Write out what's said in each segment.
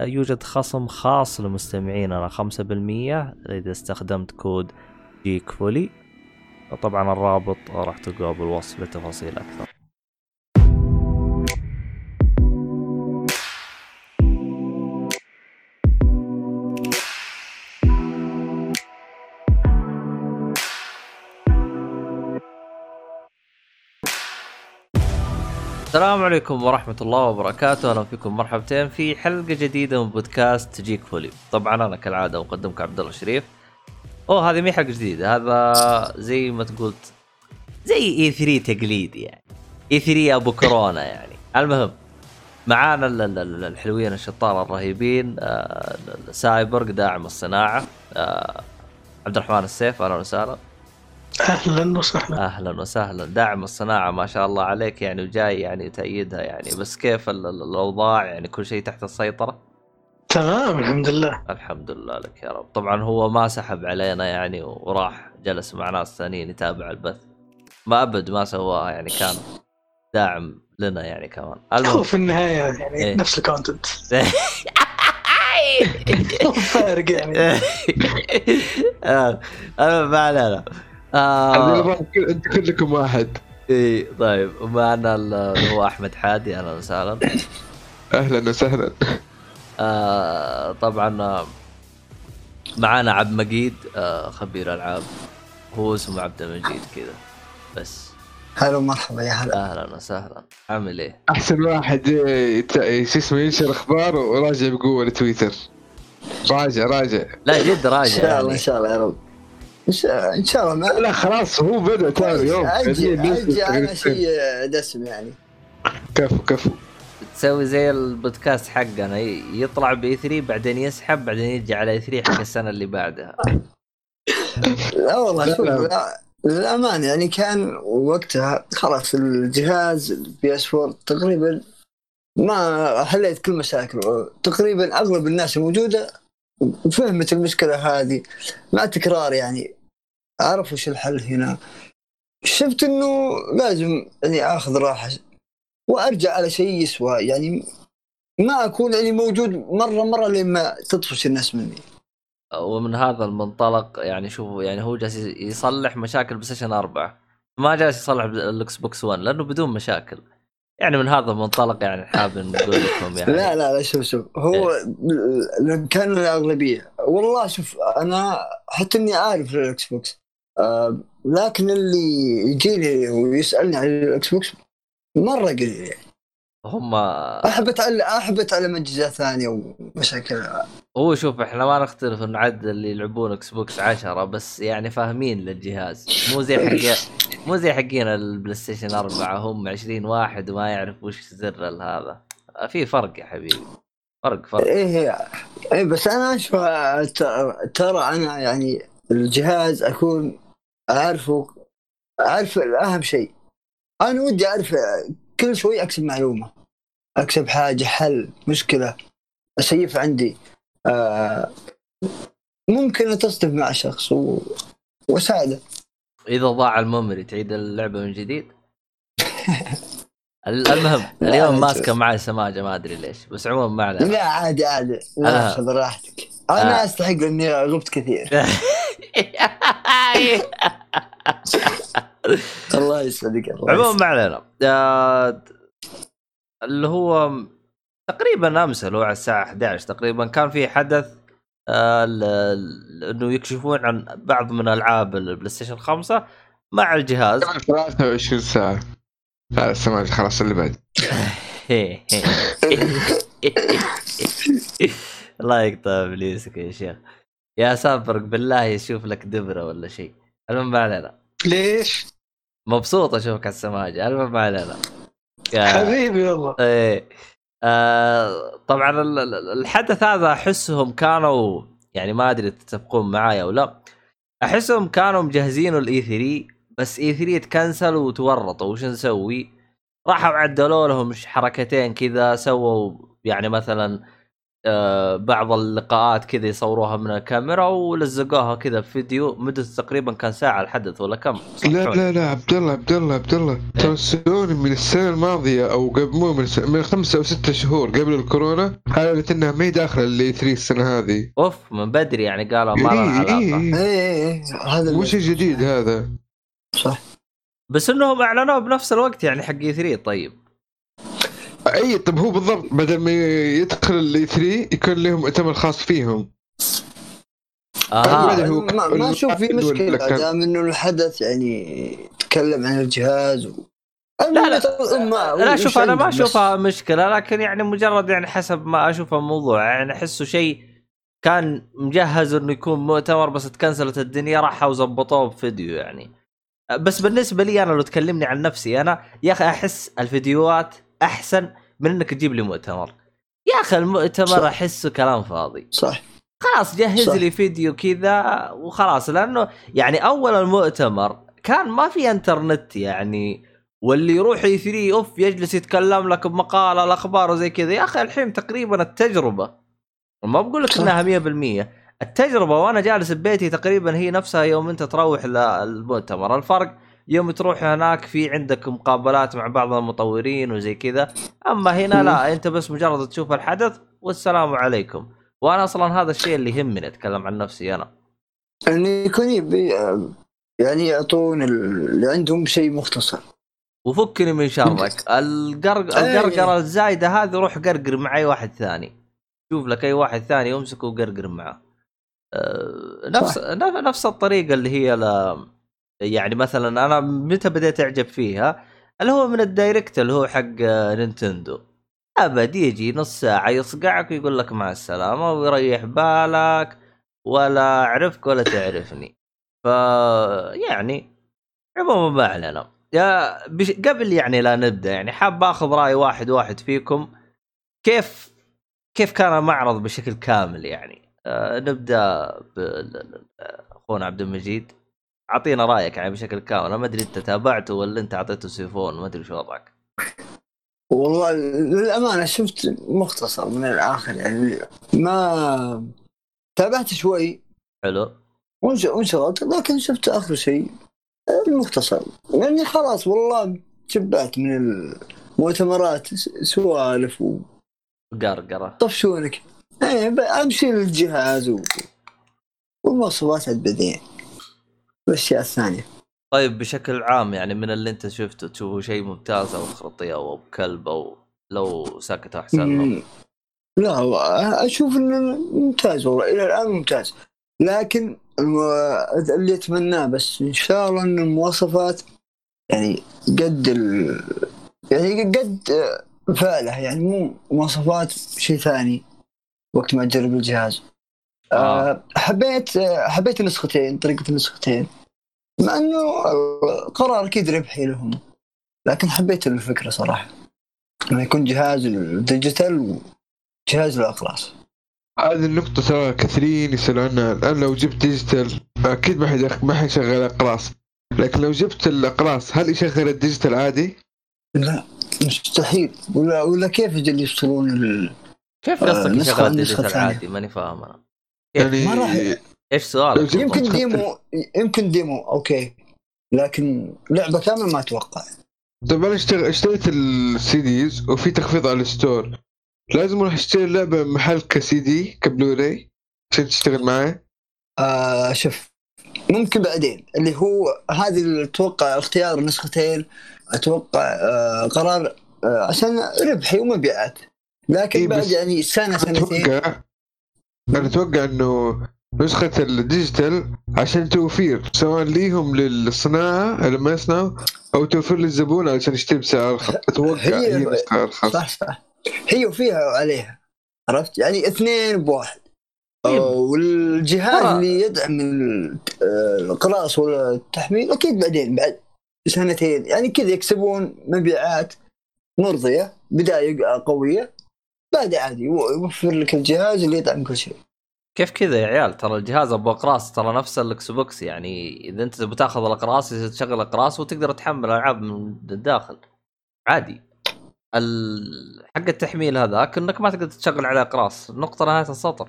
يوجد خصم خاص لمستمعيننا 5% إذا استخدمت كود جيك فولي طبعا الرابط راح تلقاه بالوصف لتفاصيل أكثر. السلام عليكم ورحمة الله وبركاته، أهلا فيكم مرحبتين في حلقة جديدة من بودكاست تجيك فولي، طبعا أنا كالعادة مقدمك عبد الله الشريف. أوه هذه مي حلقة جديدة، هذا زي ما تقول زي E3 تقليدي يعني. E3 أبو كورونا يعني، المهم معانا الحلوين الشطار الرهيبين آه، سايبرغ داعم الصناعة آه، عبد الرحمن السيف أهلا وسهلا. أهلا وسهلا. أهلا وسهلا. داعم الصناعة ما شاء الله عليك يعني وجاي يعني تأيدها يعني. بس كيف الأوضاع يعني؟ كل شيء تحت السيطرة؟ تمام الحمد لله. الحمد لله لك يا رب. طبعا هو ما سحب علينا يعني وراح جلس مع ناس ثانيين يتابع البث. ما أبد ما سواها يعني كان داعم لنا يعني كمان. هو في النهاية يعني إيه؟ نفس الكونتنت. فارق يعني. آه، ما علينا. آه. أنت كلكم واحد. إي طيب. ومعنا اللي هو أحمد حادي أهلا وسهلا. أهلا وسهلا. آه طبعا آه، معانا عبد مجيد آه خبير ألعاب. هو اسمه عبد المجيد كذا. بس. هلا ومرحبا يا هلا. أهلا وسهلا. عامل إيه؟ أحسن واحد شو اسمه ينشر أخبار وراجع بقوة لتويتر. راجع راجع. لا جد راجع إن شاء الله إن شاء الله يا رب. إن شاء الله ما لا خلاص هو بدأ ثاني يوم. أجي أجي على شيء دسم يعني. كفو كفو. تسوي زي البودكاست حقنا يطلع ب E3 بعدين يسحب بعدين يجي على E3 حق السنة اللي بعدها. لا والله شوف للأمانة يعني كان وقتها خلاص الجهاز ال PS4 تقريبا ما حليت كل مشاكله تقريبا أغلب الناس الموجودة فهمت المشكلة هذه مع تكرار يعني. عرفوا وش الحل هنا. شفت إنه لازم يعني آخذ راحة وأرجع على شيء يسوى. يعني ما أكون يعني موجود مرة مرة لما تطفش الناس مني. ومن هذا المنطلق يعني شوفوا يعني هو جالس يصلح مشاكل بلاي 4 ما جالس يصلح الإكس بوكس 1 لأنه بدون مشاكل. يعني من هذا المنطلق يعني حاب نقول لكم يعني. لا لا لا شوف شوف. هو إيه؟ كان الأغلبية. والله شوف أنا حتى إني عارف الإكس بوكس. آه لكن اللي يجيني ويسألني عن الاكس بوكس مرة قليل يعني. هم أحب اتعلم أحب أتعلم اجهزه ثانية ومشاكل. هو شوف إحنا ما نختلف إن عدد اللي يلعبون إكس بوكس 10 بس يعني فاهمين للجهاز. مو زي حق مو زي حقين البلاي ستيشن 4 هم 20 واحد وما يعرف وش زر هذا. في فرق يا حبيبي. فرق فرق. إيه إيه بس أنا أشوف ترى أنا يعني الجهاز أكون أعرفه أعرف أهم شيء. أنا ودي أعرف كل شوي أكسب معلومة أكسب حاجة حل مشكلة أسيف عندي. آه ممكن اتصدف مع شخص و... وأساعده. إذا ضاع الميموري تعيد اللعبة من جديد؟ المهم اليوم ماسكة معي سماجة ما أدري ليش بس عموما ما علينا. لا عادي عادي. خذ راحتك. أنا آه. أستحق إني غبت كثير. الله يسعدك عموما ما علينا. آه، اللي هو تقريبا أمس اللي هو على الساعة 11 تقريبا كان في حدث آه، إنه يكشفون عن بعض من ألعاب البلاي ستيشن 5 مع الجهاز. 23 ساعة. لا السماعه خلاص اللي بعد. الله يقطع إبليسك يا شيخ. يا سافرك بالله يشوف لك دبرة ولا شيء. المهم ما علينا ليش؟ مبسوط أشوفك على السماجة. المهم ما علينا حبيبي والله. إيه. آه طبعا الحدث هذا أحسهم كانوا يعني ما أدري تتفقون معايا أو لا. أحسهم كانوا مجهزينه الاي 3 بس اي 3 تكنسل وتورطوا وش نسوي؟ راحوا عدلوا لهم حركتين كذا سووا يعني مثلا آه، بعض اللقاءات كذا يصوروها من الكاميرا ولزقوها كذا بفيديو مدة تقريبا كان ساعة الحدث ولا كم؟ لا لا لا عبد الله عبد الله عبد الله. ترى سوني من السنة الماضية أو قبل مو من, من خمسة أو ستة شهور قبل الكورونا قالت إنها ما هي داخلة ال E3 السنة هذه. أوف من بدري يعني قالوا ما لها إيه، إيه، علاقة إيه. اي اي هذا مو شيء جديد هذا. صح. بس إنهم أعلنوه بنفس الوقت يعني حق E3 طيب. أي طب هو بالضبط. بدل ما يدخل ال E3 يكون لهم مؤتمر خاص فيهم. هو ما, ما أشوف في مشكلة دام إنه الحدث يعني تكلم عن الجهاز و... لا، لا. ما لا شوف أنا ما أشوفها مشكلة لكن يعني مجرد يعني حسب ما أشوف الموضوع. يعني أحسه شيء كان مجهز إنه يكون مؤتمر بس تكنسلت الدنيا راحوا وظبطوه بفيديو يعني. بس بالنسبة لي أنا لو تكلمني عن نفسي أنا يا أخي أحس الفيديوهات أحسن من إنك تجيب لي مؤتمر. يا أخي المؤتمر. أحسه كلام فاضي. صح. خلاص جهز صح. لي فيديو كذا وخلاص. لأنه يعني أول المؤتمر كان ما في إنترنت يعني واللي يروح إي 3 أوف يجلس يتكلم لك بمقالة الأخبار وزي كذا. يا أخي الحين تقريبا التجربة. ما بقول لك. انها 100% التجربة وأنا جالس ببيتي تقريبا هي نفسها يوم أنت تروح للمؤتمر الفرق يوم تروح هناك في عندك مقابلات مع بعض المطورين وزي كذا. أما هنا لا أنت بس مجرد تشوف الحدث والسلام عليكم. وأنا أصلا هذا الشيء اللي يهمني أتكلم عن نفسي أنا. يعني يكون يعني يعطون اللي عندهم شيء مختصر. وفكني من شرك. القرق أي. القرقرة الزايدة هذه روح قرقر مع أي واحد ثاني. شوف لك أي واحد ثاني يمسكه وقرقر معه. نفس نف- نفس الطريقة اللي هي ل... يعني مثلا أنا متى بديت أعجب فيها؟ اللي هو من ال Direct اللي هو حق آه، نينتندو. أبد يجي نص ساعة يصقعك ويقول لك مع السلامة ويريح بالك ولا أعرفك ولا تعرفني. ف يعني عموما ما علينا. يا بش... قبل يعني لا نبدأ يعني حاب آخذ رأي واحد واحد فيكم. كيف كيف كان المعرض بشكل كامل يعني؟ آه نبدأ باخونا عبد المجيد. أعطينا رأيك يعني بشكل كامل. أنا ما أدري أنت تابعته ولا أنت أعطيته سيفون ما أدري شو وضعك. والله للأمانة شفت مختصر من الآخر يعني ما تابعت شوي. حلو. وانش- وانشغلت لكن شفت آخر شيء المختصر. يعني خلاص والله شبعت من المؤتمرات سوالف قرقرة. وطفشونك إيه أمشي للجهاز و... والمواصفات عاد بعدين الاشياء الثانية طيب بشكل عام يعني من اللي أنت شفته تشوفه شيء ممتاز أو خرطي أو كلب أو لو ساكت احسن. لا أشوف إنه ممتاز والله إلى الآن ممتاز. لكن اللي أتمناه بس إن شاء الله إن المواصفات يعني قد ال... يعني قد فعله يعني مو مواصفات شيء ثاني. وقت ما تجرب الجهاز. آه. آه. حبيت حبيت النسختين طريقة النسختين. مع إنه القرار أكيد ربحي لهم. لكن حبيت الفكرة صراحة. إنه يكون جهاز ال digital وجهاز الاقراص هذه النقطة ترى كثيرين يسألوا عنها الآن لو جبت digital أكيد ما حد ما حيشغل أقراص لكن لو جبت الأقراص هل يشغل ال digital عادي؟ لا مستحيل. ولا ولا كيف ال... كيف آه، قصدك الديجيتال الثانية. عادي؟ ماني فاهم أنا؟ يعني ما راح- إيش سؤالك لو يمكن ديمو يمكن ديمو أوكي. لكن لعبة كاملة ما أتوقع. طيب أنا اشتغل اشتريت السي ديز وفي تخفيض على الستور. لازم أروح أشتري اللعبة محل كسي دي كبلوراي عشان تشتغل معي آه شوف ممكن بعدين. اللي هو هذه أتوقع اختيار نسختين. أتوقع آه قرار آه عشان ربحي ومبيعات. لكن إيه بعد يعني سنة سنتين. أتوقع أنا أتوقع إنه نسخة الديجيتال عشان توفير سواء ليهم للصناعة لما يصنعوا أو توفير للزبون علشان يشتري بسعر أرخص. أتوقع هي- هي أرخص. صح صح. هي وفيها وعليها عرفت؟ يعني اثنين بواحد. إيه. آه، والجهاز ترى- اللي يدعم آه، الأقراص والتحميل أكيد بعدين بعد سنتين. يعني كذا يكسبون مبيعات مرضية بداية قوية. بعد عادي يو- يوفر لك الجهاز اللي يدعم كل شيء. كيف كذا يا عيال؟ ترى الجهاز ابو اقراص ترى نفس الاكس بوكس يعني اذا انت بتاخذ الاقراص تشغل الاقراص وتقدر تحمل العاب من الداخل. عادي. ال... حق التحميل هذاك انك ما تقدر تشغل عليه اقراص. نقطه نهاية السطر.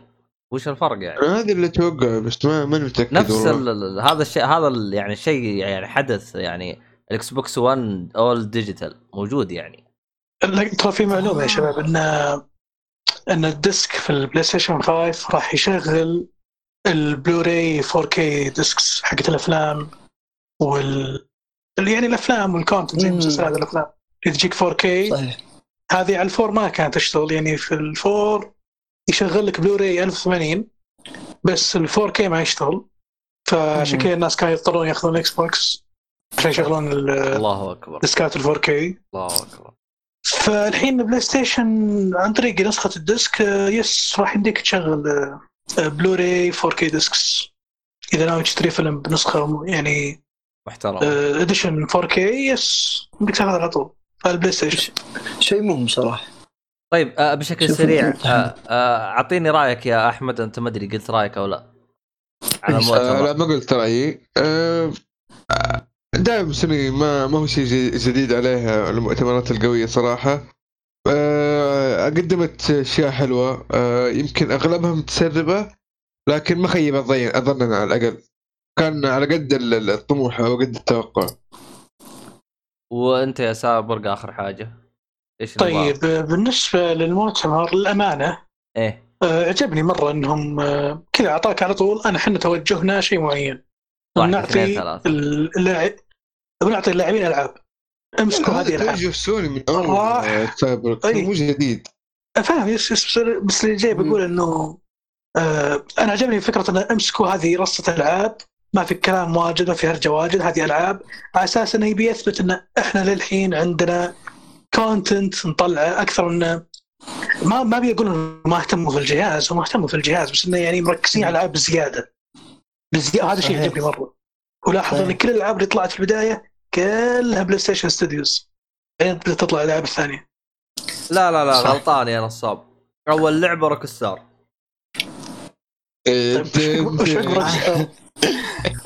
وش الفرق يعني؟ هذا اللي أتوقع بس ما ماني متأكد نفس هذا الشيء هذا ال- يعني شيء يعني حدث يعني الاكس بوكس 1 أول digital موجود يعني. ترى في معلومة يا شباب إن أن ال disc في البلاي ستيشن 5 راح يشغل البلوراي 4K discs حقت الأفلام وال اللي يعني الأفلام وال content زي. مسلسلات الأفلام. اللي تجيك 4K صحيح. هذه على ال four ما كانت تشتغل. يعني في ال four يشغل لك بلوراي 1080 بس ال 4K ما يشتغل. فعشان. كذا الناس كانوا يضطرون ياخذون الاكس بوكس عشان يشغلون الله أكبر. الديسكات ال 4K الله أكبر. فالحين بلاي ستيشن عن طريق نسخة ال disc آه، yes راح يمديك تشغل بلوراي 4K discs إذا ناوي تشتري فيلم بنسخة م- يعني محترم. edition 4K yes يمديك تاخذ على طول على البلاي ستيشن. شيء مهم صراحة. طيب آه بشكل سريع آه آه أعطيني رأيك يا أحمد أنت ما أدري قلت رأيك أو لا؟ على آه لا ما قلت رأيي. آه دائما سوني ما ما هو شيء جديد عليها المؤتمرات القوية صراحة. آه قدمت أشياء حلوة. آه يمكن اغلبها متسربه لكن ما خيب الظن ظننا على الأقل. كان على قد ال- ال- الطموح أو قد التوقع. وأنت يا سابر آخر حاجة. إيش؟ طيب بالنسبة للمؤتمر للأمانة إيه. آه، عجبني مرة إنهم كذا أعطاك على طول أنا إحنا توجهنا شيء معين. واحد، نعطي اثنين، ثلاثة. اللاعب بنعطي اللاعبين ألعاب. امسكوا هذه هذا الألعاب. توجه سوني من أول سايبر. مو جديد. فاهم بس اللي جاي بقول إنه آه أنا عجبني فكرة إن امسكوا هذه رصة ألعاب. ما في كلام واجد ما في هرجة واجد هذه ألعاب. على أساس إنه يبي يثبت إن إحنا للحين عندنا content نطلعه أكثر من ما ما إنه ما اهتموا في الجهاز هم اهتموا في الجهاز بس إنه يعني مركزين على الالعاب بزيادة. بزيادة هذا شيء صحيح. يعجبني مرة. ولاحظ إن صحيح. كل الألعاب اللي طلعت في البداية كلها بلاي ستيشن studios بعدين تطلع الألعاب الثانية لا لا لا صح. غلطان يا نصاب أول لعبة روك ستار طيب، روك ستار؟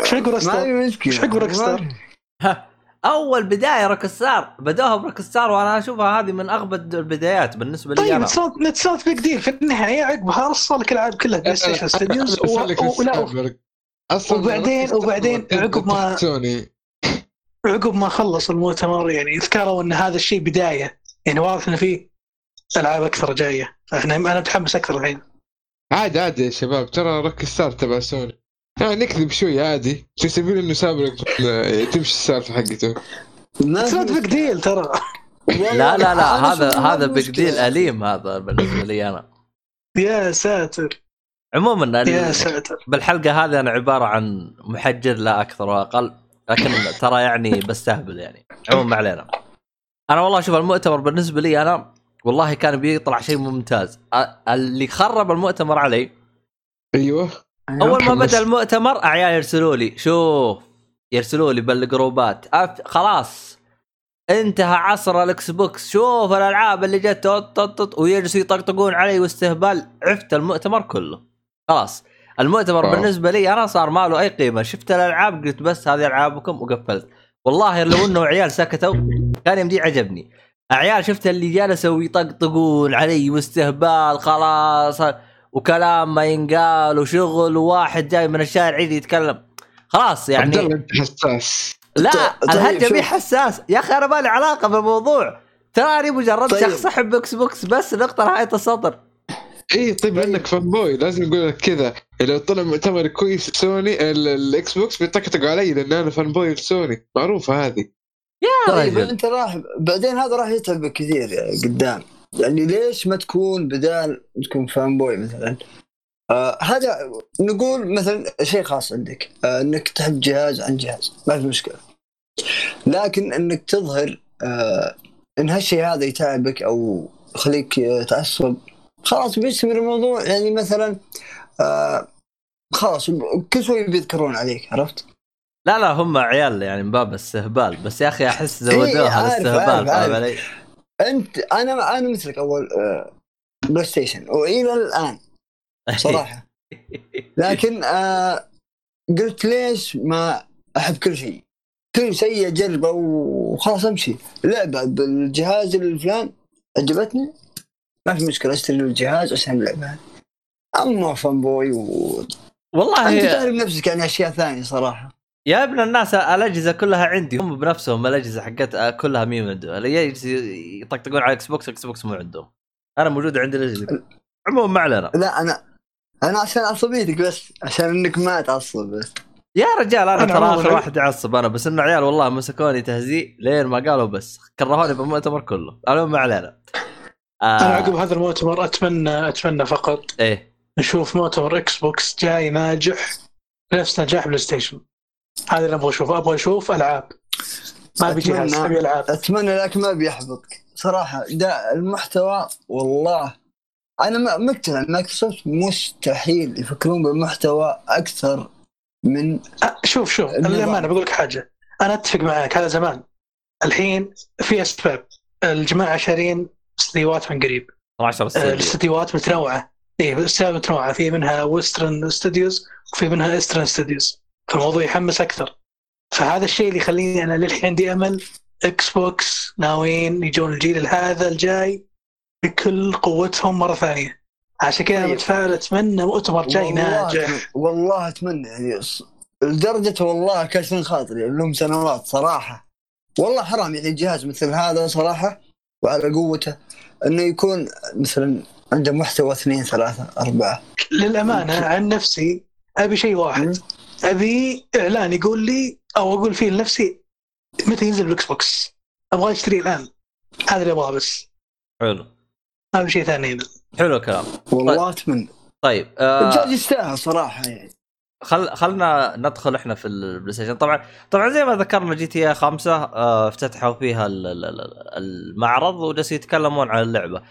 وش عقب روك ما ستار؟ في مشكلة وش حق روك ستار؟ أول بداية روك ستار بدوها بروك ستار وأنا أشوفها هذه من اغبى البدايات بالنسبة لي طيب نوت بيج ديل في النهاية عقبها رصوا لك الالعاب كلها بلاي ستيشن ستوديوز ولا أصلا وبعدين- وبعدين عقب ما- سوني عقب ما خلص المؤتمر يعني ذكروا إن هذا الشيء بداية. يعني واضح انه في ألعاب أكثر جاية. إحنا أنا متحمس أكثر الحين. عادي عادي يا شباب. ترى Rockstar تبع سوني. يعني نكذب شوي عادي. في سبيل إنه سابق تمشي السالفة حقته. not big. deal ترى. لا لا لا. هذا هذا big. deal أليم هذا بالنسبة لي أنا. يا ساتر. عموما يا ساتر. بالحلقة هذه أنا عبارة عن محجر لا أكثر ولا أقل لكن ترى يعني بستهبل يعني. عموما ما علينا. أنا والله شوف المؤتمر بالنسبة لي أنا والله كان بيطلع شيء ممتاز. اللي خرب المؤتمر علي أيوه. أول ما. بدأ المؤتمر اعيان يرسلوا لي شوف يرسلوا لي بالجروبات. أف... خلاص انتهى عصر الاكس بوكس شوف الألعاب اللي جت ويجلسوا يطقطقون علي واستهبال. عفت المؤتمر كله. خلاص. المؤتمر واو. بالنسبة لي أنا صار ما له أي قيمة. شفت الألعاب قلت بس هذه ألعابكم وقفلت. والله لو إنه عيال سكتوا كان يمدي عجبني. عيال شفت اللي جلسوا يطقطقون علي واستهبال خلاص. وكلام ما ينقال وشغل وواحد جاي من الشارع يجي يتكلم. خلاص يعني. أنت حساس. لا شوف. مي حساس. يا أخي أنا مالي علاقة بالموضوع. تراني مجرد طيب. شخص أحب إكس بوكس بس نقطة نهاية السطر. اي طيب لانك fanboy لازم نقول لك كذا. لو طلع مؤتمر كويس سوني ال- الاكس بوكس بيطقطقوا علي لأن أنا fanboy لسوني معروفة هذه. يا طيب رجل. أنت راح بعدين هذا راح يتعبك كثير يعني قدام. يعني ليش ما تكون بدال تكون fanboy مثلا؟ آه هذا نقول مثلا شيء خاص عندك آه إنك تحب جهاز عن جهاز ما في مشكلة. لكن إنك تظهر آه إن هالشيء هذا يتعبك أو يخليك آه، تعصب خلاص بيستمر الموضوع يعني مثلا آه خلاص كل شوي بيذكرون عليك عرفت؟ لا لا هم عيال يعني من باب استهبال بس يا أخي أحس إيه، زودوها عارف، الاستهبال فاهم. علي؟ أنت أنا أنا مثلك أول آه، بلاي ستيشن وإلى الآن صراحة لكن آه قلت ليش ما أحب كل شيء كل شيء أجربه وخلاص أمشي لعبة بالجهاز الفلان عجبتني ما في مشكلة أشتري الجهاز عشان اللعبه أما fanboy و... أنت والله تعرف نفسك يعني أشياء ثانية صراحة. يا ابن الناس الأجهزة كلها عندي. هم بنفسهم الأجهزة حقت كلها مي عندهم. يطقطقون على إكس بوكس إكس بوكس مو عندهم. أنا موجود عندي الأجهزة. عموما ما علينا. لا أنا أنا عشان عصبيتك بس عشان إنك ما تعصب بس. يا رجال أنا أنا ترى آخر واحد يعصب أنا بس إنه عيال والله مسكوني تهزيء لين ما قالوا بس. كرهوني بالمؤتمر كله. المهم ما علينا. آه أنا عقب هذا المؤتمر اتمنى أتمنى فقط. إيه. نشوف مؤتمر إكس بوكس جاي ناجح. نفس نجاح بلاي ستيشن. هذا اللي أبغى اشوفه أبغى أشوف ألعاب. ما ابي جهاز ابي العاب أتمنى لكن ما بيحبطك. صراحة ده المحتوى والله. أنا ما- مقتنع مايكروسوفت. مستحيل يفكرون بالمحتوى أكثر من أه، شوف شوف. للامانه بقول لك حاجة. أنا أتفق معك. هذا زمان. الحين في أسباب. الجماعة شارين استديوهات من قريب. 12 آه، استوديو الاستديوهات متنوعة. اي الاستديوهات متنوعة. في منها Western studios وفي منها Eastern studios فالموضوع يحمس أكثر. فهذا الشيء اللي يخليني أنا للحين عندي أمل إكس بوكس ناويين يجون الجيل هذا الجاي بكل قوتهم مرة ثانية. عشان كذا أنا طيب. متفائل أتمنى مؤتمر جاي ناجح. والله أتمنى يعني لدرجة والله كسر خاطري لهم سنوات صراحة. والله حرام يعني جهاز مثل هذا صراحة وعلى قوته. إنه يكون مثلا عنده محتوى اثنين ثلاثة أربعة. للأمانة عن نفسي أبي شيء واحد. أبي إعلان يقول لي أو أقول فيه لنفسي متى ينزل بالاكس بوكس؟ أبغى أشتري الآن. هذا اللي أبغاه بس. حلو. ما في شيء ثاني. حلو الكلام. والله أتمنى. طيب آه الجهاز يستاهل صراحة يعني. خل خلنا ندخل إحنا في البلاي ستيشن طبعا طبعا زي ما ذكرنا GTA 5 آه افتتحوا فيها ال- ال- ال- المعرض وجالسين يتكلمون عن اللعبة.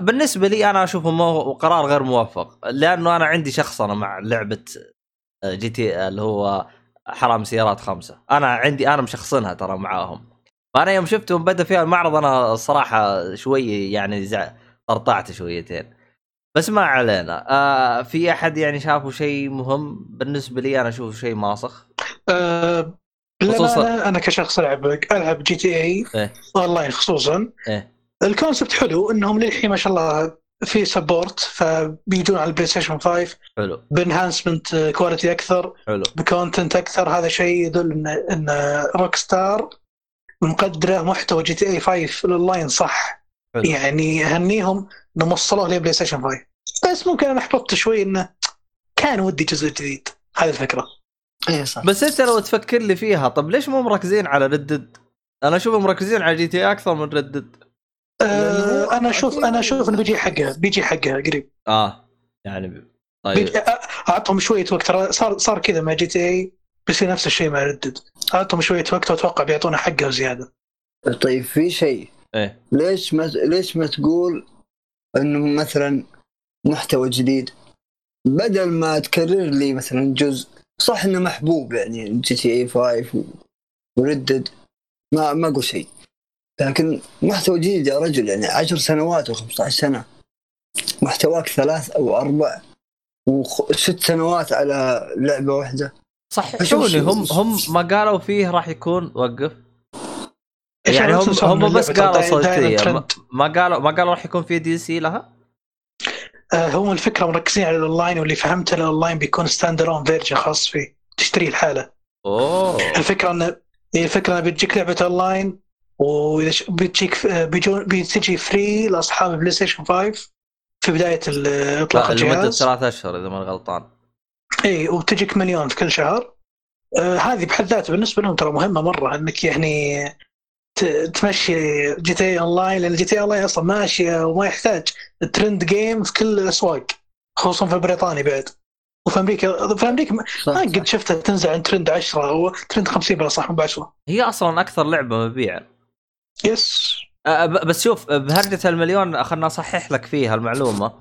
بالنسبة لي أنا أشوفه مو قرار غير موفق لأنه أنا عندي شخصنه مع لعبة آه، GTA اللي هو حرام سيارات خمسة. أنا عندي أنا مشخصنها ترى معاهم. فأنا يوم شفتهم بدأ فيها المعرض أنا الصراحه شوي يعني. طرطعت شويتين. بس ما علينا. آه في أحد يعني شافوا شيء مهم بالنسبة لي؟ أنا اشوفه شيء ماسخ. أه خصوصاً- للامانه أنا كشخص ألعب ألعب GTA إيه. اونلاين خصوصا. إيه. ال concept حلو إنهم للحين ما شاء الله في support فبيجون على البلاي ستيشن 5 حلو. ب enhancement quality أكثر. حلو. ب content أكثر. هذا شيء يدل ان إن Rockstar مقدرة محتوى GTA 5 الاونلاين صح. حلو. يعني أهنيهم إنهم وصلوه لبلاي ستيشن 5 بس ممكن أنا أحبطت شوي إنه كان ودي جزء جديد. هذه الفكرة. اي صح. بس انت لو تفكر لي فيها؟ طب ليش مو مركزين على Red Dead أنا اشوفهم مركزين على GTA أكثر من Red Dead أه أنا أشوف أنا أشوف إنه بيجي حقها بيجي حقها قريب. آه يعني طيب. أعطهم شوية وقت ترى صار صار كذا مع GTA بيصير نفس الشيء مع Red Dead أعطهم شوية وقت وأتوقع بيعطونا حقها وزيادة. طيب في شيء. إيه. ليش ما ليش ما تقول إنه مثلا محتوى جديد. بدل ما تكرر لي مثلا جزء صح إنه محبوب يعني GTA 5 و Red Dead ما ما أقول شيء. لكن محتوى جديد يا رجل يعني 10 سنوات و15 سنة. محتواك ثلاث أو أربع وست سنوات على لعبة واحدة. صححوني هم هم ما قالوا فيه راح يكون وقف. يعني أنا هم هم بس قالوا صوتيه. ما قالوا ما قالوا راح يكون في DLC لها؟ آه، هم الفكرة مركزين على الاونلاين واللي فهمته الاونلاين بيكون standalone version خاص فيه. تشتريه الحالة. أوه. الفكرة انه هي الفكرة انه بتجيك لعبة اونلاين وإذا ش- بتجيك آه، بتجي free لأصحاب بلاي ستيشن 5 في بداية ال- إطلاق لا، لمدة الجهاز. ثلاث أشهر إذا ماني غلطان. إي وبتجيك مليون في كل شهر. آه هذه بحد ذاتها بالنسبة لهم ترى مهمة مرة إنك يعني تمشي جي تي اي اونلاين لأن جي تي اي اونلاين أصلا ماشية وما يحتاج. trend game في كل الأسواق خصوصا في بريطانيا بعد. وفي أمريكا في أمريكا ما قد شفتها تنزل عن ترند 10 أو ترند 50 بلا صح مو ب 10 هي أصلا أكثر لعبة مبيعا yes أه، بس شوف بهرجة المليون خلنا أصحح لك فيها المعلومة.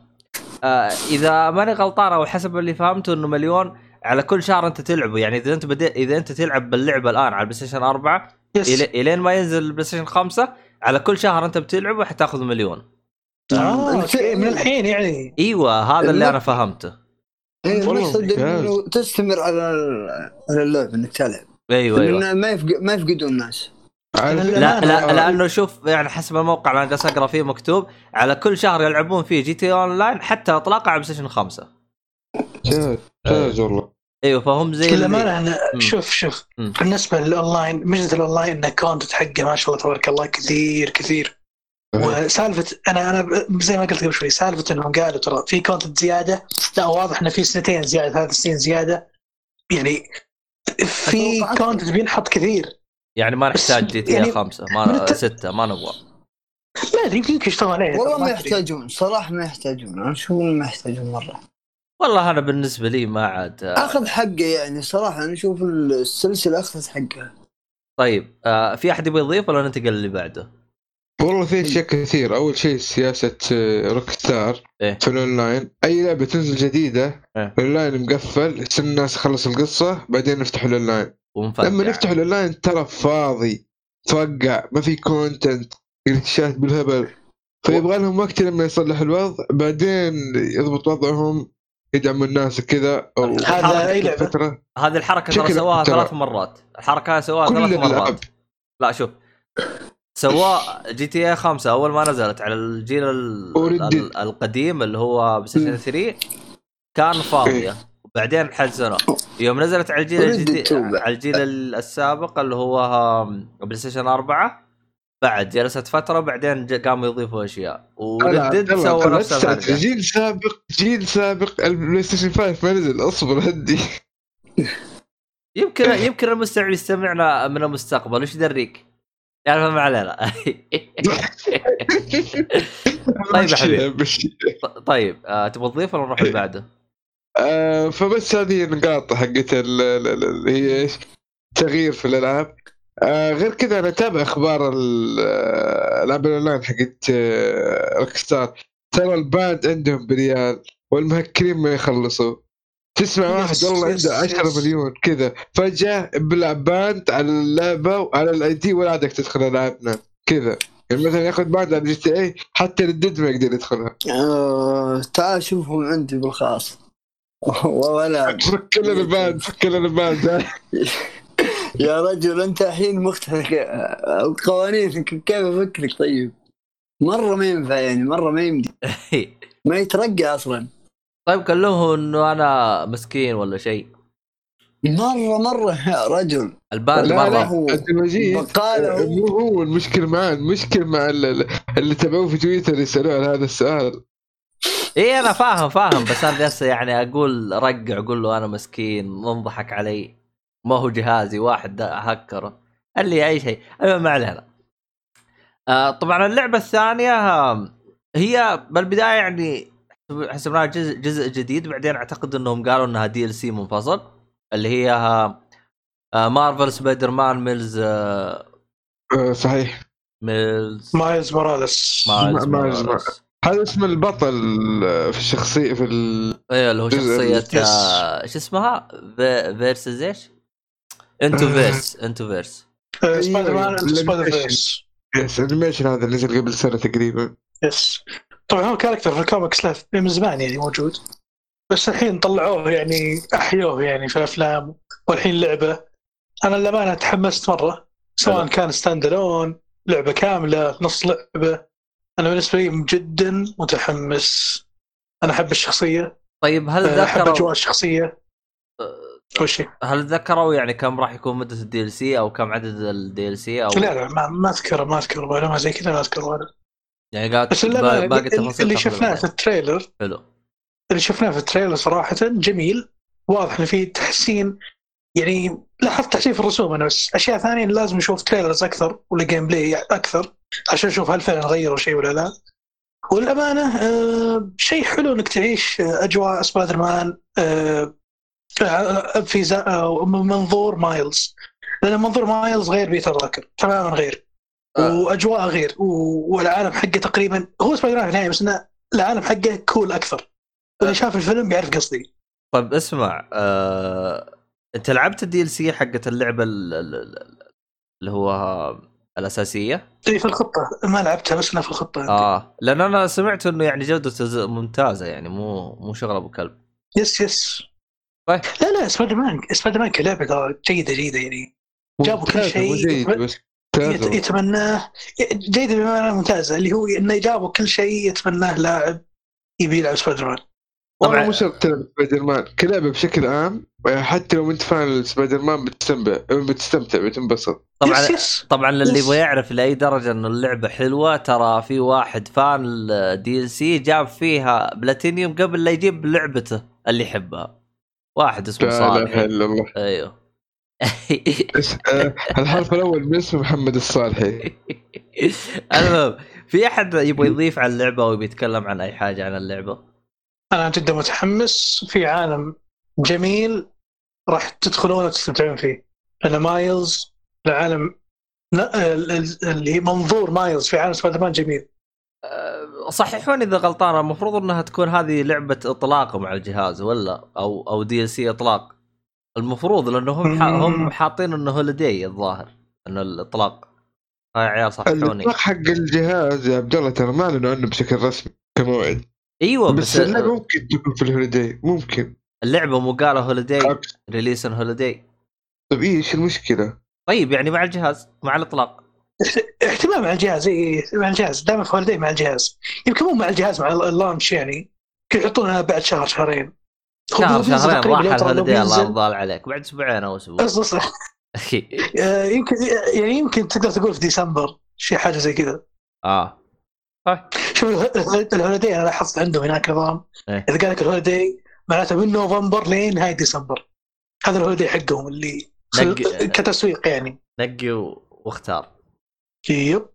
أه، إذا ماني غلطان أو حسب اللي فهمته إنه مليون على كل شهر أنت تلعبه. يعني إذا أنت بدأ إذا أنت تلعب باللعبة الآن على البلاي ستيشن 4 yes. إلين ما ينزل البلاي ستيشن 5 على كل شهر أنت بتلعبه حتاخذ مليون. آه أنت- okay، من الحين يعني. إيوه هذا اللي أنا فهمته. إيه، المقصد. إنه تستمر على ال- على اللعب إنك تلعب. أيوه أيوه. ما يفق... ما يفقدون الناس. لا- لا لا آه، لأنه شوف يعني حسب الموقع اللي أنا جالس اقرا فيه مكتوب على كل شهر يلعبون فيه GTA Online حتى إطلاقه على بلاي ستيشن 5 ممتاز ممتاز والله. إيوه فهم زي اللي للامانه أنا مم. شوف شوف مم. بالنسبة للأونلاين ميزه الأونلاين ان ال content حقه ما شاء الله تبارك الله كثير كثير. وسالفه أنا أنا زي ما قلت قبل شوي سالفة إنهم قالوا ترى في content زيادة. لا واضح إنه في سنتين زيادة ثلاث سنين زيادة. يعني في content بينحط كثير. يعني ما نحتاج GT يعني A 5 من ما الت- 6 ما نبغى. ما أدري يمكن يشتغلون عليه والله ما. يحتاجون صراحة ما يحتاجون أنا أشوف ما يحتاجون مرة. والله أنا بالنسبة لي ما عاد أخذ حقه يعني صراحة أنا أشوف السلسلة أخذت حقها طيب آه في أحد يبغى يضيف ولا ننتقل اللي بعده؟ والله في اشياء كثير. أول شيء سياسة آه، روك ستار إيه. في الاونلاين أي لعبة تنزل جديدة إيه. الاونلاين مقفل يستنى الناس يخلص القصة بعدين نفتح الاونلاين لما نفتح الاونلاين ترى فاضي توقع ما في content glitch ات بالهبل. فيبغى لهم وقت لما يصلح الوضع بعدين يضبط وضعهم. يدعموا الناس كذا أو هذا لعبة؟ فترة هذه الحركة ترى سواها. ثلاث مرات الحركة سواها ثلاث الألعاب. مرات لا شوف سواء GTA 5 أول ما نزلت على الجيل ال- القديم اللي هو بلاي ستيشن 3 كان فاضية وبعدين حزنوا يوم نزلت على الجيل الجديد. على الجيل ال- السابق اللي هو بلاي ستيشن 4 بعد جلست فترة بعدين ج- قاموا يضيفوا أشياء. و Red Dead سووا نفس الحركه جيل سابق جيل سابق البلاي ستيشن 5 ما نزل أصبر هدي يمكن يمكن المستمع يستمعنا من المستقبل. وش يدريك؟ يعني ما علينا طيب يا حبيبي. طيب آه تبغى تضيف ولا نروح اللي بعده؟ آه فبس هذه النقاط حقت ال- ال- ال- اللي هي إيش؟ تغيير في الألعاب. آه غير كذا أنا أتابع أخبار آه، العاب الأونلاين حقت آه روك ستار ترى ال ban عندهم بريال والمهكرين ما يخلصوا. تسمع واحد والله عنده 10 yes. مليون كذا. فجأة بيلعب ban على اللعبة وعلى ال ID ولا عادك تدخل ألعابنا كذا. يعني مثلا ياخذ ban على GTA حتى ال Dead ما يقدر يدخلها. آه تعال شوفهم عندي بالخاص. ولا فك لنا ال ban فك لنا ال ban. يا رجل أنت الحين مختلف القوانين كيف أفك لك؟ طيب. مرة ما ينفع يعني مرة ما يمدي. ما يترقى أصلا. طيب كلمه إنه أنا مسكين ولا شيء. مرة مرة يا رجل. الباند لا مرة. عبد المجيد مو هو المشكلة معاه المشكلة مع ال- اللي تابعوه في تويتر يسألوه على هذا السؤال. إي أنا فاهم فاهم بس أنا بس يعني أقول رقع أقول له أنا مسكين انضحك علي. ما هو جهازي واحد هكره قال لي اي شيء المهم ما علينا آه طبعا اللعبة الثانية آه، هي بالبداية يعني حسبناها جزء جزء جديد بعدين أعتقد إنهم قالوا إنها DLC منفصل اللي هي آه، آه، Marvel Spider-Man ميلز آه، آه، صحيح ميلز Miles Morales Miles ما- Miles Morales. هذا اسم البطل في الشخصية في ال... أيوه اللي هو yes. آه، شو اسمها؟ في- verses إيش؟ Into آه. Verse Into Verse. آه، سبايدر مان أيوة، Spider. Verse. yes animation هذا نزل قبل سنة تقريبا. yes طبعا هو character في الكوميكس له من زمان يعني موجود. بس الحين طلعوه يعني أحيوه يعني في الأفلام والحين لعبة. أنا للأمانة تحمست مرة سواء. كان standalone لعبة كاملة نص لعبة. أنا بالنسبة لي جدا متحمس. أنا أحب الشخصية. طيب هل آه، أحب ذكروا أجواء الشخصية. شيء هل ذكروا يعني كم راح يكون مدة ال DLC أو كم عدد ال DLC أو لا لا ما, ما اذكر ما أذكر ولا ما زي كذا ما أذكر ولا. يعني قاعد بس با- باقي التفاصيل اللي تاخذ شفناه. في ال trailer. حلو. اللي شفناه في ال trailer صراحة جميل. واضح انه في تحسين يعني لاحظت تحسين في الرسوم أنا بس أشياء ثانية لازم نشوف trailers أكثر ولا gameplay أكثر عشان نشوف هل فعلا غيروا شيء ولا لا. والأمانة آه شيء حلو إنك تعيش آه، أجواء سبايدر مان آه، في زا- آه، منظور Miles. لأن منظور Miles غير Peter Parker تماما غير. آه. وأجواء غير. والعالم حقه تقريبا هو سبايدر مان في النهايه بس إنه العالم حقه cool أكثر. واللي شاف الفيلم بيعرف قصدي. طيب اسمع آه... أنت لعبت ال DLC حقت اللعبة ال- ال- ال- اللي هو الأساسية؟ إي في الخطة. ما لعبتها بس أنا في الخطة آه لأن أنا سمعت إنه يعني جودته ممتازة يعني مو مو شغل أبو كلب. yes yes. لا لا Spider Man Spider Man كلعبة ترى جيدة جيدة يعني جابوا كل شيء. بس. يتمناه جيدة بمعنى ممتازة اللي هو إنه جابوا كل شيء يتمناه لاعب يبي يلعب سبايدر مان والله طبعاً- مو شرط تلعب سبايدر مان كلعبة بشكل عام حتى لو أنت fan Spider-Man بتستمتع بتستمتع بتنبسط طبعا yes yes طبعا اللي. يبغى يعرف لأي درجة إنه اللعبة حلوة ترى في واحد fan DLC جاب فيها بلاتينيوم قبل لا يجيب لعبته اللي يحبها واحد اسمه لا اله صالح. الا الله أيوه. آه، الحرف الأول من اسم محمد الصالحي. المهم في أحد يبغى يضيف على اللعبة أو يتكلم عن أي حاجة عن اللعبة؟ أنا جدا متحمس. في عالم جميل راح تدخلون وتستمتعون فيه. لأن Miles العالم لا ال- ال- اللي منظور Miles في عالم سبايدر مان جميل. أه، صححوني إذا غلطان المفروض إنها تكون هذه لعبة إطلاق مع الجهاز ولا؟ أو أو DLC إطلاق. المفروض لأنه هم هم. حاطين إنه holiday الظاهر إنه الإطلاق. هاي يا عيال صححوني. الإطلاق حق الجهاز يا عبد الله ترى ما اعلنوا عنه بشكل رسمي كموعد. أيوه بس بس ممكن تكون في ال holiday ممكن. اللعبة مو قالوا holiday. release holiday طيب إيش المشكلة؟ طيب يعني مع الجهاز مع الإطلاق. احتمال مع الجهاز اي مع الجهاز دائما في holiday مع الجهاز. يمكن مو مع الجهاز مع ال launch يعني. يحطونها بعد شهر شهرين. شهر بينزل شهرين راح ال holiday الله يرضى عليك. بعد أسبوعين أو أسبوع. بس بس آه، يمكن يعني يمكن تقدر تقول في ديسمبر شيء حاجة زي كذا. آه. طيب. شوف اله- الهوليدي أنا لاحظت عندهم هناك نظام. إيه. إذا قال لك الهوليدي معناته من نوفمبر لين نهاية ديسمبر. هذا الهوليدي حقهم اللي نقي- كتسويق يعني. نقي واختار. يب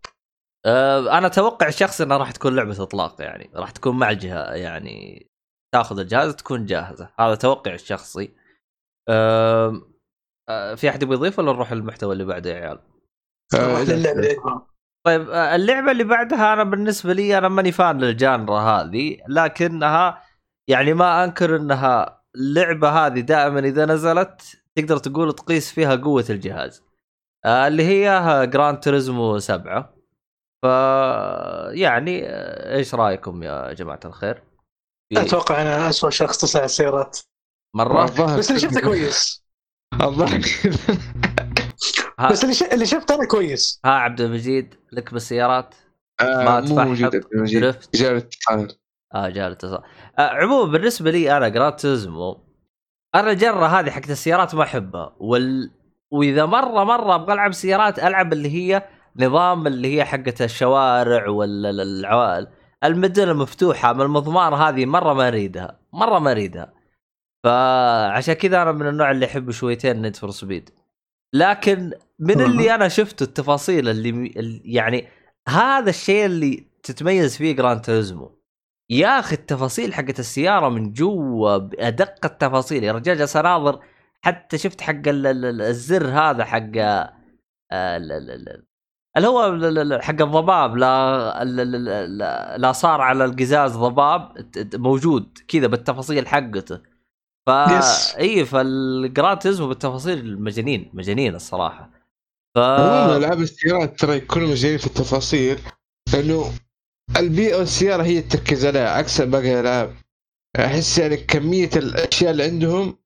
آه أنا أتوقع الشخص انها راح تكون لعبة إطلاق يعني راح تكون مع الجهاز يعني تاخذ الجهاز تكون جاهزة. هذا توقعي الشخصي. آه آه في أحد يبغى يضيف ولا نروح للمحتوى اللي بعده يا عيال؟ آه،. طيب آه، اللعبة اللي بعدها أنا بالنسبة لي أنا ماني fan لل genre هذه لكنها يعني ما أنكر إنها اللعبة هذه دائما إذا نزلت تقدر تقول تقيس فيها قوة الجهاز. آه، اللي هي Gran Turismo 7 ف يعني آه، إيش رأيكم يا جماعة الخير؟ في أتوقع أنا اسوء شخص تسع السيارات. مرة؟ بس اللي شفته كويس. الظاهر بس اللي ش... اللي شفته أنا كويس. ها عبد المجيد لك بالسيارات؟ آه، ما تفحط، drift. جاء الاتصال آه جاء الاتصال. آه عموما بالنسبة لي أنا Gran Turismo أنا الجره هذه حقت السيارات ما أحبها وال... وإذا مرة مرة أبغى ألعب سيارات ألعب اللي هي نظام اللي هي حقت الشوارع ولا ال- العوالم المدن المفتوحة من المضمار هذه مرة ما أريدها مرة ما أريدها. فعشان كذا أنا من النوع اللي يحب شويتين Need for Speed لكن من. اللي أنا شفته التفاصيل اللي اللي- يعني هذا الشيء اللي تتميز فيه Gran Turismo يا أخي التفاصيل حقت السيارة من جوا بأدق التفاصيل. يا رجال جالس أناظر حتى شفت حق ال- ال- ال- الزر هذا حق آه، ال- ال- ال- اللي هو ال- ال- ال- حق الضباب. لا ال- ال- ال- لا- صار على القزاز ضباب موجود كذا بالتفاصيل حقته. ف Yes. إي فال Gran Turismo بالتفاصيل مجانين مجانين الصراحة. ف العاب السيارات ترى يكونوا مجانين في التفاصيل لأنه البيئة والسيارة هي تركز عليها عكس باقي الألعاب. أحس يعني كمية الأشياء اللي عندهم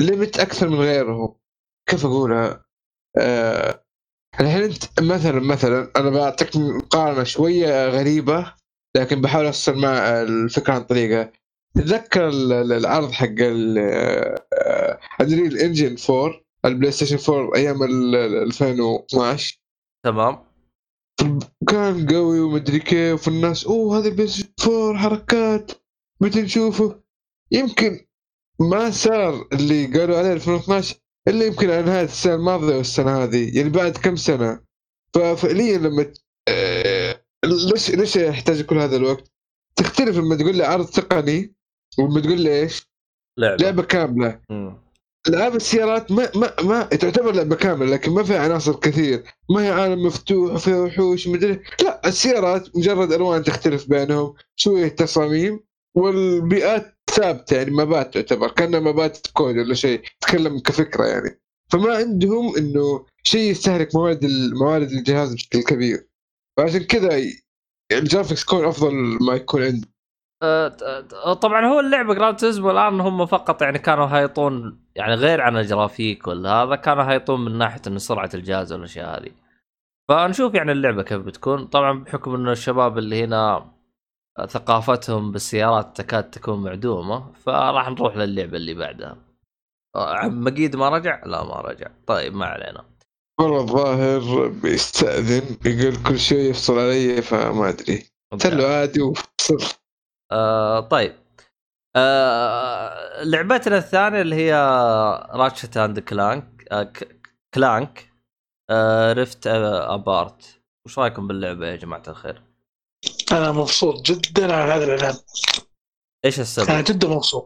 limit أكثر من غيرهم. كيف أقولها؟ آه الحين أنت مثلا مثلا أنا بعطيك مقارنة شوية غريبة لكن بحاول اوصل الفكرة عن طريقه. تتذكر ال- ال- العرض حق ال Unreal Engine 4 ال PlayStation 4 أيام ال- ال 2012 تمام. كان قوي ومدري كيف والناس أوه هذا ال PlayStation 4 حركات متى نشوفه؟ يمكن ما صار اللي قالوا عليه 2012 إلا يمكن على نهايه السنة الماضية والسنة هذه يعني بعد كم سنة ففعليا لما ت- آه، ليش ليش يحتاج كل هذا الوقت؟ تختلف لما تقول لي عرض تقني ولما تقول لي إيش؟ لعبة لعبة كاملة. العاب السيارات ما ما ما تعتبر لعبة كاملة لكن ما فيها عناصر كثير ما هي عالم مفتوح وفيها وحوش مدري لا السيارات مجرد ألوان تختلف بينهم شوية تصاميم والبيئات ثابتة يعني مبات تعتبر كأنها مبات كود ولا شيء تتكلم كفكرة يعني. فما عندهم إنه شيء يستهلك موارد موارد الجهاز بشكل كبير. فعشان كذا ي- ال graphics يكون أفضل ما يكون عنده آه، آه، طبعا هو اللعبة Gran Turismo الآن هم فقط يعني كانوا هايطون يعني غير عن الجرافيك ولا هذا كانوا هايطون من ناحية إنه سرعة الجهاز والأشياء هذه. فنشوف يعني اللعبة كيف بتكون. طبعا بحكم إنه الشباب اللي هنا ثقافتهم بالسيارات تكاد تكون معدومة فراح نروح للعبة اللي بعدها. عم مقيد ما رجع؟ لا ما رجع. طيب ما علينا. والله الظاهر بيستأذن يقول كل شوي يفصل علي فما أدري. قلت له عادي وفصل. آه طيب. آه لعبتنا الثانية اللي هي Ratchet and Clank آه Clank آه Rift آه Apart وش رأيكم باللعبة يا جماعة الخير؟ أنا مبسوط جدا على هذا الإعلان. إيش أنا السبب؟ جدا مبسوط.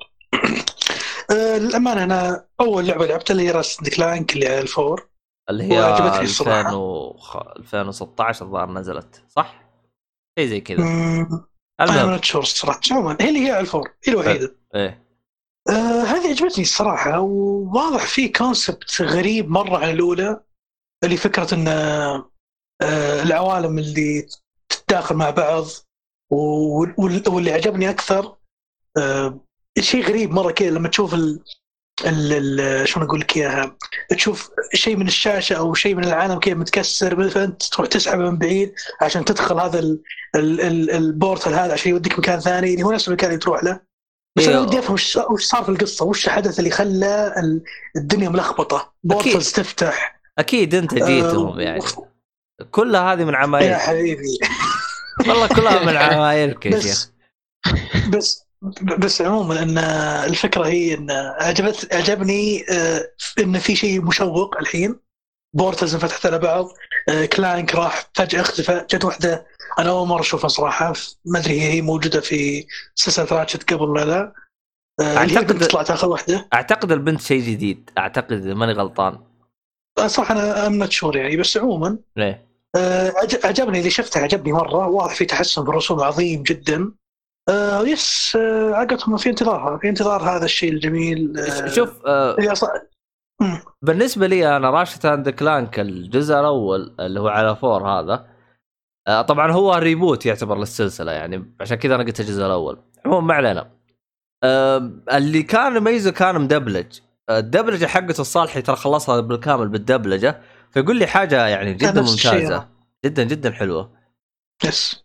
آه، للأمانة أنا أول لعبة لعبتها اللي هي Ratchet Clank اللي على ال four. اللي هي وعجبتني الصراحة. 2000 وخ... 2016 الظاهر نزلت صح؟ شيء زي كذا. أنا not sure الصراحة. عموما هي اللي هي على ال four هي الوحيدة. إيه. آه هذه عجبتني الصراحة وواضح في concept غريب مرة عن الأولى اللي فكرة إن آه العوالم اللي تتداخل مع بعض وال- وال- واللي عجبني أكثر آه شيء غريب مرة كذا لما تشوف ال ال شلون أقول لك إياها تشوف شيء من الشاشة أو شيء من العالم كذا متكسر فانت تروح تسحبه من بعيد عشان تدخل هذا ال ال ال ال portal هذا عشان يوديك مكان ثاني اللي هو نفس المكان اللي تروح له. بس أنا إيه. ودي أفهم وش صار في القصة؟ وش الحدث اللي خلى ال- الدنيا ملخبطة؟ portals تفتح. أكيد أنت جيتهم آه، يعني. كلها هذه من يا عمايل حبيبي. والله كلها من عمايلك يا شيخ بس بس عموما إن الفكرة هي إن عجبت عجبني آه، إن في شيء مشوق الحين. بورتلز انفتحت على بعض. آه، كلانك راح فجأة اختفى. جت واحدة أنا أول مرة أشوفها صراحة. ما أدري هي هي موجودة في سلسلة راتشت قبل ولا لا. آه، بنت طلعت آخر واحدة أعتقد البنت شيء جديد. أعتقد ماني غلطان. صراحة أنا I'm sure يعني. بس عموما ليه؟ آه، عج- عجبني اللي شفته عجبني مرة. واضح في تحسن في الرسوم عظيم جدا. آه yes آه عقدهم في انتظارها في انتظار هذا الشيء الجميل. آه شوف آه. بالنسبة لي أنا Ratchet and Clank الجزء الأول اللي هو على four هذا آه طبعا هو reboot يعتبر للسلسلة يعني عشان كذا أنا قلت الجزء الأول. عموما ما علينا. آه اللي كان يميزه كان مدبلج. آه، الدبلجة حقته الصالحي ترى خلصها بالكامل بالدبلجة. فيقول لي حاجة يعني جدا. ممتازة. جدا جدا حلوة. يس.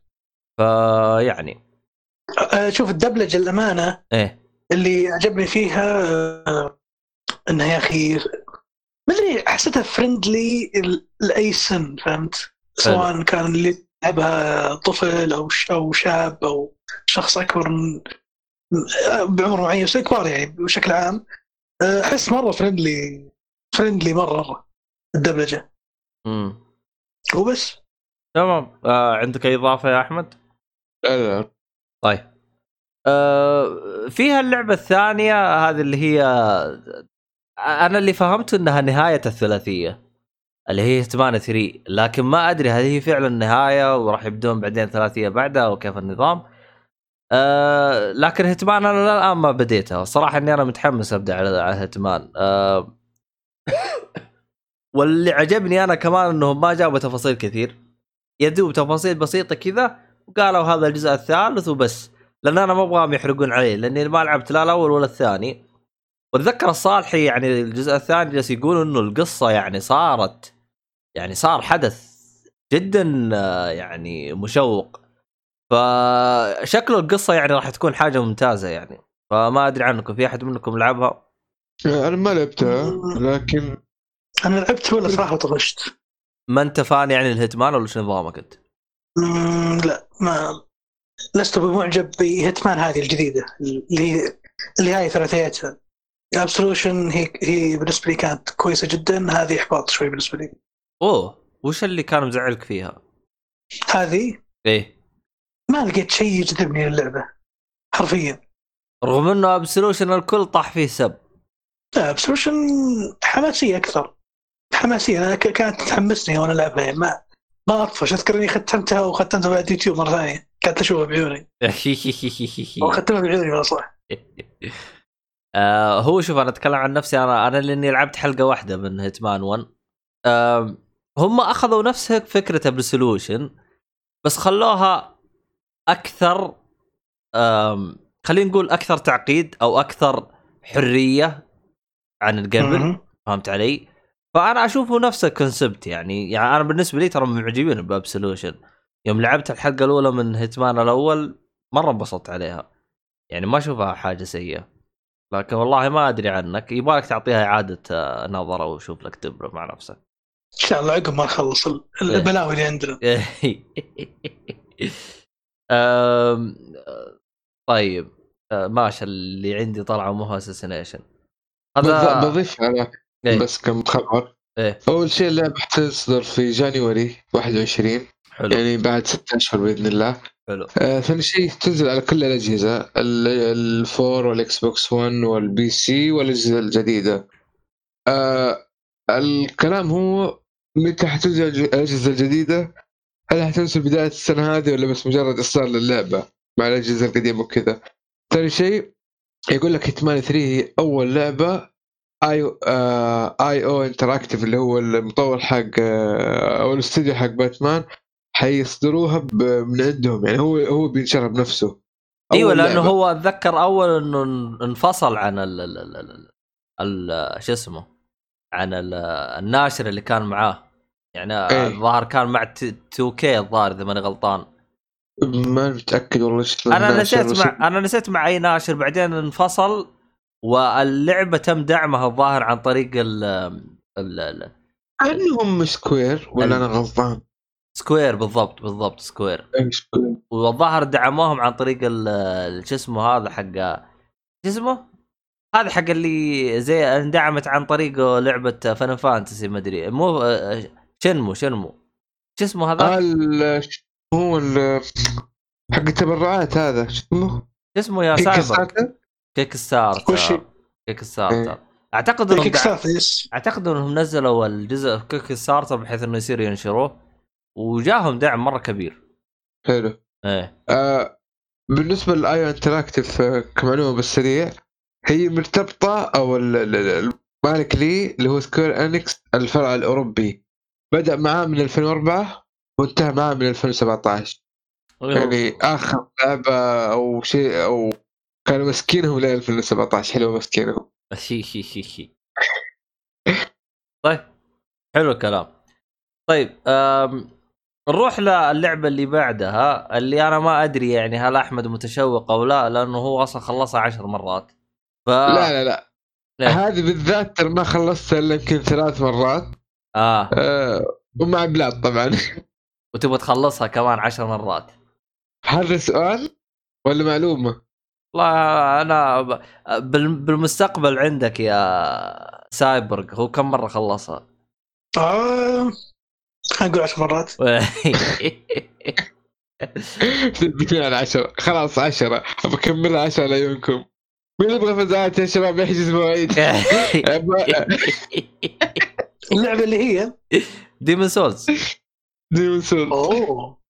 فيعني. آه شوف الدبلجة الأمانة إيه. اللي عجبني فيها آه إنها يا أخي ما أدري حسيتها فرندلي لاي سن فهمت؟ سواء كان اللي يلعبها طفل أو أو شاب أو شخص أكبر من آه، بعمر معين بس كبار يعني بشكل عام. آه، أحس مرة فرندلي فرندلي مرة. الدبلجة. امم وبس. تمام. آه عندك أي إضافة يا أحمد؟ لا لا طيب. آه فيها اللعبة الثانية هذه اللي هي أنا اللي فهمته أنها نهاية الثلاثية اللي هي هتمان 3 لكن ما أدري هل هي فعلا نهاية وراح يبدون بعدين ثلاثية بعدها وكيف النظام. آه لكن هتمان أنا الآن ما بديتها الصراحة أني أنا متحمس أبدأ على على هتمان. آه واللي عجبني أنا كمان أنهم ما جابوا تفاصيل كثير. يدوب تفاصيل بسيطة كذا وقالوا هذا الجزء الثالث وبس. لأن أنا ما أبغاهم يحرقون علي لأني ما لعبت لا الأول ولا الثاني. وأتذكر الصالحي يعني الجزء الثاني جالس يقول إنه القصة يعني صارت يعني صار حدث جدا آه، يعني مشوق. فشكله القصة يعني راح تكون حاجة ممتازة يعني. فما أدري عنكم في أحد منكم لعبها؟ أنا ما لعبتها لكن أنا لعبت ولا صراحة وطفشت ما أنت fan يعني ال Hitman ولا شو نظامك أنت؟ لا ما لست بمعجب ب Hitman هذه الجديدة اللي هي اللي هاي ثلاثيتها Absolution هي هي بالنسبة لي كانت كويسة جدا هذه إحباط شوي بالنسبة لي. أوه وش اللي كان مزعلك فيها؟ هذه؟ إيه. ما لقيت شيء يجذبني للعبة حرفيا. رغم إنه Absolution الكل طاح فيه سب. لا Absolution حماسية أكثر. حماسيه أنا كانت تحمسني وأنا العبها يعني ما ما أطفش. اذكر اني ختمتها وختمتها بعد يوتيوب مرة ثانية. كانت أشوفها بعيوني. وختمها بعيوني والله صح. آه هو شوف أنا أتكلم عن نفسي. أنا أنا لأني لعبت حلقة واحدة من Hitman 1 آه هم أخذوا نفس فكره Absolution بس خلوها أكثر خلينا نقول أكثر تعقيد أو أكثر حرية عن مهم. فهمت علي؟ فأنا أشوفه نفس ال concept يعني يعني أنا بالنسبة لي ترى معجبين ب Absolution يوم لعبت الحلقة الأولى من Hitman الأول مرة انبسطت عليها. يعني ما أشوفها حاجة سيئة. لكن والله ما أدري عنك. يبغالك تعطيها إعادة آه، نظرة وشوف لك تبرة مع نفسك. إن شاء الله عقب ما نخلص ال- البلاوي اللي عندنا. أم، طيب. أه، ماشي. اللي عندي طلعوا مو اساسينيشن بض- هذا بضيف على إيه. بس كم خبر. إيه. أول شيء اللعبة حتصدر في جانيوري 21 حلو. يعني بعد ستة أشهر بإذن الله. حلو. آه، ثاني شيء تنزل على كل الأجهزة ال- ال four وال Xbox 1 وال PC والأجهزة الجديدة. آه الكلام هو متى حتنزل الأجهزة الجديدة؟ هل حتنزل بداية السنة هذه ولا بس مجرد إصدار للعبة مع الأجهزة القديمة وكذا؟ ثاني شيء يقول لك Hitman 3 هي أول لعبة I آه IO Interactive اللي هو المطور حق آه أو الاستوديو حق باتمان حيصدروها من عندهم يعني هو هو بينشرها بنفسه إيوه لأنه لعبة. هو أتذكر أول إنه إن- انفصل عن ال ال ال ال ال شو اسمه عن ال الناشر اللي كان معاه يعني إيه. الظاهر كان مع 2 كي الظاهر إذا ماني غلطان ما متأكد والله أنا نسيت مع أنا نسيت مع أي ناشر بعدين انفصل واللعبة تم دعمها الظاهر عن طريق ال ال- ال أنهم Square ولا أنا غلطان؟ Square بالضبط بالضبط Square إيه، Square والظاهر دعموهم عن طريق شو اسمه هذا حق شو اسمه؟ هذا حق اللي زي اندعمت عن طريقه لعبة Fan Fantasy ما أدري مو شنمو شنمو شو اسمه هذا؟ آه، ال- هو حق التبرعات هذا شو اسمه؟ شو اسمه يا سايبر؟ Kickstarter وش هي؟ Kickstarter إيه. أعتقد إنهم Starter yes أعتقد إنهم نزلوا الجزء في Kickstarter بحيث إنه يصير ينشروه. وجاهم دعم مرة كبير. حلو. إيه. آه بالنسبة لل IO Interactive آه، كمعلومة بالسريع هي مرتبطة أو ال- ال- ال- المالك لي اللي هو Square Enix الفرع الأوروبي. بدأ معاه من 2004 وانتهى معاه من 2017 يعني آخر لعبة أو شيء أو كانوا مسكينهم ل 2017 حلو مسكينهم. شي شي شي شي طيب حلو الكلام. طيب أم... نروح للعبة اللي بعدها اللي أنا ما أدري يعني هل أحمد متشوق أو لا لأنه هو أصلا خلصها عشر مرات. ف لا لا لا. ليه؟ هذه بالذات ما خلصتها إلا يمكن ثلاث مرات. آه. آه ومع بلاد طبعا. وتبغى تخلصها كمان عشر مرات. هذا سؤال ولا معلومة؟ والله أنا. بالمستقبل عندك يا سايبرغ هو كم مرة خلصها؟ آه خلينا نقول عشر مرات. تثبتين على عشرة خلاص عشرة. بكملها عشرة لعيونكم مين يبغى فزعات يا شباب؟ يحجز مواعيد اللعبة اللي هي؟ Demon's Souls Demon's Soul أوه.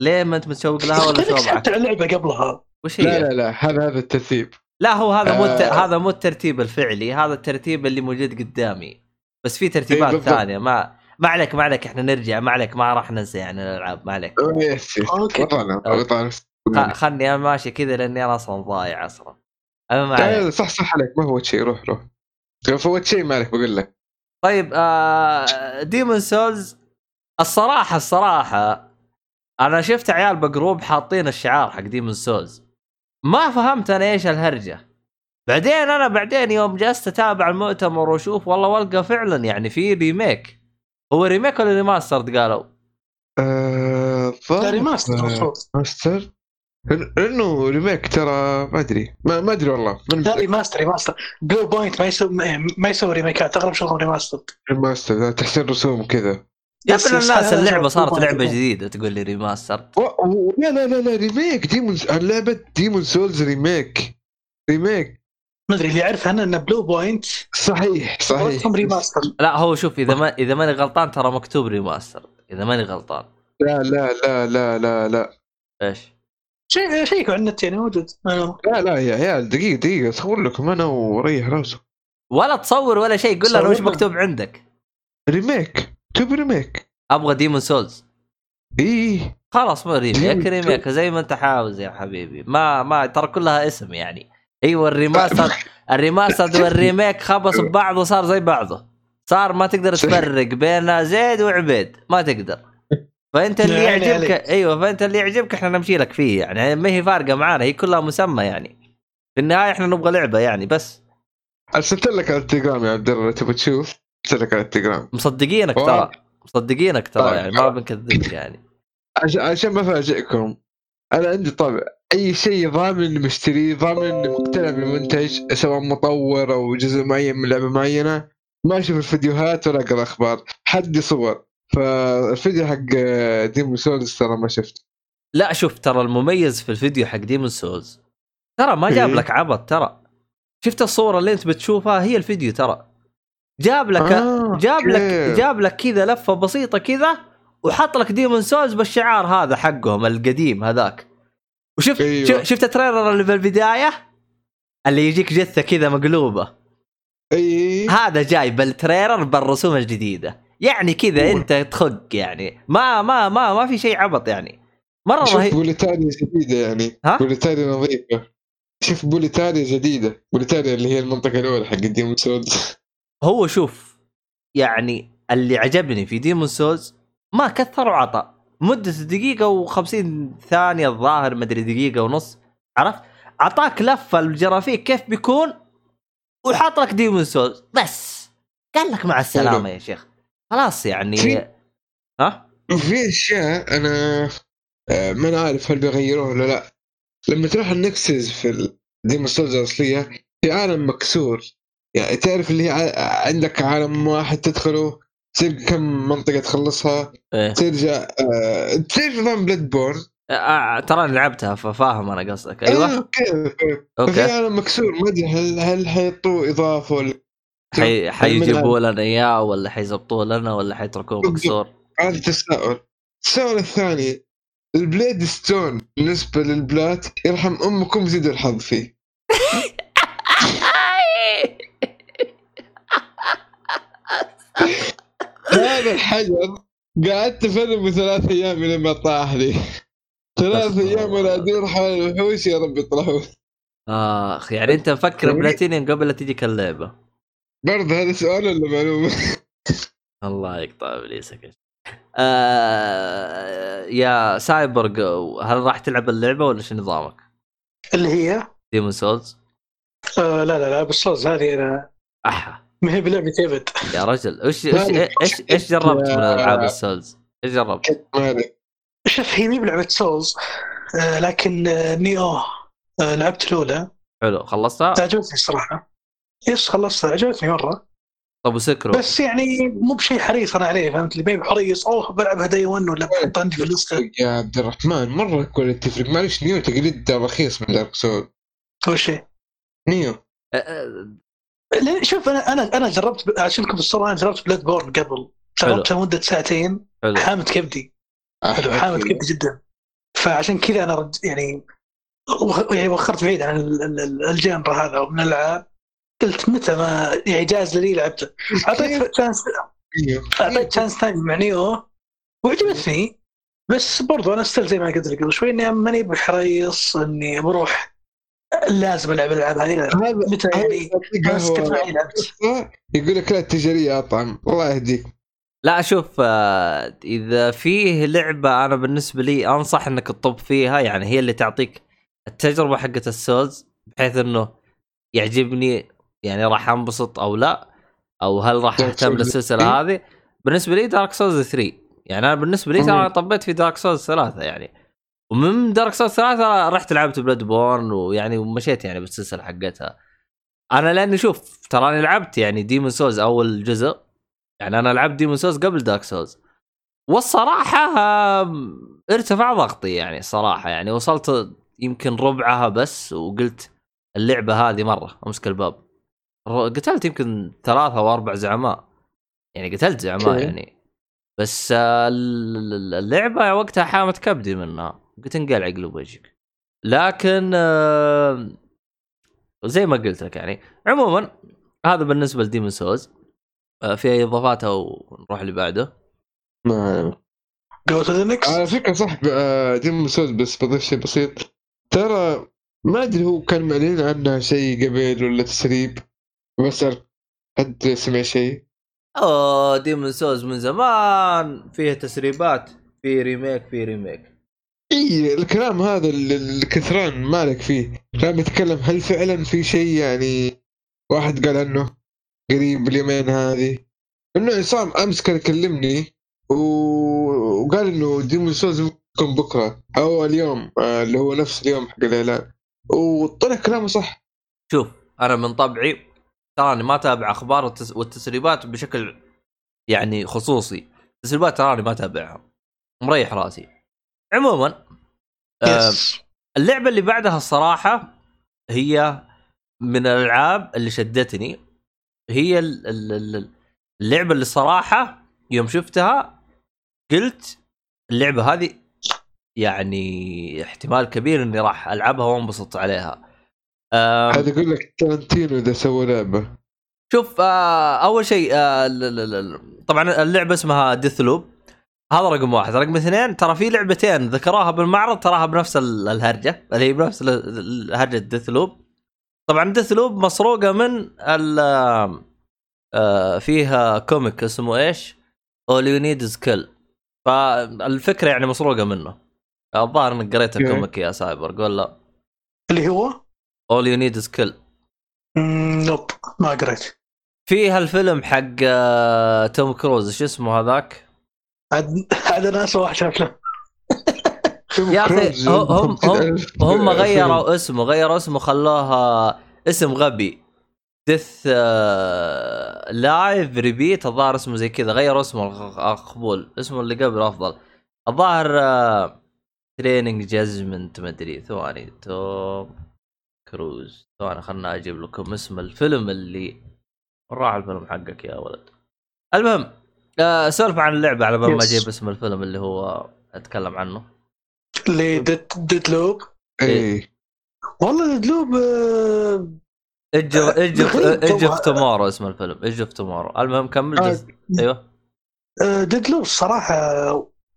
ليه ما أنت متشوق لها ولا شو؟ حتى اللعبه قبلها. وش هي؟ لا لا لا هذا هذا الترتيب. لا هو هذا مو. آه. هذا مو الترتيب الفعلي هذا الترتيب اللي موجود قدامي. بس في ترتيبات. ثانية ما ما عليك ما عليك إحنا نرجع ما عليك ما راح ننسى يعني الألعاب ما عليك. okay. خلني أنا ماشي كذا لأني أنا أصلا ضايع أصلا. اما ما عليك. صح صح عليك ما فوت شيء روح روح. لو فوت شيء ما عليك بقول لك. طيب آه Demon's Souls الصراحة الصراحة أنا شفت عيال ب group حاطين الشعار حق Demon's Souls ما فهمت أنا إيش الهرجة. بعدين أنا بعدين يوم جلست أتابع المؤتمر وأشوف والله والقى فعلا يعني في remake. هو remake ولا remastered قالوا؟ آه، ظل- remaster آه، المفروض ماستر؟ لأنه remake ترى ما أدري. ما, ما أدري والله. من لا remaster remaster. Bluepoint ما يسوي ما يسوي ريميكات أغلب شغلهم remaster. remaster تحسين رسوم كذا. يا ابن الناس اللعبة صارت لعبة. جديدة تقول لي remaster و... و... لا لا لا لا remake Demon's لعبة Demon's Souls remake remake ما أدري اللي اعرفه أنا ان Bluepoint صحيح صحيح. remaster لا هو شوف إذا ما إذا ماني غلطان ترى مكتوب remaster إذا ماني غلطان. لا لا لا لا لا لا. إيش؟ شيء شيكوا على النت يعني موجود. لا لا يا عيال دقيقة دقيقة اصور لكم أنا وريح راسك ولا تصور ولا شيء قول لنا وش. مكتوب عندك. remake تبي remake أبغى Demon's Souls إيه. خلاص مو remake remake زي ما أنت عاوز يا حبيبي. ما ما ترى كلها اسم يعني. أيوه ال remaster ال remaster وال remake خبص ببعض وصار زي بعضه. صار ما تقدر تفرق بين زيد وعبيد. ما تقدر. فأنت اللي يعني يعجبك. أيوه فأنت اللي يعجبك إحنا نمشي لك فيه يعني. ما هي فارقة معانا هي كلها مسمى يعني. في النهاية إحنا نبغى لعبة يعني بس. أرسلت لك على التليجرام يا عبد الله تبغى تشوف؟ على التليجرام. مصدقينك. ترى. مصدقينك ترى طيب. يعني ما بنكذبك يعني. عشان ما افاجئكم أنا عندي طبع أي شيء ضامن مشتريه ضامن مقتنع بالمنتج سواء مطور أو جزء معين من لعبة معينة ما أشوف الفيديوهات ولا أقرأ أخبار حدي صور. فالفيديو حق Demon's Souls ترى ما شفت لا شوف ترى المميز في الفيديو حق Demon's Souls ترى ما جاب إيه. لك عبط ترى. شفت الصورة اللي أنت بتشوفها؟ هي الفيديو ترى. جاب لك آه، جاب لك. جاب لك كذا لفة بسيطة كذا وحط لك Demon's Souls بالشعار هذا حقهم القديم هذاك. وشفت أيوة. شفت ال trailer اللي في البدايه اللي يجيك جثة كذا مقلوبة. أي. هذا جاي بال trailer بالرسوم الجديدة. يعني كذا. أنت تخق يعني. ما ما ما ما في شيء عبط يعني. مرة شوف رهيب. Boletaria جديدة يعني. ها؟ Boletaria نظيفة. شوف Boletaria جديدة. Boletaria اللي هي المنطقة الأولى حق Demon's Souls هو شوف يعني اللي عجبني في Demon's Souls ما كثر وعطى مدة دقيقة و50 ثانية الظاهر مدري دقيقة ونص عرفت؟ اعطاك لفة الجرافيك كيف بيكون وحط لك Demon's Souls بس قال لك مع السلامة يا شيخ. خلاص يعني في- ها؟ في أشياء أنا آه، ما أنا عارف هل بيغيروها ولا لا. لما تروح ال Nexus في Demon's Souls الأصلية في عالم مكسور. يعني تعرف اللي هي عندك عالم واحد تدخله تصير كم منطقة تخلصها إيه. ترجع آه، تعرف نظام Bloodborne آه ترى لعبتها ففاهم أنا قصدك. أيوه. أوكي أوكي. ففي أوكي عالم مكسور ما أدري هل هل حيطوا إضافة ولا حي... حيجيبوا لنا إياه ولا حيزبطوه لنا ولا حيتركوه. مكسور؟ هذا تساؤل التساؤل الثاني ال Bladestone بالنسبة لل plat يرحم أمكم زيدوا الحظ فيه. هذا الحجر قعدت افرمه ثلاث أيام لين ما طاح لي ثلاث أيام. وأنا أدور حول الوحوش يا رب يطلعون. اخ يعني أنت مفكر يعني- بلاتينيوم قبل لا تجيك اللعبة. برضه هذا سؤال ولا معلومة؟ الله يقطع ابليسك آه يا سايبرغ هل راح تلعب اللعبة ولا شو نظامك؟ اللي هي؟ Demon's Souls آه لا لا لا بالصوز هذه أنا. أحا. ما هي بلعبتي ابد يا رجل إيش إيش؟ إيش إيش جربت من ألعاب ال Souls؟ إيش جربت؟ شوف هي مي بلعبة Souls آه لكن آه Nioh آه لعبت الأولى. حلو خلصتها؟ عجبتني الصراحة. yes خلصتها عجبتني مرة. طب و Sekiro؟ بس يعني مو بشيء حريص أنا عليه فهمت لي؟ ما حريص أوه بلعبها day 1 ولا بحط عندي في اللسته يا عبد الرحمن مرة كل تفرق. معلش Nioh تقليد رخيص من Dark Soul شيء Nioh. آه، آه، شوف أنا أنا أنا جربت عشان لكم الصراحه أنا جربت Bloodborne قبل. جربتها مدة ساعتين. حلو. حامت كبدي. حلو حامت كبدي جدا. فعشان كذا أنا رد يعني يعني وخرت بعيد عن ال- ال- ال- ال genre هذا من الألعاب. قلت متى ما يعني جاز لي لعبته. أعطيت chance Nioh. أعطيت chance ثاني مع Nioh وعجبتني. بس برضو أنا still زي ما قلت لك قبل شوي إني ماني بحريص إني بروح لازم العب الألعاب هذه متى يعني هذا أنا سكت قهوة معي لعبت. يقول لك لا التجارية أطعم. الله يهديك. لا شوف آه، إذا فيه لعبة أنا بالنسبة لي أنصح إنك تطب فيها يعني هي اللي تعطيك التجربة حقت السولز بحيث إنه يعجبني يعني راح أنبسط أو لا أو هل راح Dark أهتم Souls للسلسلة 3. هذه. بالنسبة لي دارك سولز 3 يعني أنا بالنسبة لي ترى مم. أنا طبيت في دارك سولز 3 يعني ومن Dark Souls 3 رحت لعبت Bloodborne ويعني ومشيت يعني بالسلسلة حقتها. أنا لأني شوف تراني لعبت يعني Demon's Souls أول جزء. يعني أنا لعبت Demon's Souls قبل Dark Souls والصراحة ارتفع ضغطي يعني الصراحه يعني وصلت يمكن ربعها بس وقلت اللعبة هذه مرة أمسك الباب. قتلت يمكن ثلاثة أو أربع زعماء. يعني قتلت زعماء. يعني. بس ال- ال- اللعبة وقتها حامت كبدي منها. قلت انقلع قلب وجهك لكن آه، زي ما قلت لك يعني عموما هذا بالنسبة ل Demon's Souls في أي إضافات أو نروح اللي بعده؟ ما go to the next على فكرة صح Demon's Souls بس بضيف شيء بسيط. ترى ما أدري هو كان معلن عنها شيء قبل ولا تسريب. بسأل حد سمع شيء. أوه Demon's Souls من زمان فيه تسريبات في remake في remake إي الكلام هذا ال- الكثران مالك فيه. كان يتكلم هل فعلا في شيء يعني واحد قال عنه قريب اليومين هذه؟ إنه عصام أمس كان يكلمني وقال إنه Demon's Souls ممكن بكرة أو اليوم آه، اللي هو نفس اليوم حق الإعلان. وطلع كلامه صح. شوف أنا من طبعي تراني ما أتابع أخبار والتس- والتسريبات بشكل يعني خصوصي. التسريبات تراني ما أتابعها. مريح رأسي. عموما آه اللعبة اللي بعدها الصراحة هي من الألعاب اللي شدتني. هي ال- ال- ال- اللعبة اللي الصراحه يوم شفتها قلت اللعبة هذه يعني احتمال كبير إني راح ألعبها وانبسط عليها. هذا يقول لك تارنتينو إذا سوى لعبة. شوف آه أول شيء آه طبعا اللعبة اسمها Deathloop هذا رقم واحد. رقم اثنين ترى في لعبتين ذكروها بالمعرض تراها بنفس ال- الهرجة اللي هي بنفس ال- ال- هرجة Deathloop طبعا ديث لوب مسروقة من ال آه فيها comic اسمه إيش؟ All You Need Is Kill فالفكرة يعني مسروقة منه. الظاهر إنك قريت. ال comic يا سايبر قول لا. اللي هو؟ All You Need Is مم، nope ما قريت. في هالفيلم حق آه، توم كروز شو اسمه هذاك؟ عاد عاد أنا اسوء واحد شاف له يا أخي هم هم, هم, 50,000 هم فيلم. غيروا اسمه غيروا اسمه خلوها اسم غبي. ديث لايف ريبيت الظاهر اسمه زي كذا. غيروا اسمه الخبول اسمه اللي قبل أفضل. الظاهر تريننج جازمنت مدري ثواني توم كروز. ثواني خلنا أجيب لكم اسم الفيلم اللي راح الفيلم حقك يا ولد. المهم آه، سولف عن اللعبة على بال ما. أجيب اسم الفيلم اللي هو أتكلم عنه. اللي ديد, ديد لوب اي والله Deathloop آه، ايج ايج اوف. Tomorrow اسم الفيلم. Edge of Tomorrow المهم كمل آه. أيوه. آه، Deathloop الصراحه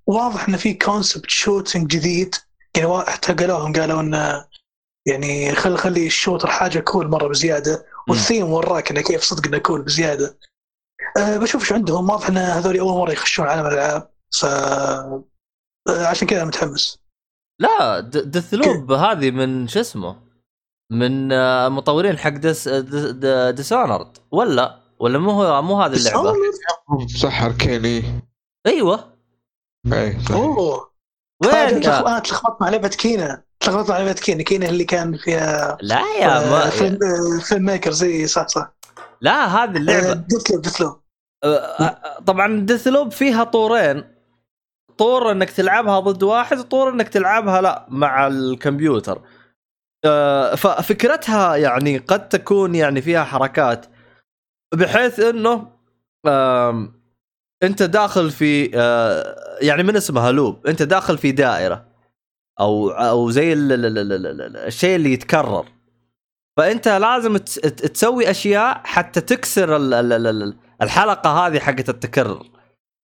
واضح انه في concept shooting جديد. يعني وا- حتى قالوهم قالوا إنه يعني خل خلي ال shooter حاجة cool مرة بزيادة والثيم وراك إنه كيف صدق إنه cool بزيادة. أه بشوف إيش عندهم. واضح إن هذول أول مرة يخشون عالم الألعاب. ف آه، عشان كذا متحمس. لا Deathloop هذه من شو اسمه؟ من آه، مطورين حق Dis- Dishonored ولا؟ ولا مو هو مو هذه اللعبة؟ صح Arkane أيوه. اي أوه. وين أنا تلخبطت مع لعبه Kena. تلخبطت مع لعبه Kena. Kena اللي كان فيها لا يا آه، ما فيلم آه، filmmaker زي صح صح. لا هذه اللعبة. Deathloop Deathloop. آه، طبعا ديث لوب فيها طورين. طور إنك تلعبها ضد واحد وطور إنك تلعبها لا مع الكمبيوتر. آه، ففكرتها يعني قد تكون يعني فيها حركات بحيث إنه أنت داخل في آه، يعني من اسمها لوب؟ أنت داخل في دائرة أو أو زي ال- ال- ال- ال- ال- ال- الشيء اللي يتكرر. فأنت لازم تسوي أشياء حتى تكسر ال- ال- ال- ال- الحلقة هذه حقت التكرر.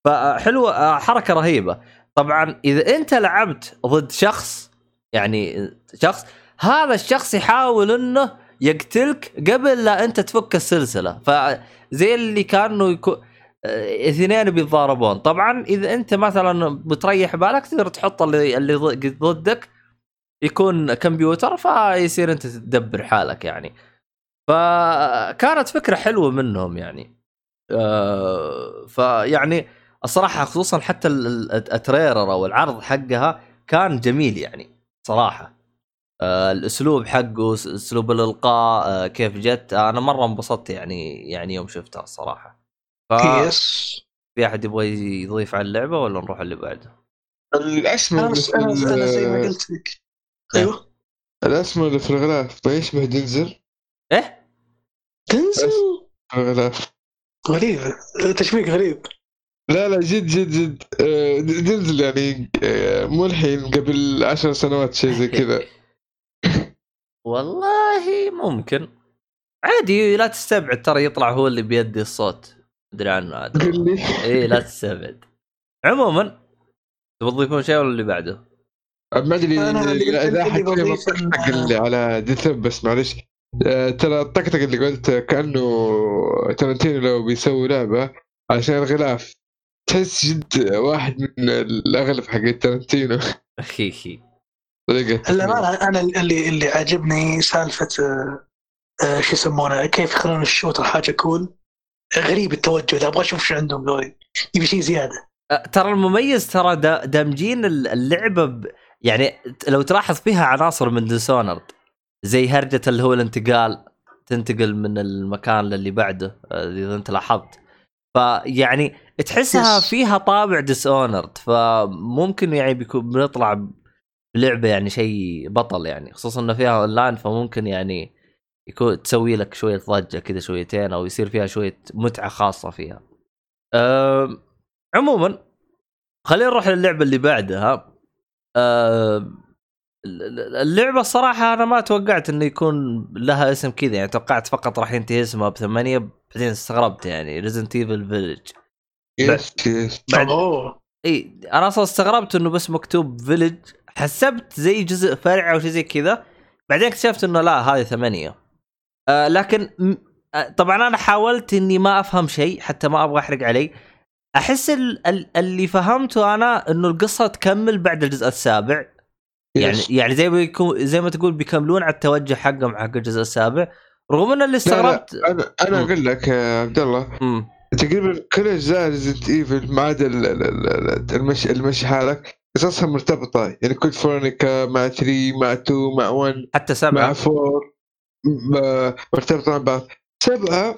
فحلوه حركة رهيبة. طبعا إذا أنت لعبت ضد شخص يعني شخص هذا الشخص يحاول إنه يقتلك قبل لا أنت تفك السلسلة. فزي اللي كانوا يكون اثنين بيتضاربون. طبعا إذا أنت مثلا بتريح بالك تقدر تحط اللي اللي ضد- ضدك يكون كمبيوتر فيصير أنت تدبر حالك يعني. فكانت فكرة حلوة منهم يعني. آه، فيعني الصراحة خصوصا حتى ال- ال- ال trailer أو العرض حقها كان جميل يعني صراحة. آه، الأسلوب حقه أسلوب الإلقاء آه، كيف جت أنا مرة انبسطت يعني يعني يوم شفتها الصراحة. ف yes في أحد يبغى يضيف على اللعبة ولا نروح اللي بعده؟ الاسمر أنا زي ما قلت لك. أيوه. الاسمر اللي في الغلاف يشبه دنزل. إيه؟ تنزل في الغلاف. غريب. تشبيك غريب. لا لا جد جد جد. آه، دنزل يعني آه، مو الحين قبل عشر سنوات شيء زي كذا. والله ممكن. عادي لا تستبعد ترى يطلع هو اللي بيدي الصوت. أدري عنه عاد. قل لي. اي لا تستبعد. عموما تبغى تضيفون شيء ولا اللي بعده؟ ما أدري اللي- إذا اللي احد فيهم اللي على ديث بس معلش آه، ترى الطقطق اللي قلت كأنه ترنتينو لو بيسوي لعبة عشان الغلاف. تحس جد واحد من الأغلب حق ترنتينو طريقة الأمانة أنا اللي اللي عاجبني سالفة آه، آه، شو يسمونه كيف يخلون ال shooter حاجة cool غريب التوجه ذا أبغى أشوف شو عندهم ذولي. يبي شيء زيادة. أه، ترى المميز ترى دا- دامجين ال- اللعبة ب... يعني لو تلاحظ فيها عناصر من Dishonored زي هرجة اللي هو الانتقال تنتقل من المكان للي بعده أه، إذا أنت لاحظت فيعني تحسها. فيها طابع Dishonored فممكن يعني بيكون بنطلع بلعبة يعني شيء بطل يعني خصوصا إنه فيها اونلاين فممكن يعني يكون تسوي لك شوية ضجة كذا شويتين أو يصير فيها شوية متعة خاصة فيها. أم... عموما خلينا نروح للعبة اللي بعدها. اللعبة الصراحه أنا ما توقعت إنه يكون لها اسم كذا يعني توقعت فقط راح ينتهي اسمها بثمانيه بعدين استغربت يعني Resident Evil Village yes yes بعد إي أنا أصلا استغربت إنه بس مكتوب فيلج حسبت زي جزء فرع أو شيء زي كذا بعدين اكتشفت إنه لا هذه ثمانية. آه لكن م- آه طبعا أنا حاولت إني ما أفهم شيء حتى ما أبغى أحرق علي أحس ال- ال- اللي فهمته أنا إنه القصة تكمل بعد الجزء السابع يعني. يعني زي ما يكون زي ما تقول بيكملون على التوجه حقهم حق الجزء السابع رغم ان اللي لا لا استغربت أنا أنا. أقول لك يا عبد الله. تقريبا كل أجزاء Resident Evil ما عدا ال- ال- ال- ال- المشي المشي حالك قصصها مرتبطة يعني Code Veronica مع 3 مع 2 مع 1 حتى مع سبعه 4 م- مرتبطة مع بعض سبعة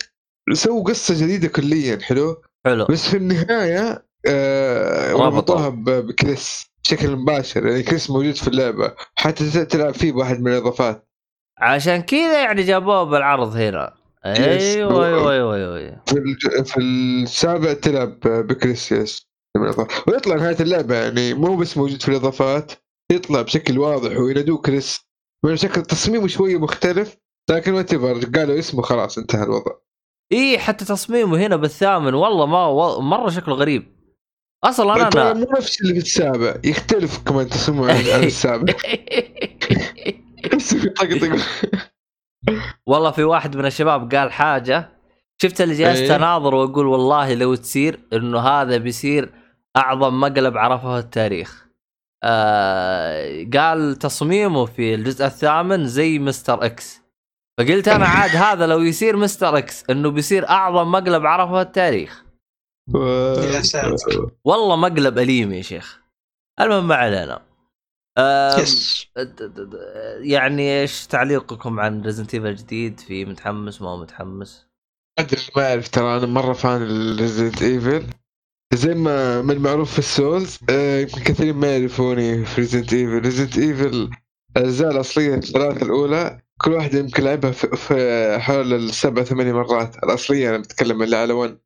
سووا قصة جديدة كليا حلو حلو. بس في النهاية آه. ربطوها بكريس بشكل مباشر. يعني كريس موجود في اللعبة. حتى تلعب فيه بواحد من الإضافات. عشان كذا يعني جابوه بالعرض هنا. أيوه أيوه أيوه أيوه في في السابع تلعب بكريس yes. ويطلع نهاية اللعبة يعني مو بس موجود في الإضافات يطلع بشكل واضح وينادوه كريس. من شكل تصميمه شوية مختلف لكن what قالوا اسمه خلاص انتهى الوضع. اي حتى تصميمه هنا بالثامن. والله ما و... مرة شكله غريب. أصلا أنا, أنا... مو نفس اللي في السابع. يختلف كمان تصميمه عن السابع. والله في واحد من الشباب قال حاجة. شفت اللي جالس إيه. تناظر واقول والله لو تصير إنه هذا بيصير أعظم مقلب عرفه التاريخ. آه قال تصميمه في الجزء الثامن زي Mr. X. فقلت أنا عاد هذا لو يصير Mr. X إنه بيصير أعظم مقلب عرفه التاريخ. يا ساتر. والله مقلب أليم يا شيخ. المهم ما علينا. يعني إيش تعليقكم عن Resident Evil الجديد؟ في متحمس؟ ما هو متحمس؟ أدري ما أعرف ترى أنا مرة fan ال Resident Evil زي ما من المعروف في ال Souls آه، يمكن كثيرين ما يعرفوني في Resident Evil Resident Evil الاجزاء الاصليه الثلاثة الأولى. كل واحدة يمكن لعبها في, حول السبع ثمانية مرات. الأصلية أنا بتكلم اللي على 1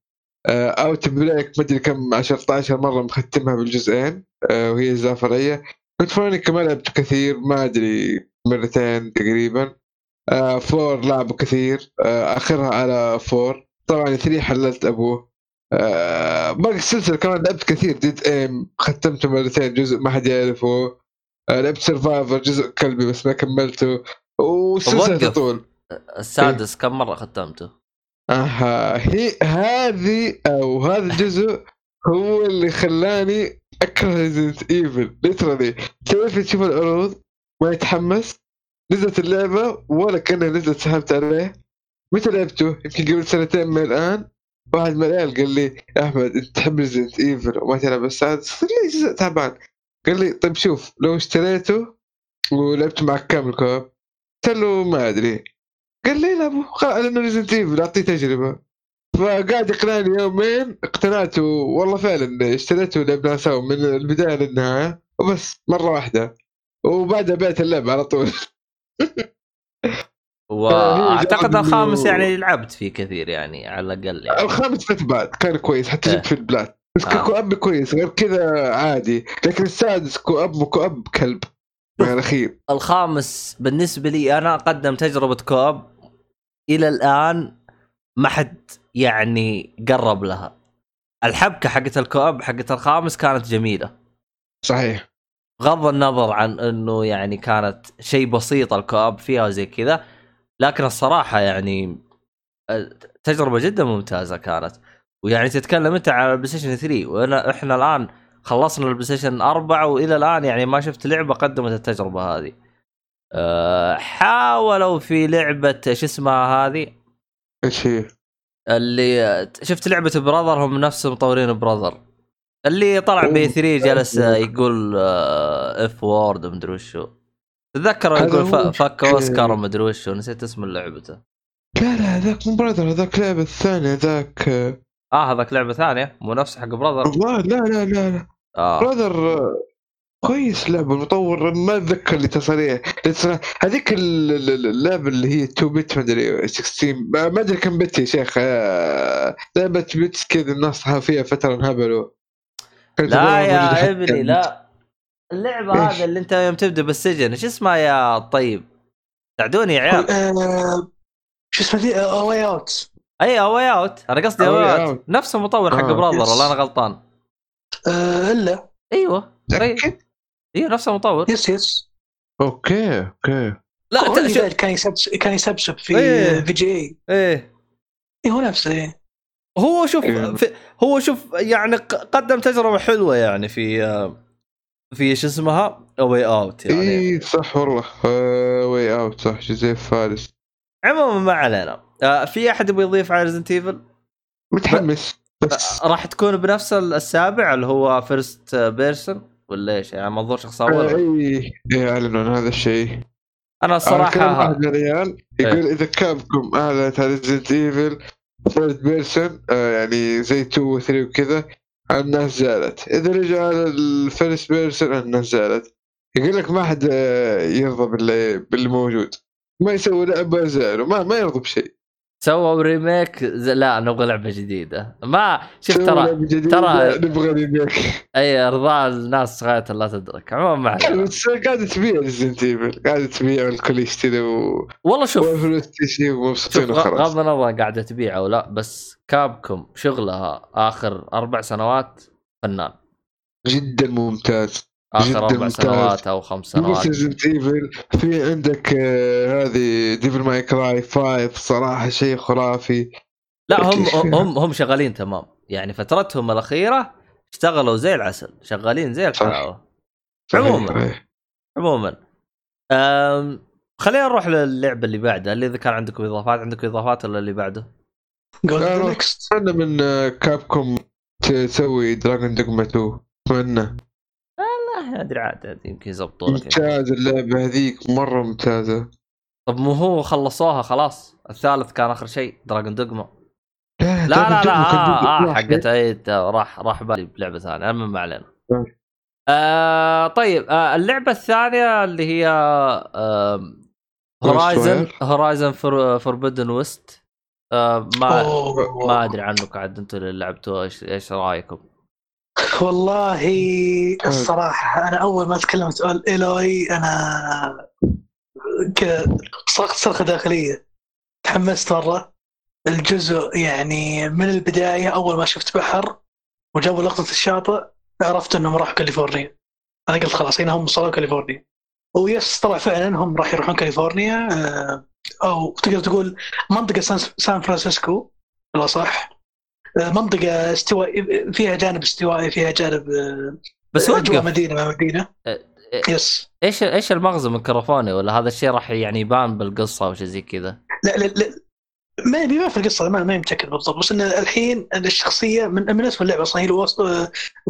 Outbreak ما أدري كم 10 12 مرة مختمها بالجزئين. آه، وهي اجزاء فرعيه Code Veronica ما لعبته كثير ما أدري مرتين تقريبا. آه four لعبوا كثير. آه أخرها على four. طبعا three حللت أبوه. آه باقي السلسلة كمان لعبت كثير. Dead Aim ختمته مرتين جزء ما حد يعرفه. آه لعبت Survivor جزء كلبي بس ما كملته. وقف. تطول السادس كم مرة ختمته؟ أها هي هذه أو هذا الجزء هو اللي خلاني أكره Resident Evil literally تعرف تشوف العروض؟ ما يتحمس. نزلت اللعبة ولا كأنها نزلت سحبت عليه. متى لعبته؟ يمكن قبل سنتين من الآن. واحد من العيال قال لي يا أحمد أنت تحب ريزنت ايفل وما تلعب السادس. قلت لي جزء تعبان. قال لي طيب شوف لو اشتريته ولعبت معك كامل co-op قلت له ما أدري. قال لي لا ابو لأنه Resident Evil أعطيه تجربة. فقاعد يقنعني يومين اقتنعت والله فعلا اشتريته ولعبناه سوا من البداية للنهاية وبس مرة واحدة. وبعدها بعت اللعبة على طول. وأعتقد الخامس يعني لعبت فيه كثير يعني على الأقل يعني. الخامس فت بعد كان كويس حتى إيه. جبت في البلات بس آه. كواب كويس غير كذا عادي. لكن السادس كواب مو كواب كلب. مع الاخير الخامس بالنسبة لي أنا قدم تجربة كوب إلى الآن ما حد يعني قرب لها. الحبكة حقت ال co-op حقت الخامس كانت جميلة. صحيح. بغض النظر عن إنه يعني كانت شيء بسيط ال co-op فيها وزي كذا لكن الصراحة يعني تجربة جدا ممتازة كانت. ويعني تتكلم أنت على ال PlayStation 3 وأنا إحنا الآن خلصنا ال PlayStation 4 وإلى الآن يعني ما شفت لعبة قدمت التجربة هذه. أه حاولوا في لعبة شو اسمها هذه؟ إيش هي؟ اللي شفت لعبة Brothers هم نفس مطورين Brothers اللي طلع ب E3 جلس يقول آه، F word ومدري وشو. تذكر يقول fuck Oscar ومدري وشو نسيت اسم لعبته. لا لا هذاك مو Brothers هذاك لعبة الثانية ذاك آه. هذاك لعبة ثانية مو نفس حق Brothers لا لا لا لا. آه. Brothers آه، كويس لعبة المطور ما أتذكر اللي تصاريح هذيك ال- ال- ال- اللعبة اللي هي 2 bit ما أدري 16 ما أدري كم bit يا شيخ. آه، لعبة bit كذا الناس فيها فترة انهبلوا. لا يا ابني لا. اللعبة؟ هذه اللي أنت يوم تبدأ بالسجن إيش اسمها يا طيب؟ ساعدوني يا عيال. آه، شو اسمه The Way Out A Way Out أنا قصدي A Way Out. نفس المطور حق. Brothers. ولا أنا غلطان. إلا. أيوه طيب. متأكد؟ أيوه نفس المطور. يس يس أوكي أوكي. لا كان يسبسب كان يسبسب في. VGA إيه. إيه، هو نفسه إيه. هو شوف إيه. في هو شوف يعني ق- قدم تجربة حلوة يعني في في شو اسمها؟ A Way Out يعني. اي صح والله. Way Out صح. جوزيف فارس. عموما ما علينا. آه، في أحد يبغى يضيف على Resident Evil متحمس. راح تكون بنفس السابع اللي هو first person ولا إيش؟ يعني منظور شخص أول؟ اي اي اعلنوا عن هذا الشيء. أنا الصراحه واحد الريال يقول إذا Capcom اعلنت على Resident Evil first person يعني زي 2 و 3 وكذا الناس زعلت. إذا رجع ال first person الناس زعلت. يقول لك ما حد آه، يرضى باللي, باللي موجود. ما يسوي لعبة زعلوا. ما ما يرضى بشيء. سووا remake. لا نبغى لعبة جديدة. ما شوف ترى ترى- نبغى ريميك. أي ارضاء الناس غايه لا تدرك. عموما ما علينا. بس قاعدة تبيع Resident Evil قاعدة تبيع والكل يشتري و... والله شوف ومبسوطين وخلاص. غض النظر قاعدة تبيع أو لا بس Capcom شغلها آخر أربع سنوات فنان. جدا ممتاز. آخر جداً أربع ممتاز. سنوات أو خمس بس سنوات. Resident Evil في عندك آه، هذه Devil May Cry 5 صراحة شيء خرافي. لا هم؟ هم هم شغالين تمام. يعني فترتهم الأخيرة اشتغلوا زي العسل شغالين زي الحلاوه عموماً. عموما. خلينا نروح للعبه اللي بعدها اللي إذا كان عندكم إضافات عندكم إضافات ولا اللي بعده؟ أتمنى من آه، Capcom تسوي Dragon's Dogma 2 أتمنى. ما أدري عاد يمكن يزبطوا لك ممتاز اللعبة هذيك مرة ممتازة طب مو هو خلصوها خلاص الثالث كان آخر شيء Dragon's Dogma لا لا لا آه واحد. حقت اي راح راح بالي بلعبة ثانية المهم ما علينا طيب. آه طيب آه اللعبة الثانية اللي هي آه هورايزن. هورايزن فوربدن ويست آه ما أوه. ما أدري عنك عاد أنتم اللي لعبتوها إيش إيش رأيكم؟ والله الصراحة أنا أول ما تكلمت قال Aloy أنا كذا صرخت صرخة داخلية. تحمست مرة. الجزء يعني من البداية أول ما شفت بحر وجابوا لقطة الشاطئ عرفت إنهم راحوا كاليفورنيا. أنا قلت خلاص هنا هم وصلوا كاليفورنيا. و yes طلع فعلا هم راح يروحون كاليفورنيا. آه، أو تقدر تقول منطقة سان- فرانسيسكو. بالأصح. آه، منطقة استوائي فيها جانب استوائي فيها جانب آه، بس أجواء وقف. مدينة ما مدينة. إيه. yes. إيش إيش المغزى من كاليفورنيا ولا هذا الشيء راح يعني يبان بالقصة أو شيء زي كذا؟ لا لا لا. ما ما في القصة ما ما متاكد بالضبط. بس إن الحين الشخصية من من اسم اللعبة أصلا هي ال West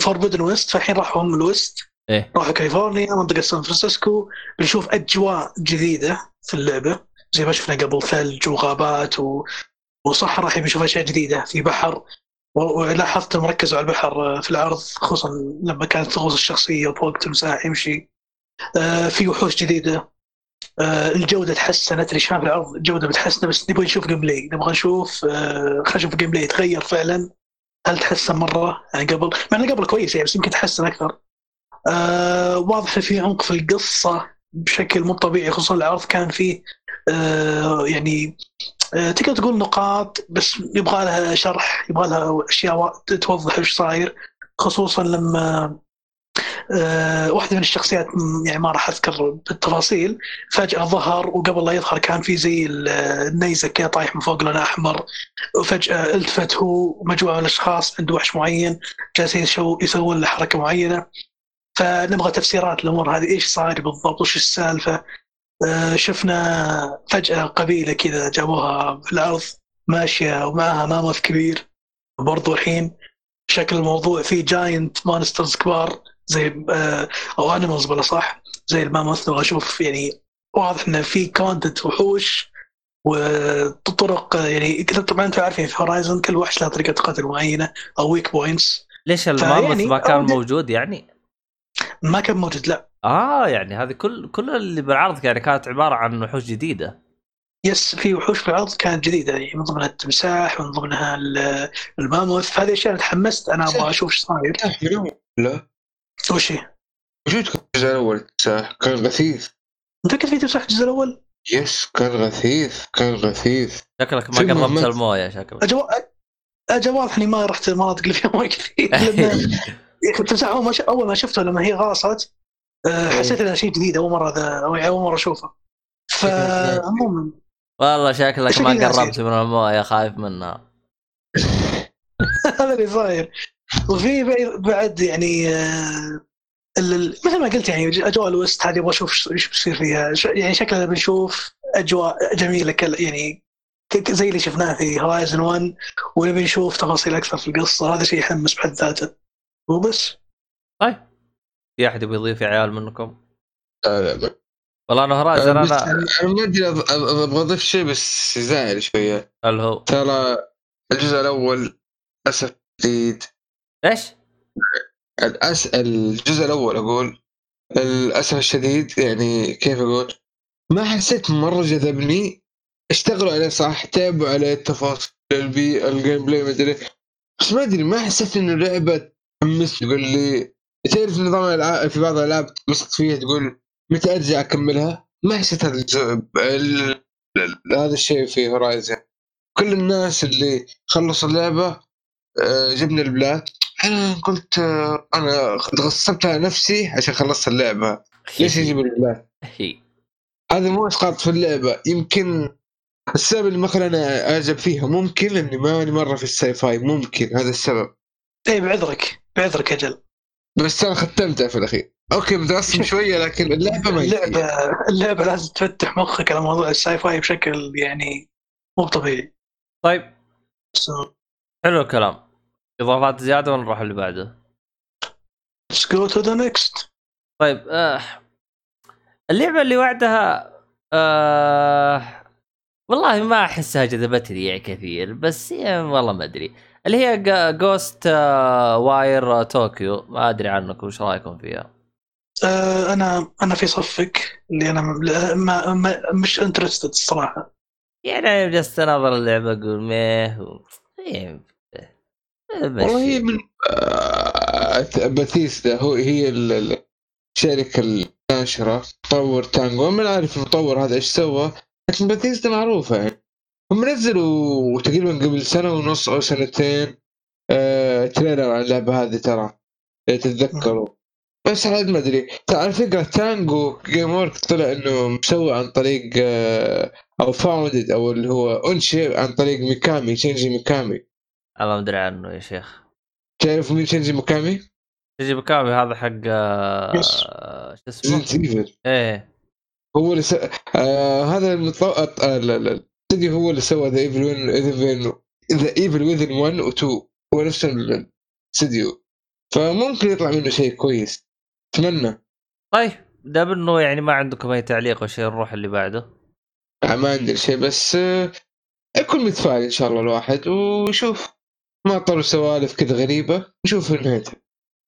Forbidden West فالحين راحوا هم ال West إيه. راحوا كاليفورنيا منطقة سان فرانسيسكو. بنشوف أجواء جديدة في اللعبة. زي ما شفنا قبل ثلج وغابات و... وصحراء الحين بنشوف أشياء جديدة في بحر. ولاحظت انهم ركزوا على البحر في العرض خصوصا لما كانت تغوص الشخصية ووقت التمساح يمشي. آه، في وحوش جديدة. آه، الجودة تحسنت اللي في العرض الجودة متحسنه بس نبغى نشوف gameplay نبغى نشوف آه، خلينا نشوف ال gameplay يتغير فعلا. هل تحسن مرة؟ يعني قبل مع إنه قبل كويس يعني بس يمكن تحسن أكثر. آه، واضح في عمق في القصة بشكل مو طبيعي خصوصا العرض كان فيه آه، يعني آه، تقدر تقول نقاط بس يبغى لها شرح يبغى لها أشياء توضح إيش صاير. خصوصا لما آه، واحدة من الشخصيات يعني ما راح أذكر بالتفاصيل فجأة ظهر وقبل لا يظهر كان في زي ال- النيزك طايح من فوق لونه أحمر. وفجأة ألتفت هو مجموعه من الأشخاص عند وحش معين جالسين يسو- يسوون له حركة معينة. فنبغى تفسيرات الأمور هذه إيش صاير بالضبط وش السالفة؟ آه، شفنا فجأة قبيلة كذا جابوها في الأرض ماشية ومعها ماموث كبير. برضو الحين شكل الموضوع فيه giant monsters كبار زي آه، أو animals بلا صح زي الماموث. نبغى أشوف يعني واضح إنه في content وحوش وطرق آه، يعني طبعا أنتم عارفين في Horizon كل وحش له طريقة قتل معينة أو weak points ليش الماموث ما كان موجود يعني؟ ما كان موجود لا. آه يعني هذه كل كل اللي بالعرض يعني كانت عبارة عن وحوش جديدة يس في وحوش في العرض كانت جديدة يعني من ضمنها التمساح ومن ضمنها ال- الماموث فهذه الاشياء اللي تحمست أنا أبغى أشوف إيش صاير لا وش هي؟ موجود كان الجزء الأول صح كان غثيث متأكد في تمساح الجزء الأول؟ يس كان غثيث كان غثيث شكلك ما قربت. الموية شكلك أجل أجل واضح إني ما رحت المناطق اللي فيها مويه كثير لأن يا أخي التمساح أول ما شفته لما هي غاصت حسيت انه شيء جديد أول مرة ذا يعني أول مرة اشوفه فعموما والله شكلك ما. قربت من المويه خايف منها هذا اللي صاير. وفي بعد- يعني آه، مثل ما قلت يعني أجواء الوست هذه أبغى أشوف إيش بيصير فيها. يعني شكلنا بنشوف أجواء جميلة كل يعني زي اللي شفناه في هورايزن 1 ونبي نشوف تفاصيل أكثر في القصة. هذا شيء يحمس بحد ذاته. وبس. طيب. في أحد يبي يضيف يا عيال منكم؟ لا لا لا. والله أنا بس أنا أنا ما أدري أبغى أضيف شيء بس يزعل شوية. اللي هو؟ ترى الجزء الأول اسف جديد. إيش؟ الأس... الجزء الأول أقول. للأسف الشديد يعني كيف أقول؟ ما حسيت مرة جذبني. اشتغلوا عليه صح تعبوا عليه التفاصيل البي ال gameplay ما أدري. بس ما أدري ما حسيت إنه لعبة تحمس تقول لي تعرف نظام الالعاب في بعض الألعاب مسكت فيها تقول متى أرجع أكملها؟ ما حسيت هذا الجزء ال... ال- هذا الشيء في Horizon كل الناس اللي خلصوا اللعبة آه، جبنا ال plat. أنا قلت آه، أنا غصبت على نفسي عشان خلصت اللعبة. ليش يجيب ال plat؟ هذا مو إسقاط في اللعبة. يمكن السبب اللي ما خلاني أعجب فيها ممكن لاني ماني مرة في ال sci-fi ممكن هذا السبب. اي بعذرك. بعذرك أجل. بس أنا ختمتها في الأخير. okay متعصب شوية لكن اللعبة ما اللعبه اللعبة لازم تفتح مخك على موضوع ال sci-fi بشكل يعني مو طبيعي. طيب. So, حلو الكلام. إضافات زيادة ولا نروح اللي بعده؟ let's go to the next. طيب آه. اللعبة اللي بعدها آه. والله ما أحسها جذبتني يعني كثير بس يعني والله ما أدري. اللي هي Ghostwire Tokyo ما أدري عنكم وش رأيكم فيها. آه، أنا أنا في صفك اللي أنا ما, ما, ما مش interested الصراحة. يعني جلست أناظر اللعبة أقول مية و... إيه، والله هي. من آه، باتيستا هو هي ال- ال- الشركة الناشرة مطور تانجو. ما عارف المطور هذا إيش سوى لكن باتيستا معروفة. يعني هم نزلوا تقريبا قبل سنة ونص أو سنتين آه trailer عن اللعبة هذه ترى إذا تتذكروا. بس عاد ما أدري. على فكرة Tango Gameworks طلع إنه مسوي عن طريق آه أو founded أو اللي هو أنشئ عن طريق ميكامي شينجي ميكامي. أنا ما أدري عنه يا شيخ. تعرف مين شينجي ميكامي؟ شينجي ميكامي هذا حق آه،. شو اسمه؟ إيه. هو اللي س... آه هذا المطو... آه لا لا. الاستديو هو اللي سوى The Evil Within The Evil Within 1 و 2 هو نفس الاستديو فممكن يطلع منه شيء كويس. أتمنى. طيب دام إنه يعني ما عندكم أي تعليق أو شيء نروح اللي بعده؟ آه، ما عندي شيء بس آه يكون متفائل إن شاء الله الواحد. ويشوف ما طلعوا سوالف كذا غريبة. نشوف نهايتها.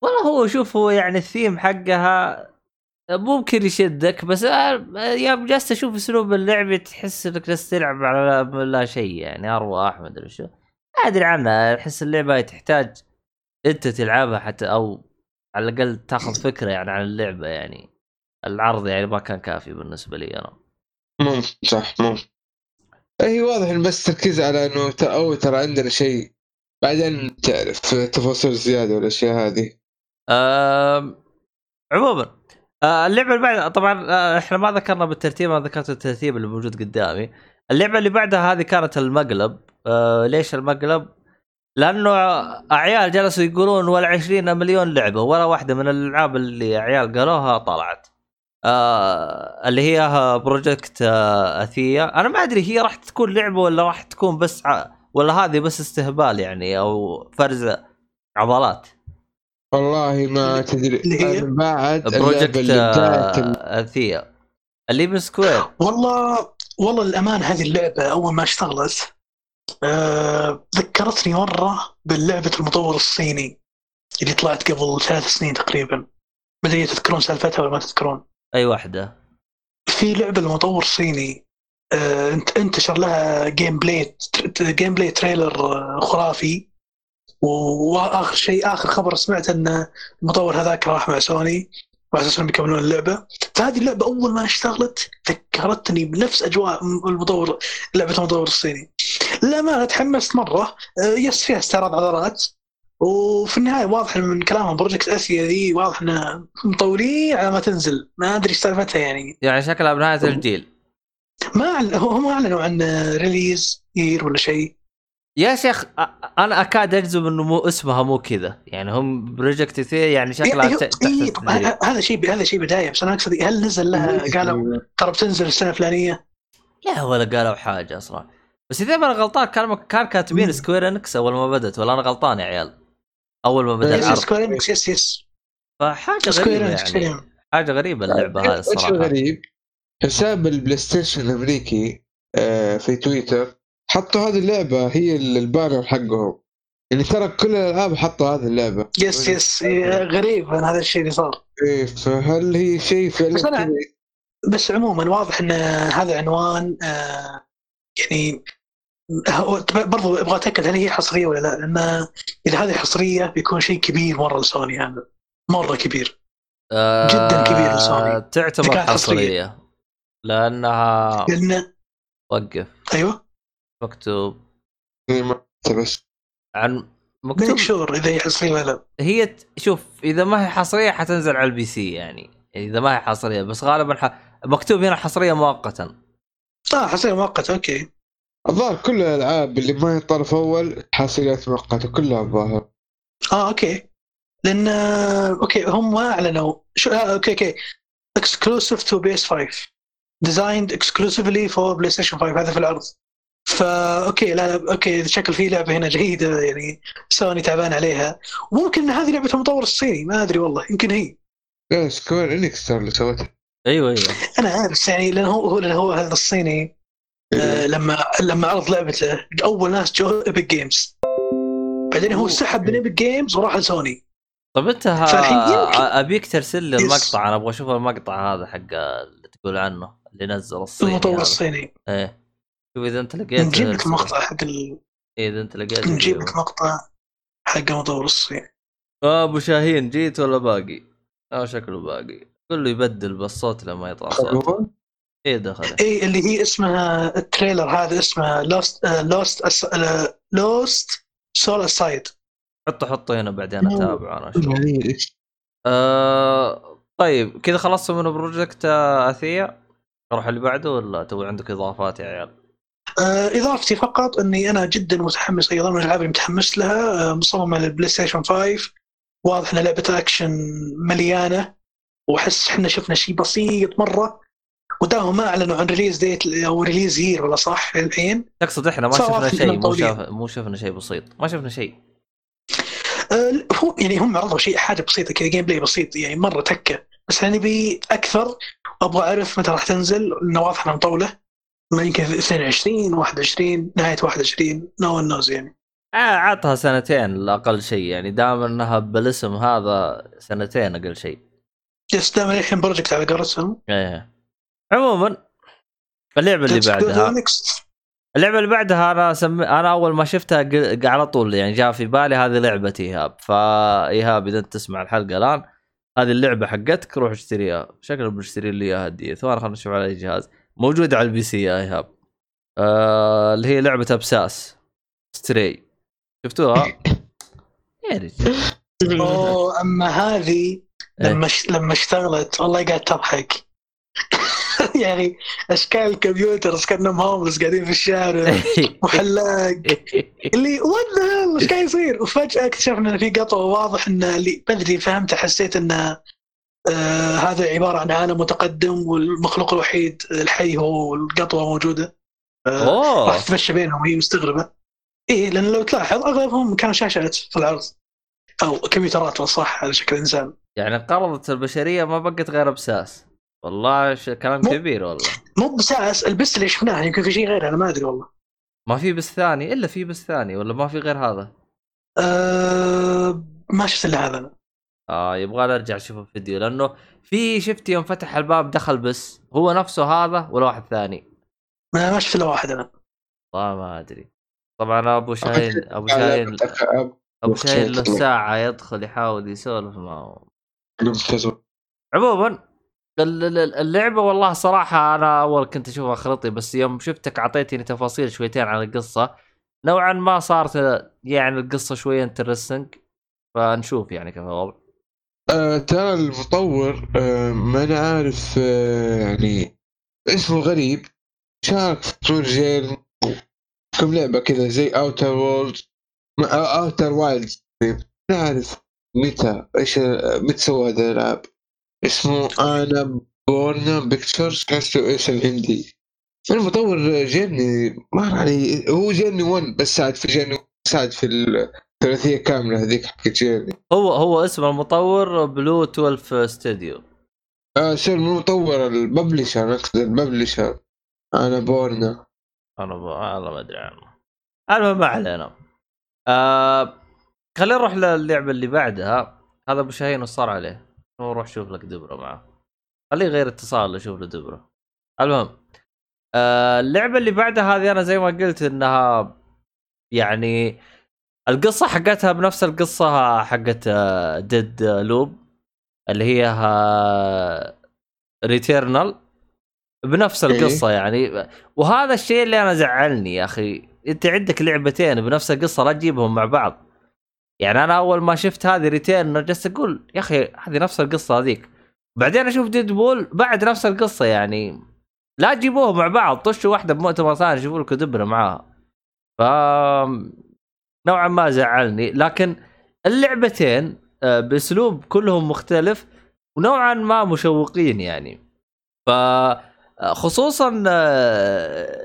والله هو شوف هو يعني الثيم حقها ممكن يشدك بس آه، يوم جالس أشوف أسلوب اللعب تحس إنك جالس تلعب على لا شيء يعني أرواح ما أدري شو ما أدري عنها أحس اللعبة تحتاج أنت تلعبها حتى أو على الأقل تاخذ فكرة يعني عن اللعبة يعني. العرض يعني ما كان كافي بالنسبة لي أنا. ممكن صح ممكن. هي واضح إن بس تركيز على إنه أو ترى عندنا شيء بعدين تعرف تفاصيل زيادة والأشياء هذه. أم عموما اللعبة اللي بعدها طبعا آه، إحنا ما ذكرنا بالترتيب أنا ذكرت الترتيب اللي موجود قدامي. اللعبة اللي بعدها هذه كانت المقلب. آه، ليش المقلب؟ لأنه اعيال جلسوا يقولون ولا 20 مليون لعبة ولا واحدة من الألعاب اللي عيال قالوها طلعت. آه اللي هي Project آه Athia أنا ما أدري هي راح تكون لعبة ولا راح تكون بس ع... ولا هذه بس استهبال يعني أو فرد عضلات. والله ما تدري. اللي بعد Project اللي بداية آه Athia اللي من Square. والله للأمانة هذه اللعبة أول ما اشتغلت آه ذكرتني مرة باللعبة المطور الصيني اللي طلعت قبل ثلاث سنين تقريبا. مدري تذكرون سالفتها ولا ما تذكرون. أي واحدة؟ في لعبة المطور صيني آه انت انتشر لها gameplay gameplay trailer خرافي. وآخر شيء آخر خبر سمعت إن المطور هذاك راح مع سوني وعلى أساس انهم يكملون اللعبة. فهذه اللعبة أول ما اشتغلت ذكرتني بنفس أجواء المطور لعبة المطور الصيني. للامانه تحمست مرة. آه، yes فيها استعراض عضلات. وفي النهاية واضح من كلامهم Project Athia ذي واضح إنه مطولين على ما تنزل. ما أدري إيش سالفتها يعني. يعني شكلها بنهاية الجيل ما هم أعلنوا عن release year ولا شيء. يا شيخ أنا أكاد أجزم إنه مو اسمها مو كذا يعني هم Project Athia يعني شكلها إيه تحت طبعاً التدريب. هذا شيء هذا شيء بداية بس أنا أقصد هل نزل لها قالوا ترى بتنزل السنة الفلانية لا ولا قالوا حاجة أصلا بس إذا ما أنا غلطان كان كان كاتبين. Square Enix أول ما بدت ولا أنا غلطان يا عيال أول ما بدا yes، العرض Square Enix yes yes فحاجة غريبة يعني. حاجة غريبة اللعبة هذه الصراحه الغريب؟ حساب ال PlayStation الأمريكي آه، في تويتر حطوا هذه اللعبة هي ال- ال banner حقهم. يعني ترى كل الألعاب حطوا هذه اللعبة. yes yes إيه، غريب عن هذا الشيء اللي صار. إيه فهل هي شيء فعلا بس؟ بس عموما واضح إن هذا عنوان آه، يعني هو- برضو أبغى أتأكد هل هي حصرية ولا لا لأن إذا هذه حصرية بيكون شيء كبير مرة لسوني هذا. مرة كبير. آه، جداً كبير لسوني. تعتبر كانت حصرية. حصرية. لأنها لأن وقف. أيوه؟ مكتوب. إيه، ما- بس. عن ميك مكتوب شور إذا هي حصرية ولا هي ت- شوف إذا ما هي حصرية حتنزل على البي سي يعني. إذا ما هي حصرية بس غالبا ح... مكتوب هنا حصرية مؤقتا. آه حصرية مؤقتة أوكي. الظاهر كل الألعاب اللي ما هي طرف أول حاصلات مؤقتة كلها الظاهر. آه أوكي. لأن آه، أوكي هم أعلنوا. شو آه أوكي أوكي. exclusive to PS 5 designed exclusively for PlayStation 5 هذا في العرض فا أوكي لا لا أوكي شكل في لعبة هنا جيده يعني سوني تعبان عليها. وممكن ان هذه لعبة المطور الصيني ما أدري والله يمكن هي. لا Square Enix ترى اللي سوتها. أيوه أيوه. أنا عارف بس يعني لأن هو هو لأن هو هذا الصيني آه لما لما عرض لعبته أول ناس جو Epic Games بعدين هو سحب من Epic Games وراح لسوني. طب أنت ها... أبيك ترسل لي. المقطع أنا أبغى أشوف المقطع هذا حق اللي تقول عنه اللي نزل الصيني المطور. الصيني. إيه. شوف إذا أنت لقيت نجيب لك. المقطع حق ال... إيه، إذا أنت لقيت نجيب. لك مقطع حق المطور الصيني آه، أبو شاهين جيت ولا باقي؟ آه شكله باقي كله يبدل بالصوت لما يطلع صوت إيه دخل اي اللي هي اسمها ال trailer هذا اسمه Lost Lost Lost Soul Aside حطه حطه هنا بعدين أتابعه أنا أشوف يعني إيش؟ آه طيب كذا خلصتوا من Project Athia نروح اللي بعده ولا تو عندك إضافات يا عيال؟ آه إضافتي فقط إني أنا جدا متحمس أيضا من الألعاب اللي متحمس لها آه مصمم على ال PlayStation 5 واضح انها لعبة اكشن مليانة وأحس إحنا شفنا شيء بسيط مرة. وتراهم ما أعلنوا عن release date أو release year ولا صح الحين. تقصد إحنا ما شفنا شيء مو. شاف مو شفنا شيء بسيط. ما شفنا شيء آه، هو يعني هم عرضوا شيء حاجة بسيطة كذا gameplay بسيط يعني مرة تكة. بس أنا نبي أكثر أبغى أعرف متى راح تنزل لأنه واضح انها مطولة. ما يمكن 22 21 نهاية 21 no one knows يعني. آه عطها سنتين أقل شيء يعني. دام إنها بالاسم هذا سنتين أقل شيء. yes دائما الحين project على قولتهم إيه. عموما اللعبة اللي بعدها. اللعبة اللي بعدها أنا سم... أنا أول ما شفتها ق- على طول يعني جاء في بالي هذه لعبة إيهاب. فإيهاب إذا أنت تسمع الحلقة الآن هذه اللعبة حقتك روح اشتريها. شكله بنشتري لي إياها هديه ثواني خلينا نشوف على أي جهاز. موجوده على ال PC ايهاب آه اللي هي لعبة البساس. Stray شفتوها؟ يا رجال. أوه أما هذه إيه. لما ش... لما اشتغلت والله قاعد تضحك. يعني اشكال ال computers كانهم homeless قاعدين في الشارع؟ وحلاق. اللي what the إيش قاعد يصير؟ وفجأة اكتشفنا ان في قطوة واضح إن اللي بدري فهمت حسيت ان آه هذا عبارة عن عالم متقدم والمخلوق الوحيد الحي هو القطوة موجودة. آه راح تتمشى بينهم وهي مستغربة. إيه لأن لو تلاحظ أغلبهم كانوا شاشات في العرض أو كمبيوترات صح على شكل إنسان. يعني انقرضت البشرية ما بقت غير بساس والله ش... كلام مو- كبير والله. مو بساس البس اللي شفناه يمكن في شيء غير أنا ما أدري والله. ما في بس ثاني؟ إلا في بس ثاني ولا ما في غير هذا؟ أه ما شفت إلا هذا. أنا. آه يبغى أرجع أشوف الفيديو لأنه في شفت يوم فتح الباب دخل بس هو نفسه هذا ولا واحد ثاني. ما ما شفت إلا واحد أنا. والله ما أدري. طبعا أبو شاهين أبو شاهين أبو شاهين له ساعة يدخل يحاول يسولف معه. عموما ال- ال- اللعبة والله صراحة أنا أول كنت أشوفها خرطي بس يوم شفتك أعطيتني تفاصيل شويتين عن القصة. نوعا ما صارت يعني القصة شوية انترستنج فنشوف يعني كيف الوضع. آه ترى المطور آه ما أنا عارف آه يعني اسمه غريب. شارك في تور جيل كم لعبة كذا زي اوتر وورلد اوتر وايلد ما أعرف متى إيش متى سوى هذه الألعاب. اسمه انا بورنا بيكتشرز حسه إيش الهندي المطور جيرني ما علي هو جيرني 1 بس ساعد في جيرني ساعد في الثلاثية كاملة هذيك حقت هو هو اسم المطور بلو 12 ستوديو آه سير مو مطور الببلشر أقصد الببلشر أنا بورنا. أنا ب... والله ما أدري عنه. المهم ما علينا. آه... خلينا نروح للعبة اللي بعدها. هذا أبو شاهين وش صار عليه نروح شوف لك دبرة معه. خليه غير اتصال أشوف له دبرة. المهم آه... اللعبة اللي بعدها هذه أنا زي ما قلت إنها يعني القصة حقتها بنفس القصة حقت Deathloop اللي هي Returnal بنفس إيه. القصة يعني. وهذا الشيء اللي أنا زعلني يا أخي. أنت عندك لعبتين بنفس القصة لا تجيبهم مع بعض. يعني أنا أول ما شفت هذه Returnal جلست أقول يا أخي هذه نفس القصة هذيك. بعدين أشوف ديد بول بعد نفس القصة يعني. لا تجيبوها مع بعض. طشوا واحدة بمؤتمر ثاني شوفوا لكم دبره معاها. ف نوعا ما زعلني لكن اللعبتين آه، بأسلوب كلهم مختلف ونوعا ما مشوقين يعني. ف آه، خصوصا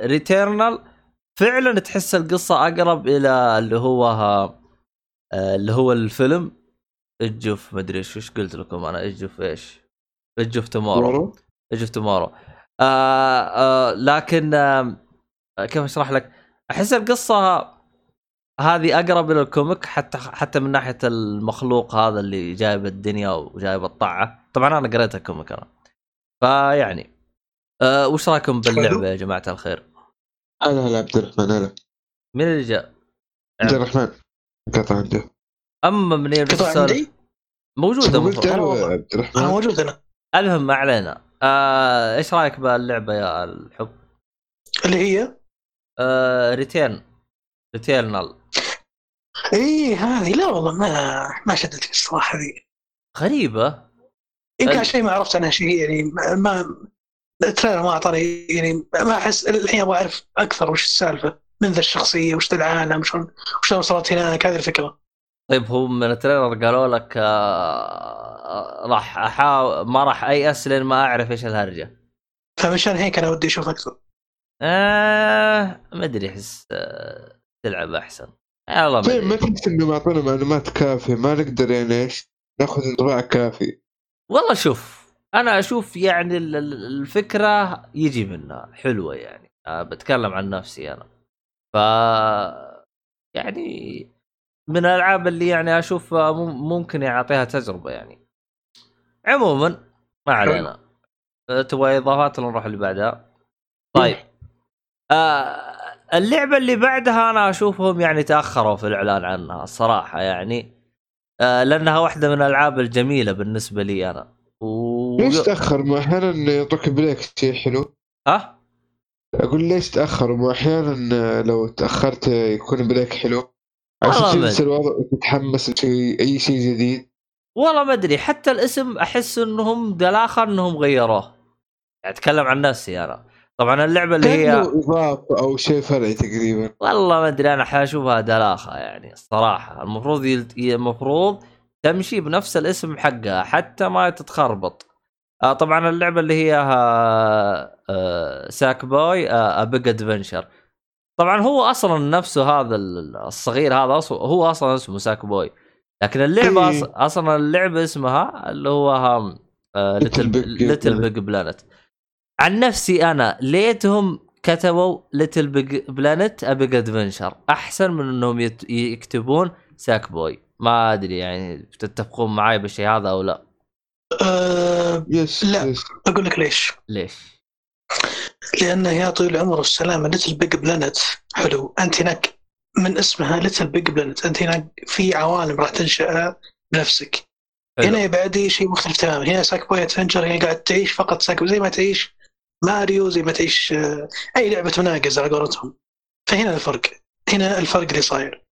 Returnal فعلا تحس القصة أقرب إلى اللي هو آه، اللي هو الفيلم. اجف مدري إيش إيش قلت لكم أنا؟ اجف إيش؟ Edge of Tomorrow of Tomorrow آه آه لكن آه كيف أشرح لك؟ أحس القصة هذه أقرب إلى ال comic حتى حتى من ناحية المخلوق هذا اللي جايب الدنيا وجايب الطاعة طبعا أنا قريت ال comic أنا فيعني آه وش رأيكم باللعبة يا جماعة الخير؟ أنا هلا عبد الرحمن هلا مين اللي جاء؟ عبد الرحمن قطع عنده أما منين قطع؟ عندي موجوده. أنا موجود أنا المهم ما علينا آه إيش رأيك باللعبة يا الحب؟ اللي هي آه ريتيرن Returnal اي هذه لا والله ما ما شدتني الصراحة هذه. غريبة. يمكن ال- عشان ما عرفت عنها شيء يعني ما- ما ال trailer ما أعطاني يعني ما أحس الحين أبغى أعرف أكثر وش السالفة من ذا الشخصية وش ذا العالم شلون شلون وصلت هناك هذه الفكرة. طيب هو من ال trailer قالوا لك آه راح احاول ما راح أيأس لين ما أعرف إيش الهرجة. فمشان هيك أنا ودي أشوف أكثر. آه ما أدري أحس آه تلعب أحسن. ما طيب ما تحس إنه معطينا معلومات كافية. ما نقدر يعني إيش نأخذ انطباع كافي. والله شوف أنا أشوف يعني ال- ال- الفكرة يجي منها حلوة يعني. أه بتكلم عن نفسي أنا. ف يعني من الألعاب اللي يعني أشوف مم- ممكن يعطيها تجربة يعني. عموما ما علينا. أه، تبغى إضافات ولا نروح اللي بعدها؟ طيب. آه اللعبة اللي بعدها أنا أشوفهم يعني تأخروا في الإعلان عنها الصراحة يعني آه لأنها واحدة من الألعاب الجميلة بالنسبة لي أنا. و... ليش تأخر؟ ما أحيانا يعطوك break شيء حلو. ها؟ أقول ليش تأخر؟ ما أحيانا لو تأخرت يكون break حلو. عشان تنسى الوضع وتتحمس أي شيء جديد. والله ما أدري. حتى الاسم أحس إنهم دلاخه إنهم غيروه. أتكلم عن نفسي أنا. طبعا اللعبة اللي هي إضافة أو شيء فرعي تقريبا. والله ما أدري أنا حاشوفها دلاخة يعني الصراحة. المفروض يلت... المفروض تمشي بنفس الاسم حقها حتى ما تتخربط. آه طبعا اللعبة اللي هي آه آه Sackboy آه Big Adventure طبعا هو أصلا نفسه هذا ال- الصغير هذا أصلا هو أصلا اسمه Sackboy. لكن اللعبة إيه. أصلا اللعبة اسمها اللي هو Little. Big Planet عن نفسي أنا ليتهم كتبوا Little Big Planet A Big Adventure أحسن من إنهم. يكتبون Sackboy ما أدري يعني تتفقون معي بالشيء هذا أو لا أه yes لا. yes أقول لك ليش؟ ليش؟ لأنه يا طويل العمر والسلامة Little Big Planet حلو أنت هناك من اسمها Little Big Planet أنت هناك في عوالم راح تنشأها بنفسك حلو. هنا بعدي شيء مختلف تماما هنا Sackboy Adventure هي قاعد تعيش فقط Sack زي ما تعيش ماريو زي ما تعيش آه، أي لعبة مناقز على قولتهم. فهنا الفرق هنا الفرق اللي صاير.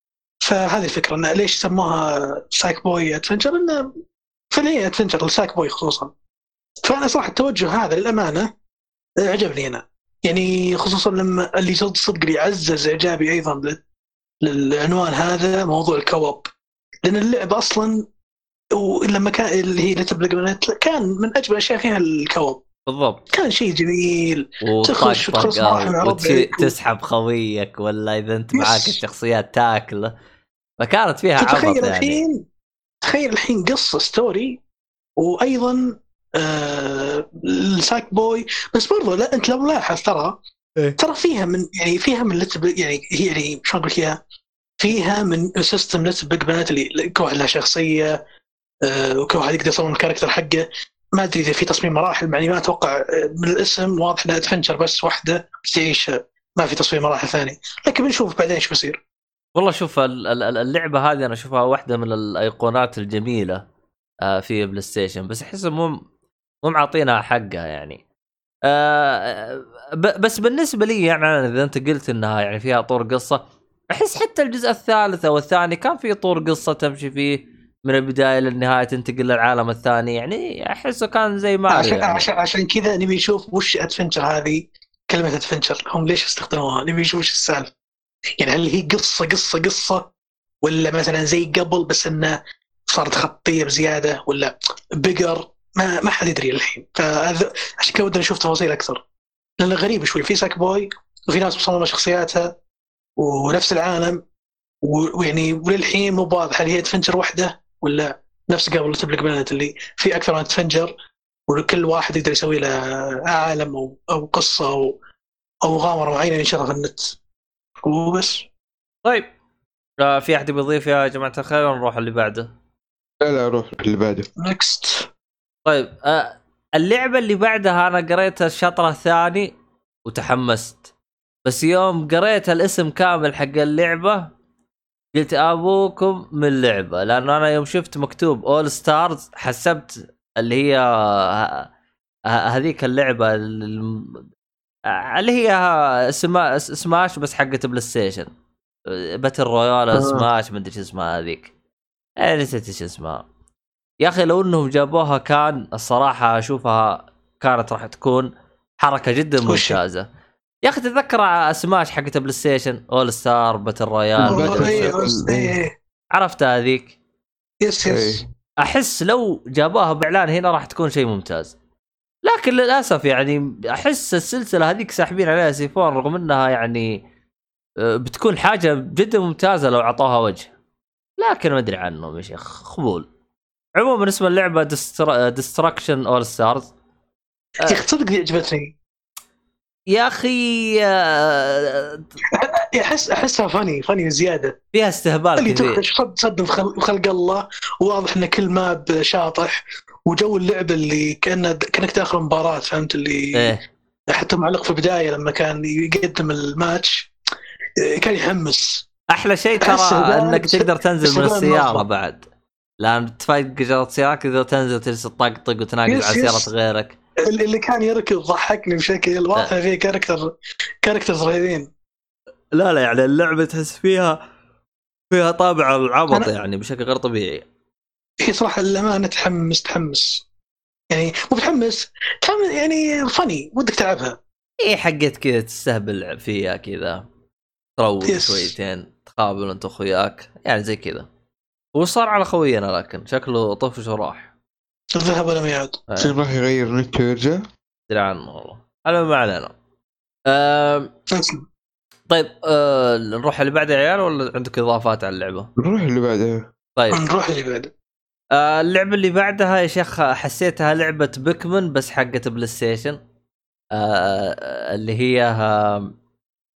فهذه الفكرة انه ليش سموها Sackboy Adventure؟ انه فعليا adventure ل Sackboy خصوصا. فأنا صراحة التوجه هذا للأمانة آه، عجبني أنا. يعني خصوصا لما اللي صدق صدق اللي عزز إعجابي أيضا لل- للعنوان هذا موضوع ال co-op لأن اللعبة أصلا ولما كان اللي هي Little كان من أجمل الاشياء فيها ال co-op بالضبط. كان شيء جميل. تخش وتسحب خويك ولا إذا أنت. معاك الشخصيات تاكله. فكانت فيها عبط تتخيل يعني. الحين تخيل الحين قصة story وأيضا آه ال Sackboy. بس برضو لا أنت لو لاحظ ترى إيه. ترى فيها من يعني فيها من Little Big يعني هي يعني شلون أقول لك إياها؟ فيها من system Little Big Planet اللي كل واحد له شخصية آه وكل واحد يقدر يصمم ال character حقه. ما أدري إذا في تصميم مراحل يعني ما أتوقع آه، من الاسم واضح إنها adventure بس واحدة تعيش ما في تصميم مراحل ثاني لكن بنشوف بعدين إيش بيصير. والله شوف ال- ال- ال- اللعبة هذه أنا أشوفها واحدة من الأيقونات الجميلة آه، في بلاي ستيشن. بس أحس مو مو معطينها حقها يعني. آه، بس بالنسبة لي يعني إذا أنت قلت إنها يعني فيها طور قصة أحس حتى الجزء الثالث أو الثاني كان في طور قصة تمشي فيه. من البداية للنهاية تنتقل للعالم الثاني. يعني أحسه كان زي ماريو عشان يعني. عشان عشان كذا نبي نشوف وش adventure هذه كلمة adventure هم ليش استخدموها نبي نشوف وش السالفة. يعني هل هي قصة قصة قصة ولا مثلا زي قبل بس إنه صارت خطية بزيادة ولا بيجر ما ما حد يدري الحين. فهذا عشان كذا ودنا نشوف تفاصيل أكثر. لأنه غريب شوي. في Sackboy وفي ناس مصممه شخصياتها ونفس العالم ويعني وللحين مو واضح هل هي adventure واحدة ولا نفس قبل Little Big Planet اللي في أكثر من adventure وكل واحد يقدر يسوي له عالم أو أو قصة أو أو مغامره معينة ينشرها في النت. وبس طيب. آه، في أحد بيضيف يا جماعة الخير ولا نروح اللي بعده؟ لا لا روح اللي بعده. next طيب آه اللعبة اللي بعدها أنا قريت الشطر الثاني وتحمست. بس يوم قريت الاسم كامل حق اللعبة قلت أبوكم من لعبة لأنه أنا يوم شفت مكتوب All-Stars حسبت اللي هي هذيك اللعبة الم- اللي هي سما Smash بس حقت بلاي ستيشن Battle Royale آه. سماش مدري شو اسمها هذيك آه، نسيت إيش اسمها يا أخي لو إنهم جابوها كان الصراحة أشوفها كانت راح تكون حركة جدا؟ ممتازة يا أخي تتذكر سماش حقت بلاي ستيشن؟ All-Star Battle Royale. عرفت هذيك؟ yes yes إيه. أحس لو جابوها بإعلان هنا راح تكون شيء ممتاز. لكن للأسف يعني أحس السلسلة هذيك ساحبين عليها سيفون رغم إنها يعني آه، بتكون حاجة جدا ممتازة لو أعطوها وجه. لكن ما أدري عنهم يا شيخ خبول. عموما اسم اللعبة Destruction AllStars يا أخي تصدق عجبتني يا أخي آه، أحس أحسها funny funny زيادة. فيها استهبال اللي تخرج صد بخلق الله. واضح إن كل map شاطح. وجو اللعبه اللي كانه كأنك داخل مباراة فهمت؟ اللي إيه. حتى معلق في البداية لما كان يقدم الماتش إيه، كان يحمس. أحلى شيء ترى إنك تقدر تنزل من السيارة. بعد. لأن تفايق جرة سيارة تقدر تنزل تجلس تطقطق وتناقز yes، على yes. سيارة غيرك. اللي كان يركض ضحكني بشكل واضح فيه character كاركترز رهيبين لا لا يعني اللعبة تحس فيها فيها طابع العبط يعني بشكل غير طبيعي. هي صراحة للأمانة تحمس تحمس. يعني مو متحمس تحمس يعني فني ودك تلعبها. إيه حقت كذا تستهبل فيها كذا تروق. شويتين تقابل أنت وأخوياك يعني زي كذا. وش صار على خوينا لكن شكله طفش وراح. الذهب ولم يعد عشان راح يغير نت ويرجع ادري عنه والله. على ما علينا. طيب آه نروح اللي بعده يا عيال ولا عندك إضافات على اللعبة؟ نروح اللي بعدها طيب. نروح اللي بعده. آه اللعبة اللي بعدها يا شيخ حسيتها لعبة Pikmin بس حقت بلاي ستيشن آه اللي هي آه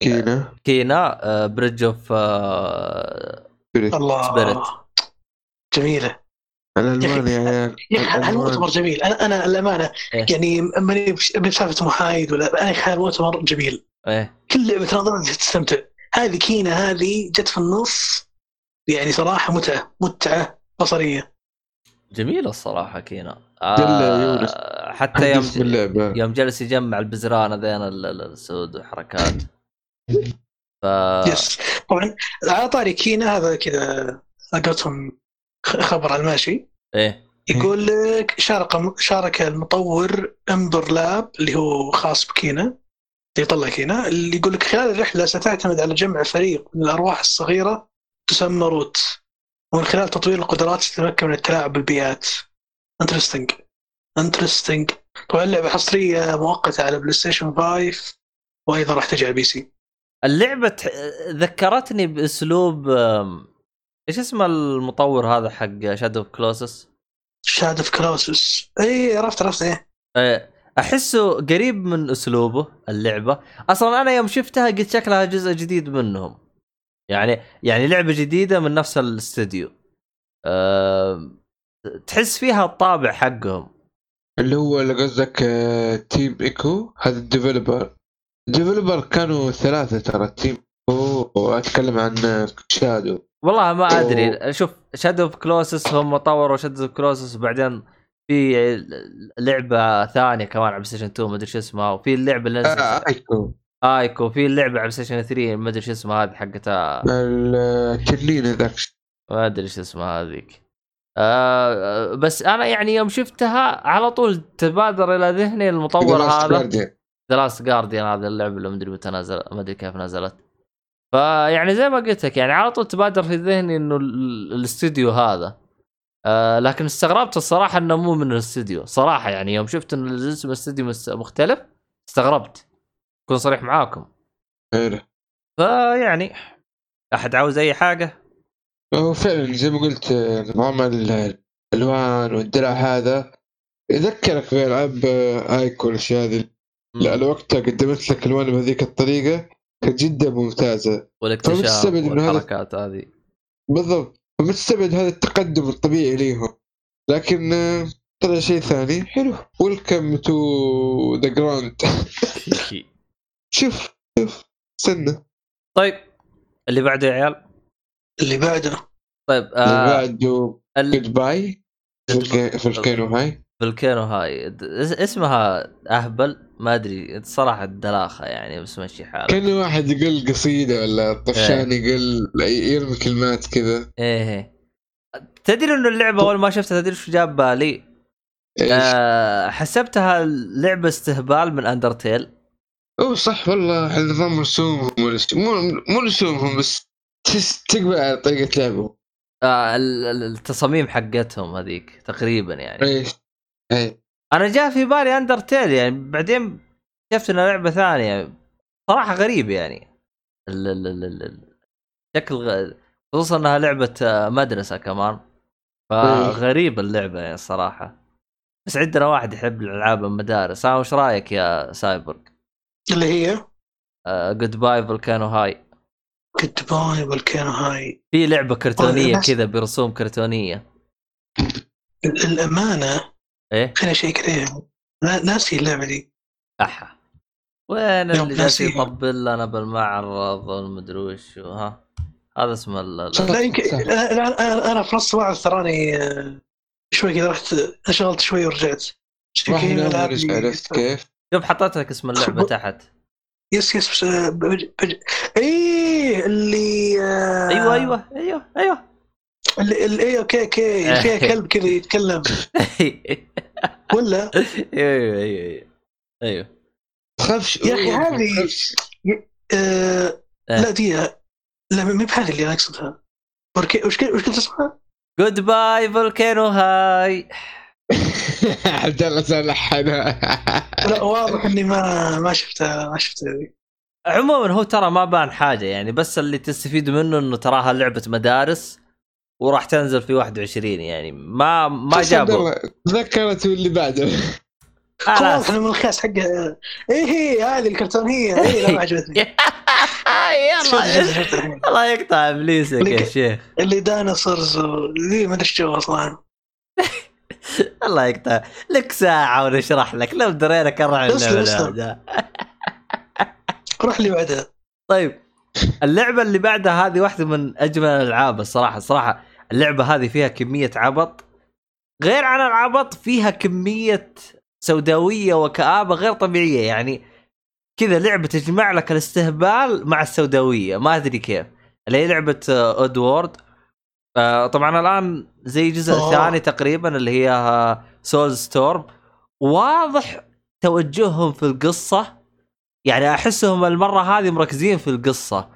Kena. Kena آه Bridge of آه Spirit الله. Spirit. جميلة. الالمان أخي هالمؤتمر الألمان. جميل. أنا أنا الأمانة إيه. يعني ماني بسالفه محايد ولا أنا هالمؤتمر جميل. إيه. كل لعبه تناظرها تستمتع. هذه كينا هذه جت في النص يعني صراحة متعة متعة بصرية. جميله الصراحة كينا. يونس. حتى يوم يوم جلس يجمع البزران ذين ال- ال- السود وحركات. ف يس طبعا على طاري Kena هذا كذا لقيتهم خ- خبر على الماشي. إيه. يقول لك شارك شارك المطور Ember Lab اللي هو خاص ب Kena اللي يطلع Kena اللي يقول لك خلال الرحلة ستعتمد على جمع فريق من الأرواح الصغيرة تسمى Rot. ومن خلال تطوير القدرات تتمكن من التلاعب بالبيئات. interesting interesting طبعا اللعبة حصرية مؤقتة على بلاي ستيشن 5 وأيضا راح تجي على ال PC اللعبة ذكرتني بأسلوب إيش اسم المطور هذا حق Shadow Colossus؟ Shadow of Colossus إي عرفت عرفت إيه إيه، أحسه قريب من أسلوبه اللعبة. أصلا أنا يوم شفتها قلت شكلها جزء جديد منهم. يعني يعني لعبة جديدة من نفس الاستديو أه تحس فيها الطابع حقهم. اللي هو اللي قصدك آه، Team Ico هذا ال developer. ال developer كانوا ثلاثة ترى Team Ico واتكلم عن شادو والله ما أدري. شوف Shadow of Colossus هم طوروا Shadow of Colossus وبعدين في لعبة ثانية كمان على بلاي ستيشن 2 ما أدري شو اسمها وفي اللعبة اللي نزلت. آه، Ico Ico في اللعبة على بلاي ستيشن 3 ما أدري شو اسمها هذه حقتها. التنين ذاك ما أدري شو اسمها هذيك. آه بس أنا يعني يوم شفتها على طول تبادر إلى ذهني المطور هذا. The Last Guardian هذا اللعبة اللي ما أدري متى نزل ما أدري كيف نزلت. فيعني زي ما قلت لك يعني على طول تبادر في ذهني إنه ال- الاستوديو هذا. آه لكن استغربت الصراحة إنه مو من الاستوديو. صراحة يعني يوم شفت انه اسم الاستوديو مختلف استغربت. أكون صريح معاكم. فيعني أحد عاوز أي حاجة؟ هو فعلا زي ما قلت نظام ال- الألوان والدرع هذا. يذكرك بالعاب آه، Ico والأشياء هذه. لا الوقت قدمت لك ألوان بهذيك الطريقة. جدا ممتازة. والاكتشاف فمستبعد إنه هذا- والحركات هذه. بالضبط. فمستبعد هذا التقدم الطبيعي ليهم؟ لكن آه، طلع شيء ثاني. حلو. welcome to the ground شوف شوف. استنى. طيب اللي بعده يا عيال؟ اللي بعده. طيب اللي آه بعده ال- Goodbye Volcano High. Volcano High. اسمها أهبل. ما أدري صراحة الدلاخه يعني بس مشي حالك. كان واحد يقول قصيدة ولا طفشان يقول يرمي كلمات كذا. إيه تدري إنه اللعبة أول ما شفتها تدري شو جاب بالي؟ إيش؟ آه حسبتها لعبة استهبال من أندرتيل. أوه صح والله. نظام رسومهم مو مو رسومهم بس تقبل على طريقة لعبهم. آه ال- ال- التصاميم حقتهم هذيك تقريبا يعني. إيش؟ اي أنا جاء في بالي اندرتيل يعني بعدين شفت انها لعبة ثانية. صراحة غريب يعني. شكل. خصوصا إنها لعبة آه، مدرسة كمان. فغريبه اللعبة يعني الصراحه بس عندنا واحد يحب الألعاب المدارس. ها وش رأيك يا سايبورغ؟ اللي هي؟ Goodbye Volcano High Goodbye Volcano High في لعبة كرتونية كذا برسوم كرتونية. الأمانة إيه؟ خليني اشيك عليها نا- ناسي اللعبة دي. أحا. وين اللي جالس. يطبل لنا بالمعرض والمدري وش ها؟ هذا اسمه. لا يمكن. أنا أنا أنا في نص وعد تراني آه، شوي كذا رحت انشغلت شوي ورجعت. عرفت كيف؟ شوف حطيت لك اسم اللعبة تحت. yes yes بس آه، بج... بج... إيه اللي آه، أيوه أيوه أيوه أيوه. إيه okay okay اللي فيها كلب كذا يتكلم. ولا؟ أيوه أيوه أيوه أيوه. خفش يا أخي هذه-. آه آه. لا دي لا مي بهذه اللي أنا أقصدها. وش كنت وش كنت اسمها؟ Goodbye Volcano High عبد الله سلحنا لا واضح إني ما ما شفتها ما شفتها ذي عموما هو ترى ما بان حاجة يعني بس اللي تستفيد منه إنه تراها لعبة مدارس. وراح تنزل في 21 يعني. ما ما جابوا. تذكرت اللي بعده. لا. واضح انه من الخاس حقها. إيه هي هذه الكرتونيه إيه لا ما عجبتني. يلا. الله يقطع إبليسك يا شيخ. اللي دايناصورز ذي ما أدري إيش جو أصلا. الله يقطع. لك ساعة ونشرح لك. لو درينا كان اللعبة. روح اللي بعدها. طيب. اللعبة اللي بعدها هذه واحدة من أجمل الألعاب الصراحة الصراحة. اللعبة هذه فيها كمية عبط. غير عن العبط فيها كمية سوداوية وكآبة غير طبيعية. يعني كذا لعبة تجمع لك الاستهبال مع السوداوية. ما أدري كيف. اللي هي لعبة Oddworld آه طبعا الآن زي الجزء أوه. الثاني تقريبا اللي هي Soulstorm واضح توجههم في القصة. يعني أحسهم المرة هذه مركزين في القصة.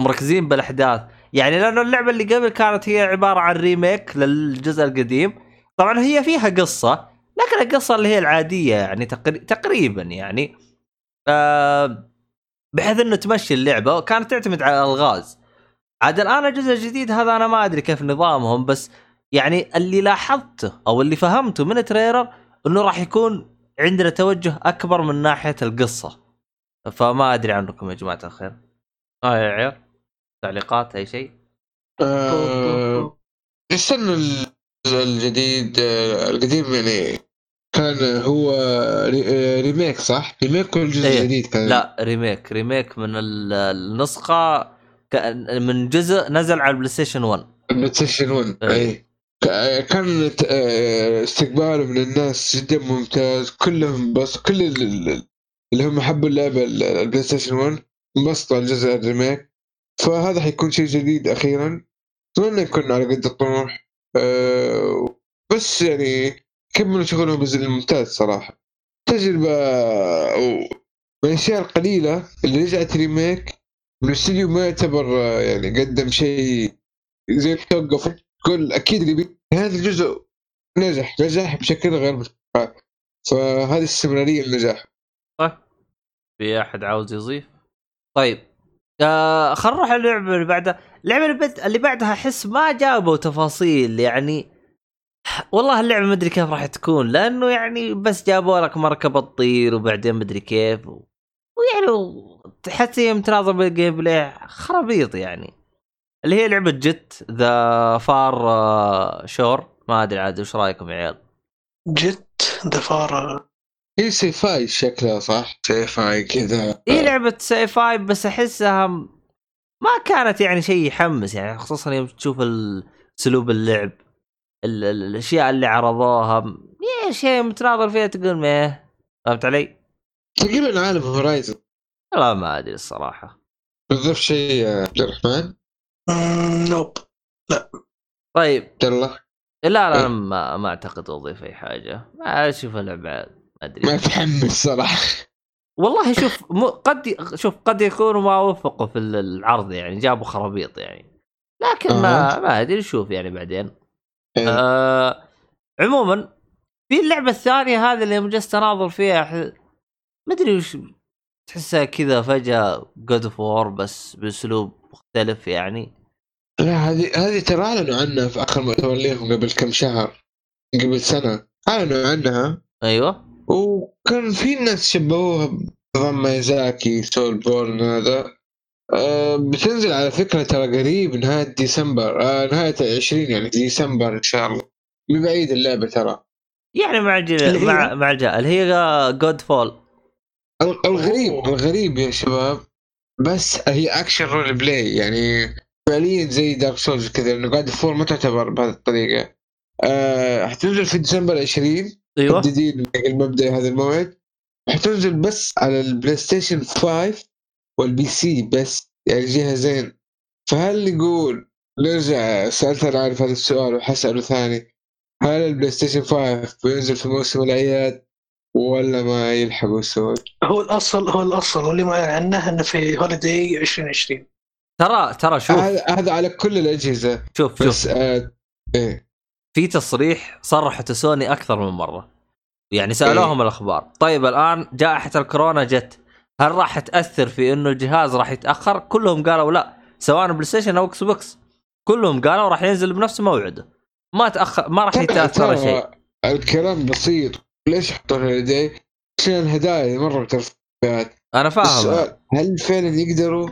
مركزين بالأحداث. يعني لأنه اللعبة اللي قبل كانت هي عبارة عن remake للجزء القديم. طبعا هي فيها قصة لكن القصة اللي هي العادية يعني تقري... تقريبا يعني آه بحيث إنه تمشي اللعبة كانت تعتمد على الألغاز. عاد الآن الجزء الجديد هذا أنا ما أدري كيف نظامهم بس يعني اللي لاحظته أو اللي فهمته من ال trailer إنه راح يكون عندنا توجه أكبر من ناحية القصة. فما أدري عنكم يا جماعة الخير. آه يا عيال. تعليقات أي شيء الجزء الجديد آه، القديم يعني كان هو ري- آه، remake صح؟ remake ولا الجزء إيه. الجديد كان؟ لا remake remake من ال- النسخة ك- من جزء نزل على ال PlayStation 1 PlayStation 1 إيه. اي ك- كان آه، استقباله من الناس جدا ممتاز كلهم بس كل ال- ال- اللي هم حبوا اللعبة ال- ال PlayStation 1 انبسطوا على الجزء ال remake فهذا حيكون شيء جديد أخيرا. أتمنى يكون على قد الطموح. أه بس يعني كملوا شغلهم بزي ممتاز صراحة. تجربة من الأشياء القليلة اللي رجعت remake. الاستديو ما يعتبر يعني قدم شيء زي توقف تقول أكيد اللي هذا الجزء نجح نجح بشكل غير متوقع. فهذه استمرارية النجاح طيب في أحد عاوز يضيف؟ طيب. آه خلينا نروح اللعبة اللي بعدها. اللعبة اللي, بعدها أحس ما جابوا تفاصيل يعني والله اللعبة ما أدري كيف راح تكون لأنه يعني بس جابوا لك مركبه تطير وبعدين ما أدري كيف و... ويعني تحس هي متناظر بال gameplay خرابيط يعني. اللي هي لعبة Jett The Far Shore ما أدري عاد وش رأيكم يا عيال؟ Jett The Far هي sci-fi شكلها صح؟ sci-fi كذا. هي لعبة sci-fi بس أحسها ما كانت يعني شيء يحمس يعني خصوصا يوم تشوف أسلوب اللعب ال- ال- الأشياء اللي عرضوها. شيء متناظر فيها تقول ما فهمت علي؟ تقريبا عالم Horizon والله ما أدري الصراحة. بتضيف شيء يا عبد الرحمن؟ نوب طيب. عبد الله لا لا إيه. أنا ما ما أعتقد اضيف أي حاجة. ما أشوف اللعبة. ما أدري. ما تحمس صراحة والله شوف م... قد شوف قد يكونوا ما وفقوا في ال- العرض يعني جابوا خرابيط يعني. لكن ما أها. ما أدري نشوف يعني بعدين. إيه. آه عموما في اللعبة الثانية هذه اللي يوم جلست اناظر فيها ح... ما أدري وش تحسها كذا فجأة God of War بس بأسلوب مختلف يعني. لا هذه هذه ترى أعلنوا عنها في آخر مؤتمر لهم قبل كم شهر قبل سنة. أعلنوا عنها. أيوه. وكان في ناس شبهوها بنظام مايزاكي Soulsborne هذا. آه بتنزل على فكرة ترى قريب نهاية ديسمبر آه نهاية 20 يعني ديسمبر إن شاء الله. ببعيد اللعبة ترى. يعني مع الجل... مع مع. اللي هي Godfall ال- الغريب أوه. الغريب يا شباب. بس هي action role play يعني فعليا زي Dark Souls كذا إنه Godfall ما تعتبر بهذه الطريقة. آه حتنزل في ديسمبر 20 أيوه. محددين المبدأ هذا الموعد. حتنزل بس على ال PlayStation 5 وال PC بس يعني جهازين فهل نقول نرجع سألت أنا عارف هذا السؤال وحسأله ثاني. هل ال PlayStation 5 بينزل في موسم الأعياد ولا ما يلحقوا يسوون؟ هو الأصل هو الأصل واللي معلن عنه إنه في holiday 2020 ترى ترى شوف. هذا على كل الأجهزة. شوف بس شوف آه إيه. في تصريح صرحته سوني أكثر من مرة. يعني سألوهم الأخبار. طيب الآن جائحة الكورونا جت. هل راح تأثر في إنه الجهاز راح يتأخر؟ كلهم قالوا لا. سواء PlayStation أو Xbox. كلهم قالوا راح ينزل بنفس موعده. ما تأخر ما راح ترى- يتأثر شيء. الكلام بسيط. ليش يحطون هوليداي؟ عشان الهدايا مرة بترفع أنا فاهم. السؤال هل فعلا يقدروا؟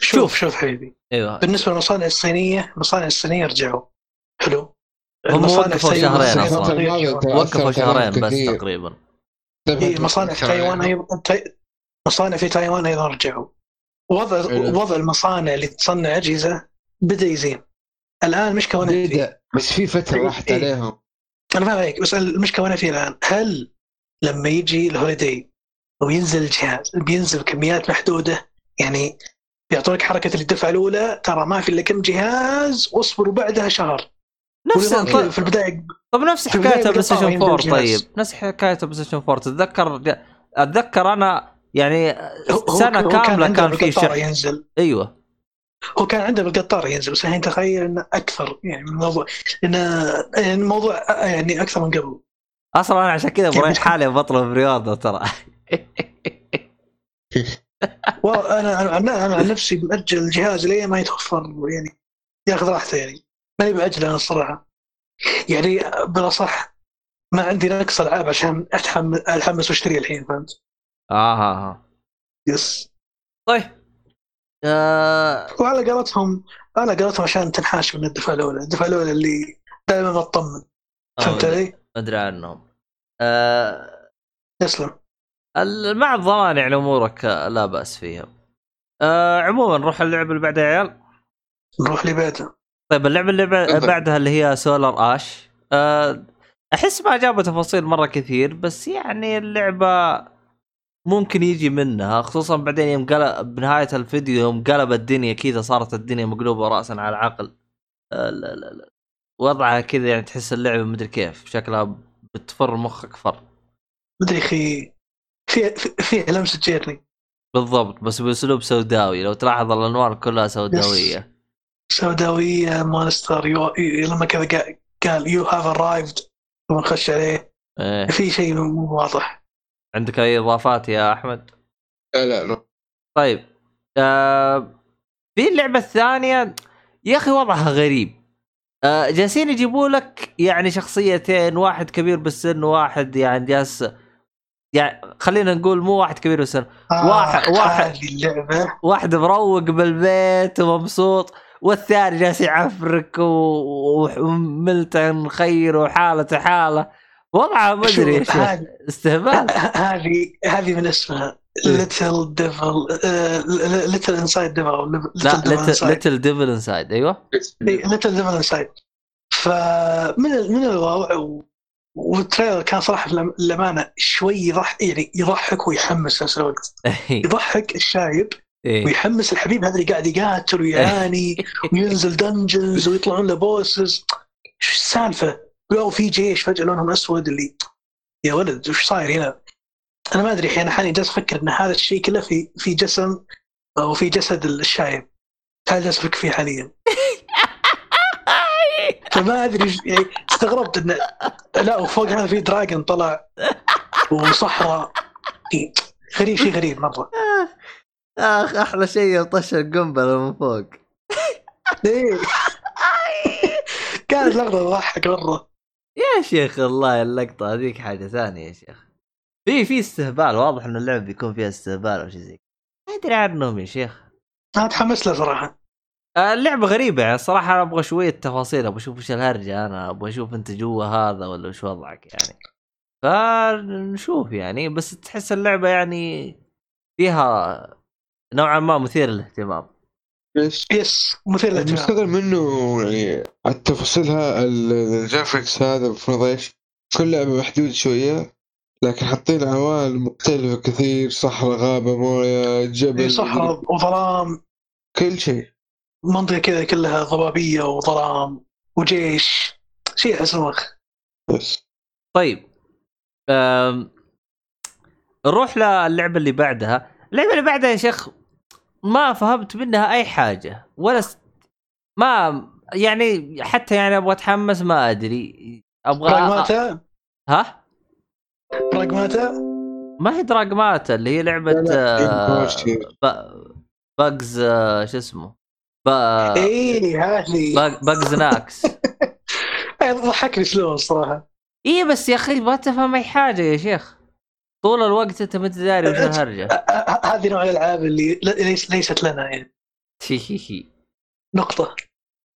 شوف. شوف حبيبي. إيوه. بالنسبة للمصانع الصينية المصانع الصينية رجعوا. حلو. هم وقفوا شهرين. ترى وقفوا شهرين بس. تقريبا. إيه مصانع في تايوان أيضا مصانع في تايوان أيضا رجعوا. وضع حلو. وضع المصانع اللي تصنع أجهزة بدأ يزين. الآن المشكلة وين فيه. بدأ بس في فترة راحت إيه. عليهم. أنا فاهم عليك بس المشكلة وين فيه الآن. هل لما يجي ال holiday وينزل الجهاز بينزل كميات محدودة يعني يعطونك حركة الدفعة الأولى ترى ما في إلا كم جهاز واصبروا بعدها شهر. نفس طيب, في البداية طب نفس حكاية PlayStation القطاع 4 ينزل طيب. نفس. حكاية PlayStation 4 تتذكر أتذكر أنا يعني سنة هو كاملة عنده كان في بالقطار شح ينزل. أيوه. هو كان عنده بالقطار ينزل بس الحين تخيل إنه أكثر يعني من الموضوع. يعني الموضوع يعني أكثر من قبل. أصلا أنا عشان كذا بريح حالي بطلب برياضه ترى. أنا أنا أنا عن نفسي مأجل الجهاز لين ما يتوفر يعني ياخذ راحته يعني. ماني بعجله أنا الصراحة. يعني بالأصح ما عندي نقص ألعاب عشان اتحمس أتحمس وأشتري الحين فهمت؟ آه ها ها يس. طيب. آه وعلى قولتهم على قولتهم عشان تنحاش من الدفعة الأولى، الدفعة الأولى اللي دائما بطمن فهمت علي؟ ما أدري عنهم آه يسلم مع الضمان يعني أمورك آه، لا بأس فيها. آه عموما نروح اللعبه اللي بعدها يا عيال. نروح بعده. طيب اللعبة اللي. بعدها اللي هي سولار اش آه أحس ما جابوا تفاصيل مرة كثير بس يعني اللعبة ممكن يجي منها خصوصا بعدين يوم قلب بنهاية الفيديو يوم قلب الدنيا كذا صارت الدنيا مقلوبة راسا على عقل آه لا لا لا. وضعها كذا يعني تحس اللعبة مدري كيف شكلها بتفر مخك فر. مدري أخي في في- فيها لمسة جيرني. بالضبط بس بأسلوب سوداوي. لو تلاحظ الانوار كلها سوداوية. سوداويه monster you... لما كذا قا- قال you have arrived لما نخش عليه إيه. في شيء مو واضح عندك أي إضافات يا أحمد؟ لا لا لا طيب آه في اللعبة الثانية يا أخي وضعها غريب آه جالسين يجيبوا لك يعني شخصيتين واحد كبير بالسن وواحد يعني جالس يعني خلينا نقول مو واحد كبير بالسن واحد- واحد. هذه اللعبة واحد مروق بالبيت ومبسوط والثاني جالس يعفرك وملتن خير وحالته حالة. وضعها ما أدري إيش استهبال. هذه هذه من اسمها إيه. Little Devil Little Inside Devil لا Little Devil Inside أيوه. Little Devil Inside فمن من الواو وال trailer كان صراحة للأمانة شوي يضحك يعني يضحك ويحمس في نفس الوقت. يضحك الشايب إيه. ويحمس الحبيب هذا اللي قاعد يقاتل ويعاني وينزل dungeons ويطلعون له bosses إيش السالفة؟ لو في جيش فجأة لونهم أسود اللي يا ولد وش صاير هنا؟ أنا ما أدري أنا حاليا جالس أفكر إن هذا الشيء كله في في جسم أو في جسد الشايب هذا جالس أفكر فيه حاليا فما أدري يعني استغربت انه لا وفوق هذا في دراجون طلع وصحراء غريب شيء غريب مرة آخ أحلى شيء يطش القنبلة من فوق؟ كانت لقطة تضحك مره يا شيخ الله اللقطه هذيك حاجة ثانية يا شيخ. في في استهبال واضح إنه اللعبة بيكون فيها استهبال أو شيء زي. ما أدري عنهم يا شيخ. أنا اتحمس له صراحة. آه، اللعبة غريبة يعني الصراحه أنا أبغى شوية تفاصيل أبغى أشوف إيش الهرجة أنا أبغى أشوف أنت جوا هذا ولا وش وضعك يعني. فنشوف يعني بس تحس اللعبة يعني فيها نوعا ما مثير للاهتمام. ليش؟ yes مثير للاهتمام. مستغرب منه يعني التفاصيلها ال- ال graphics هذا المفروض إيش؟ كل لعبة محدود شوية لكن حاطين عوالم مختلفة كثير صحراء غابة موية جبل صحراء وظلام. كل شيء. منطقة كذا كلها ضبابيه وظلام وجيش. شيء مخ بس طيب أم... نروح للعبة اللي بعدها. اللعبة اللي بعدها يا شيخ ما فهمت منها أي حاجة ولا س... ما يعني حتى يعني أبغى أتحمس ما أدري. أبغى براغماتا ها؟ براغماتا ما هي دراجماتا اللي هي لعبة آه،. ب- باجز آه، شو اسمه؟ ب... إيه هذه. باج- باجز ناكس. إيه، ضحكني شلون صراحة. اي بس يا أخي ما تفهم أي حاجة يا شيخ. طول الوقت أنت ما أنت داري وش الهرجة. هذه نوع الألعاب اللي ليست لنا يعني. نقطة.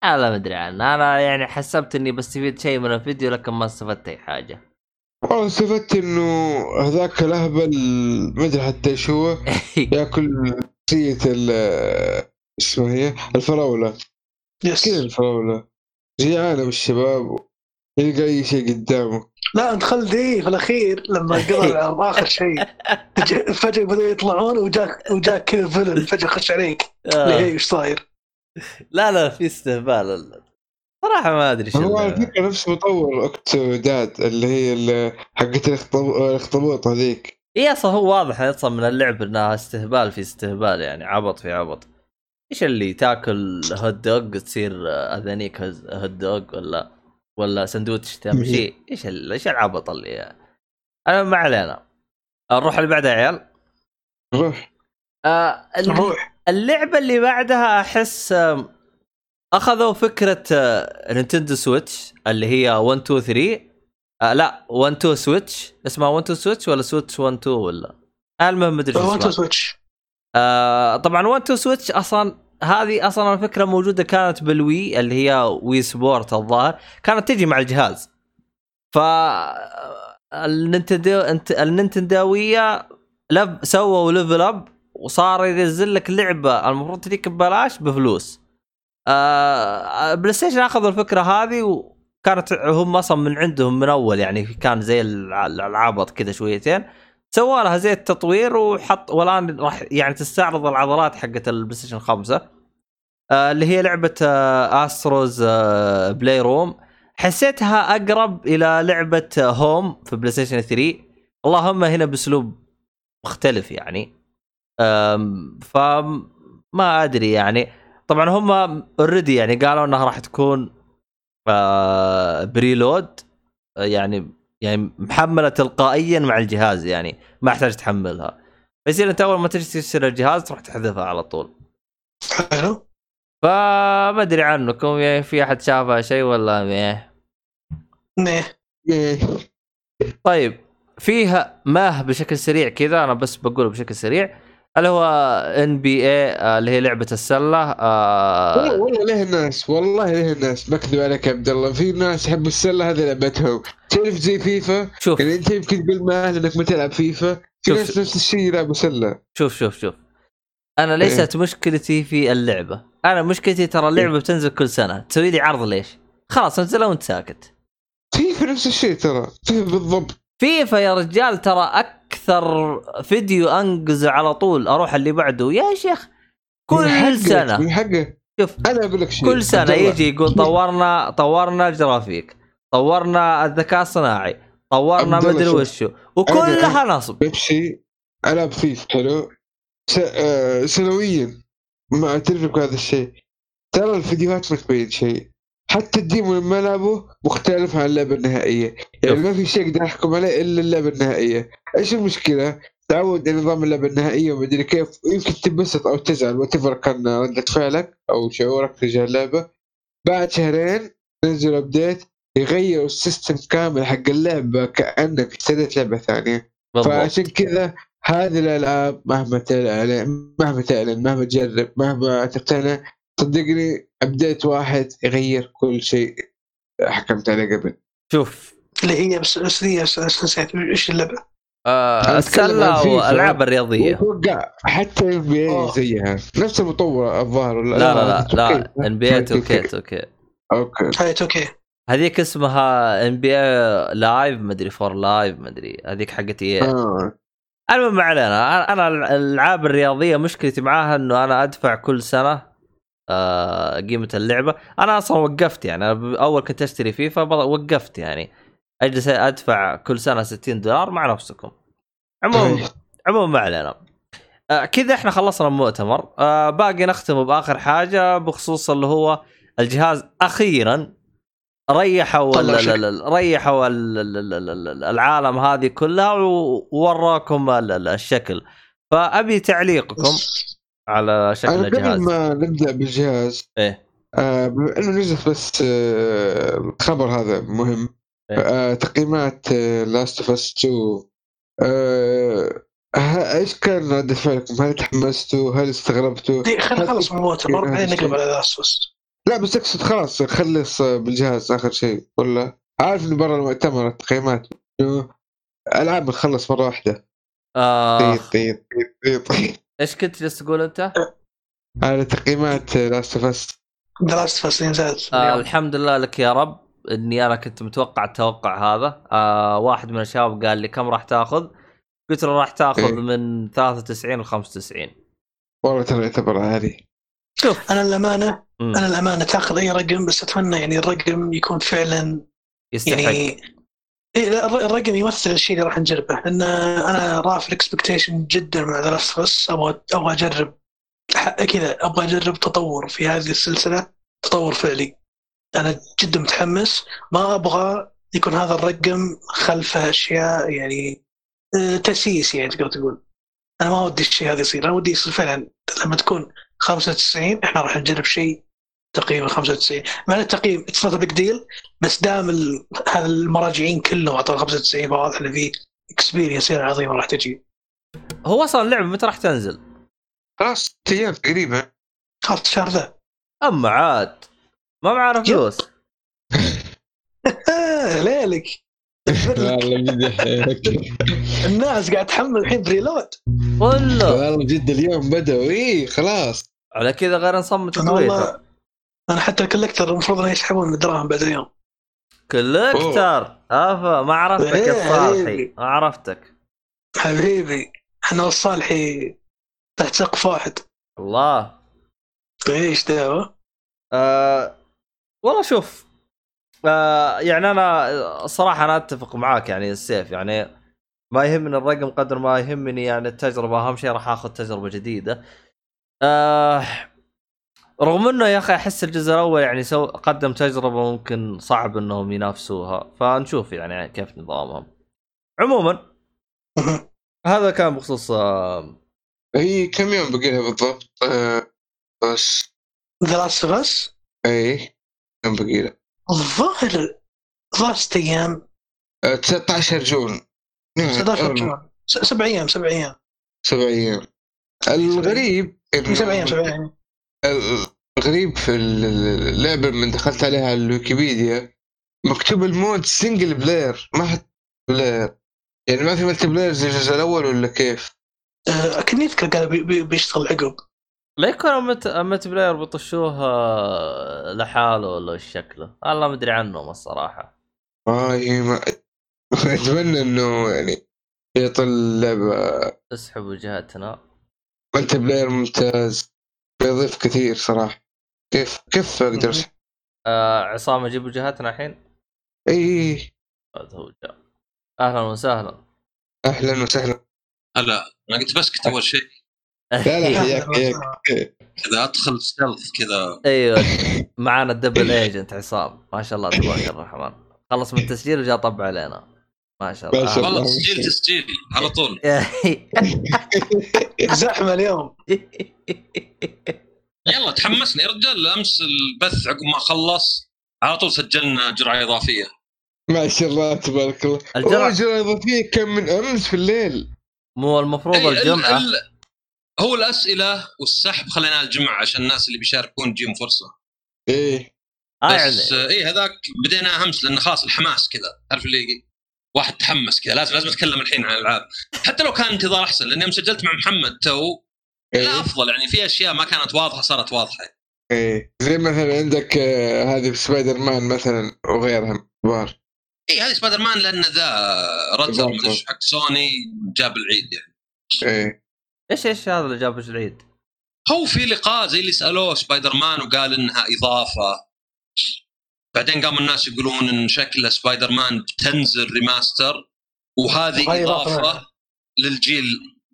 أنا ما أدري عنها. أنا يعني حسبت إني بستفيد شيء من الفيديو لكن ما استفدت أي حاجة. والله استفدت إنه هذاك الأهبل ما أدري حتى إيش هو يأكل شخصية ال اسمها هي؟ الفراولة. يس. كذا الفراولة؟ جيعانة بالشباب. يلقى أي شيء قدامه. لا انت خل دي في الأخير لما قضى العرض آخر شيء فجاه بدأوا يطلعون وجاك وجاك كذا فيلن فجأة خش عليك. هي إيش صاير؟ لا لا في استهبال صراحة ما أدري شو هو على اللعبة. فكرة نفس مطور Octodad اللي هي حقت الاخطب- الأخطبوط هذيك. إي أصلا هو واضح أصلا من اللعب إنها استهبال في استهبال يعني عبط في عبط. إيش اللي تاكل hot dog تصير اذانيك هز- hot dog ولا؟ ولا سندوتش تمشي إيش ال- إيش العبط اللي أنا ما علينا. نروح اللي بعدها يا عيال؟ روح. آه ال- نروح اللعبة اللي بعدها أحس أخذوا فكرة آه، Nintendo Switch اللي هي 1 2 3 آه لا 1 2 Switch. اسمها 1 2 Switch ولا Switch 1 2 ولا؟ المهم ما أدري شو وانتو اسمها. Switch. آه طبعا 1 2 Switch أصلا هذه أصلا الفكرة موجودة كانت بال Wii اللي هي Wii Sports الظاهر كانت تجي مع الجهاز. ف النينتندو النينتندويه لب سووا level up وصار ينزل لك لعبة المفروض تجيك ببلاش بفلوس. آه بلاي ستيشن أخذوا الفكرة هذه وكانت هم أصلا من عندهم من أول يعني كان زي الع- العبط كذا شويتين. سووا لها زي التطوير وحط والآن راح يعني تستعرض العضلات حقت البلاي ستيشن 5 آه اللي هي لعبة آه Astro's آه Playroom حسيتها أقرب إلى لعبة آه Home في بلاي ستيشن 3 اللهم هنا بأسلوب مختلف يعني. أم، فما أدري يعني. طبعا هم already يعني قالوا إنها راح تكون آه، preload آه، يعني يعني محملة تلقائيا مع الجهاز يعني ما يحتاج تحملها. فيصير أنت أول ما تجي تشتري الجهاز تروح تحذفها على طول. حلو. فما أدري عنكم يعني في أحد شافها شيء ولا مية؟ إيه. طيب فيها ماه بشكل سريع كذا أنا بس بقوله بشكل سريع. اللي هو NBA اللي هي لعبة السلة والله آه والله ليه الناس؟ والله ليه الناس؟ بكذب عليك يا عبد الله. في ناس يحبوا السلة هذه لعبتهم. تعرف زي فيفا؟ شوف. يعني انت يمكن تقول ما لانك ما تلعب فيفا. في ناس نفس الشيء يلعبوا سلة. شوف شوف شوف. أنا ليست مشكلتي في اللعبة. أنا مشكلتي ترى اللعبة بتنزل كل سنة. تسوي لي عرض ليش؟ خلاص نزلها وانت ساكت. فيفا نفس الشيء ترى. فيفا بالضبط. فيفا يا رجال ترى أكثر فيديو انقزه على طول أروح اللي بعده. يا شيخ كل حقك- سنة. من حقه شوف أنا أقول لك شيء كل سنة يجي يقول طورنا طورنا الجرافيك طورنا الذكاء الصناعي طورنا مدري شوف. وشو. وكلها نصب. بيبسي العاب فيفا حلو. س... آه سنويا ما اعترف بهذا الشيء ترى الفيديوهات ما تبين شيء. حتى الديمو لما لعبه مختلف عن اللعبة النهائية. يعني. ما في شيء أقدر احكم عليه إلا اللعبة النهائية. إيش المشكلة؟ تعود على نظام اللعبة النهائية ومدري كيف. يمكن تنبسط أو تزعل what كان ردة فعلك أو شعورك تجاه اللعبة. بعد شهرين نزل update يغيروا ال system كامل حق اللعبة كأنك اشتريت لعبة ثانية. بالضبط. فعشان كذا هذه الألعاب مهما تعلن مهما تعلن مهما تجرب مهما تقتنع صدقني update واحد يغير كل شيء حكمت عليه قبل. شوف. اللي هي بس بس بس نسيت. إيش اللعبة؟ آه السله. والالعاب الرياضية. حتى NBA. زيها. نفس المطور الظاهر لا لا لا. ان بي okay. okay okay okay. هاي okay هذيك اسمها NBA Live مدري فور Live مدري هذيك حقت إيه آه. المهم ما علينا أنا أنا الألعاب الرياضية مشكلتي معاها إنه أنا أدفع كل سنة قيمة اللعبة. أنا أصلا وقفت يعني أنا أول كنت أشتري فيفا وقفت يعني. أجلس أدفع كل سنة 60 دولار مع نفسكم. عموما إيه. عموما ما علينا. آه كذا إحنا خلصنا المؤتمر. آه باقي نختم بآخر حاجة بخصوص اللي هو الجهاز أخيرا. ريحوا ريحوا ال- ال- ال- ال- ال- العالم هذه كلها ووراكم ال- ال- الشكل. فأبي تعليقكم. على شكل الجهاز. ما نبدأ بالجهاز إيه. آه بما انه نزل بس آه الخبر هذا مهم. إيه. آه تقييمات Last of Us 2 آه ه- إيش كان ردة فعلكم؟ هل تحمستوا؟ هل استغربتوا؟ خلينا نخلص من المؤتمر هذا بعدين نقلب. على Last of Us لا بس اقصد خلاص خلص بالجهاز آخر شيء ولا؟ عارف إنه برا المؤتمر التقييمات. ألعاب بتخلص مرة واحدة. آه. طيب طيب طيب طيب إيش كنت جالس تقول انت؟ على تقييمات لاست اوف اس لاست اوف آه اليوم. الحمد لله لك يا رب اني أنا كنت متوقع التوقع هذا آه واحد من الشباب قال لي كم راح تاخذ؟ قلت له راح تاخذ إيه. من 93 ل 95 والله ترى يعتبر عالي شوف أنا الأمانة مم. أنا الأمانة تاخذ أي رقم بس أتمنى يعني الرقم يكون فعلا يستحق يعني إيه الرقم يمثل الشيء اللي راح نجربه. لأن أنا رافع ال expectation جدا مع The Last أبغى أبغى أجرب كذا أبغى أجرب تطور في هذه السلسلة تطور فعلي. أنا جدا متحمس. ما أبغى يكون هذا الرقم خلفه أشياء يعني آه، تأسيس يعني تقدر تقول. أنا ما ودي الشيء هذا يصير. أنا ودي يصير فعلا. لما تكون 95 إحنا راح نجرب شيء تقييم 95 مع ان التقييم it's not big deal بس دام ال- هذا المراجعين كلهم اعطوا 95 فواضح ان في experience عظيمة راح تجي. هو أصلا اللعبة متى راح تنزل؟ خلاص ست أيام تقريبا خلاص الشهر ذا. أما عاد ما معانا فلوس ليلك. والله الناس قاعد تحمل الحين بريلود. ولا والله بجد اليوم بدأوا اي خلاص. على كذا غير نصمت والله أنا حتى الكولكتر المفروض إنه يسحبون من الدراهم بعد اليوم. كولكتر أفا ما عرفتك إيه، يا صالحي. حبيبي. ما عرفتك. حبيبي إحنا والصالحي تحت سقف واحد. الله. إيش دعوه؟ آه والله شوف آه يعني أنا صراحة أنا أتفق معاك يعني السيف يعني ما يهمني الرقم قدر ما يهمني يعني التجربة أهم شيء راح آخذ تجربة جديدة. آه رغم إنه يا أخي أحس الجزء الأول يعني سو قدم تجربة ممكن صعب إنهم ينافسوها. فنشوف يعني كيف نظامهم. عموما هذا كان بخصوص آه هي كم يوم بقي لها بالضبط؟ آه بس. The Last of Us اي كم بقي لها الظاهر ظاهر ست أيام. آه 19 June. 11 آه، June. س- سبع أيام سبع أيام. سبع أيام. الغريب سبع أيام سبع أيام. الغريب في اللعبة من دخلت عليها على الويكيبيديا مكتوب المود single player ما حد player يعني ما في multiplayer زي الجزء الأول ولا كيف؟ آه، كنت يذكر قال بي- بي- بيشتغل عقب. لا يكون مت multiplayer بيطشوه لحاله ولا شكله. والله ما أدري عنهم الصراحة. آه هي ما أتمنى إنه يعني يعطي اللعبة. اسحبوا جهتنا. multiplayer ممتاز. بيضيف كثير صراحة. كيف كيف أقدر؟ آه عصام أجيب جهتنا الحين؟ إي. هذا هو جاء. أهلا وسهلا. أهلا وسهلا. هلا أنا قلت بسكت أول شيء. لا لا حياك حياك. كذا أدخل stealth كذا. أيوه. معانا ال double agent عصام. ما شاء الله تبارك الرحمن. خلص من التسجيل وجاء طب علينا. ما شاء الله. والله الله. تسجيل تسجيل على طول. زحمة اليوم. يلا تحمسني. يا رجال أمس البث عقب ما خلص على طول سجلنا جرعة إضافية. ما شاء الله تبارك الله. الجرعة- الجرعة الإضافية كان من أمس في الليل. مو المفروض إيه، ال- الجمعة. ال- هو الأسئلة والسحب خليناها الجمعة عشان الناس اللي بيشاركون تجيهم فرصة. إيه. آه بس يعني. آه اي هذاك بديناها أمس لأن خلاص الحماس كذا. تعرف اللي واحد تحمس كذا. لازم لازم أتكلم الحين عن الألعاب. حتى لو كان انتظار أحسن لاني يوم سجلت مع محمد تو لا إيه أفضل. يعني في أشياء ما كانت واضحة صارت واضحة. إيه. زي مثلا عندك آه، هذه في سبايدر مان مثلا وغيرها. كبار اي هذه سبايدر مان لأن ذا. مدري حق سوني جاب العيد يعني. إيه. إيش إيش هذا اللي جابه العيد؟ هو في لقاء زي اللي سألوه سبايدر مان وقال إنها إضافة. بعدين قاموا الناس يقولون ان شكل سبايدر مان بتنزل remaster وهذه. إضافة للجيل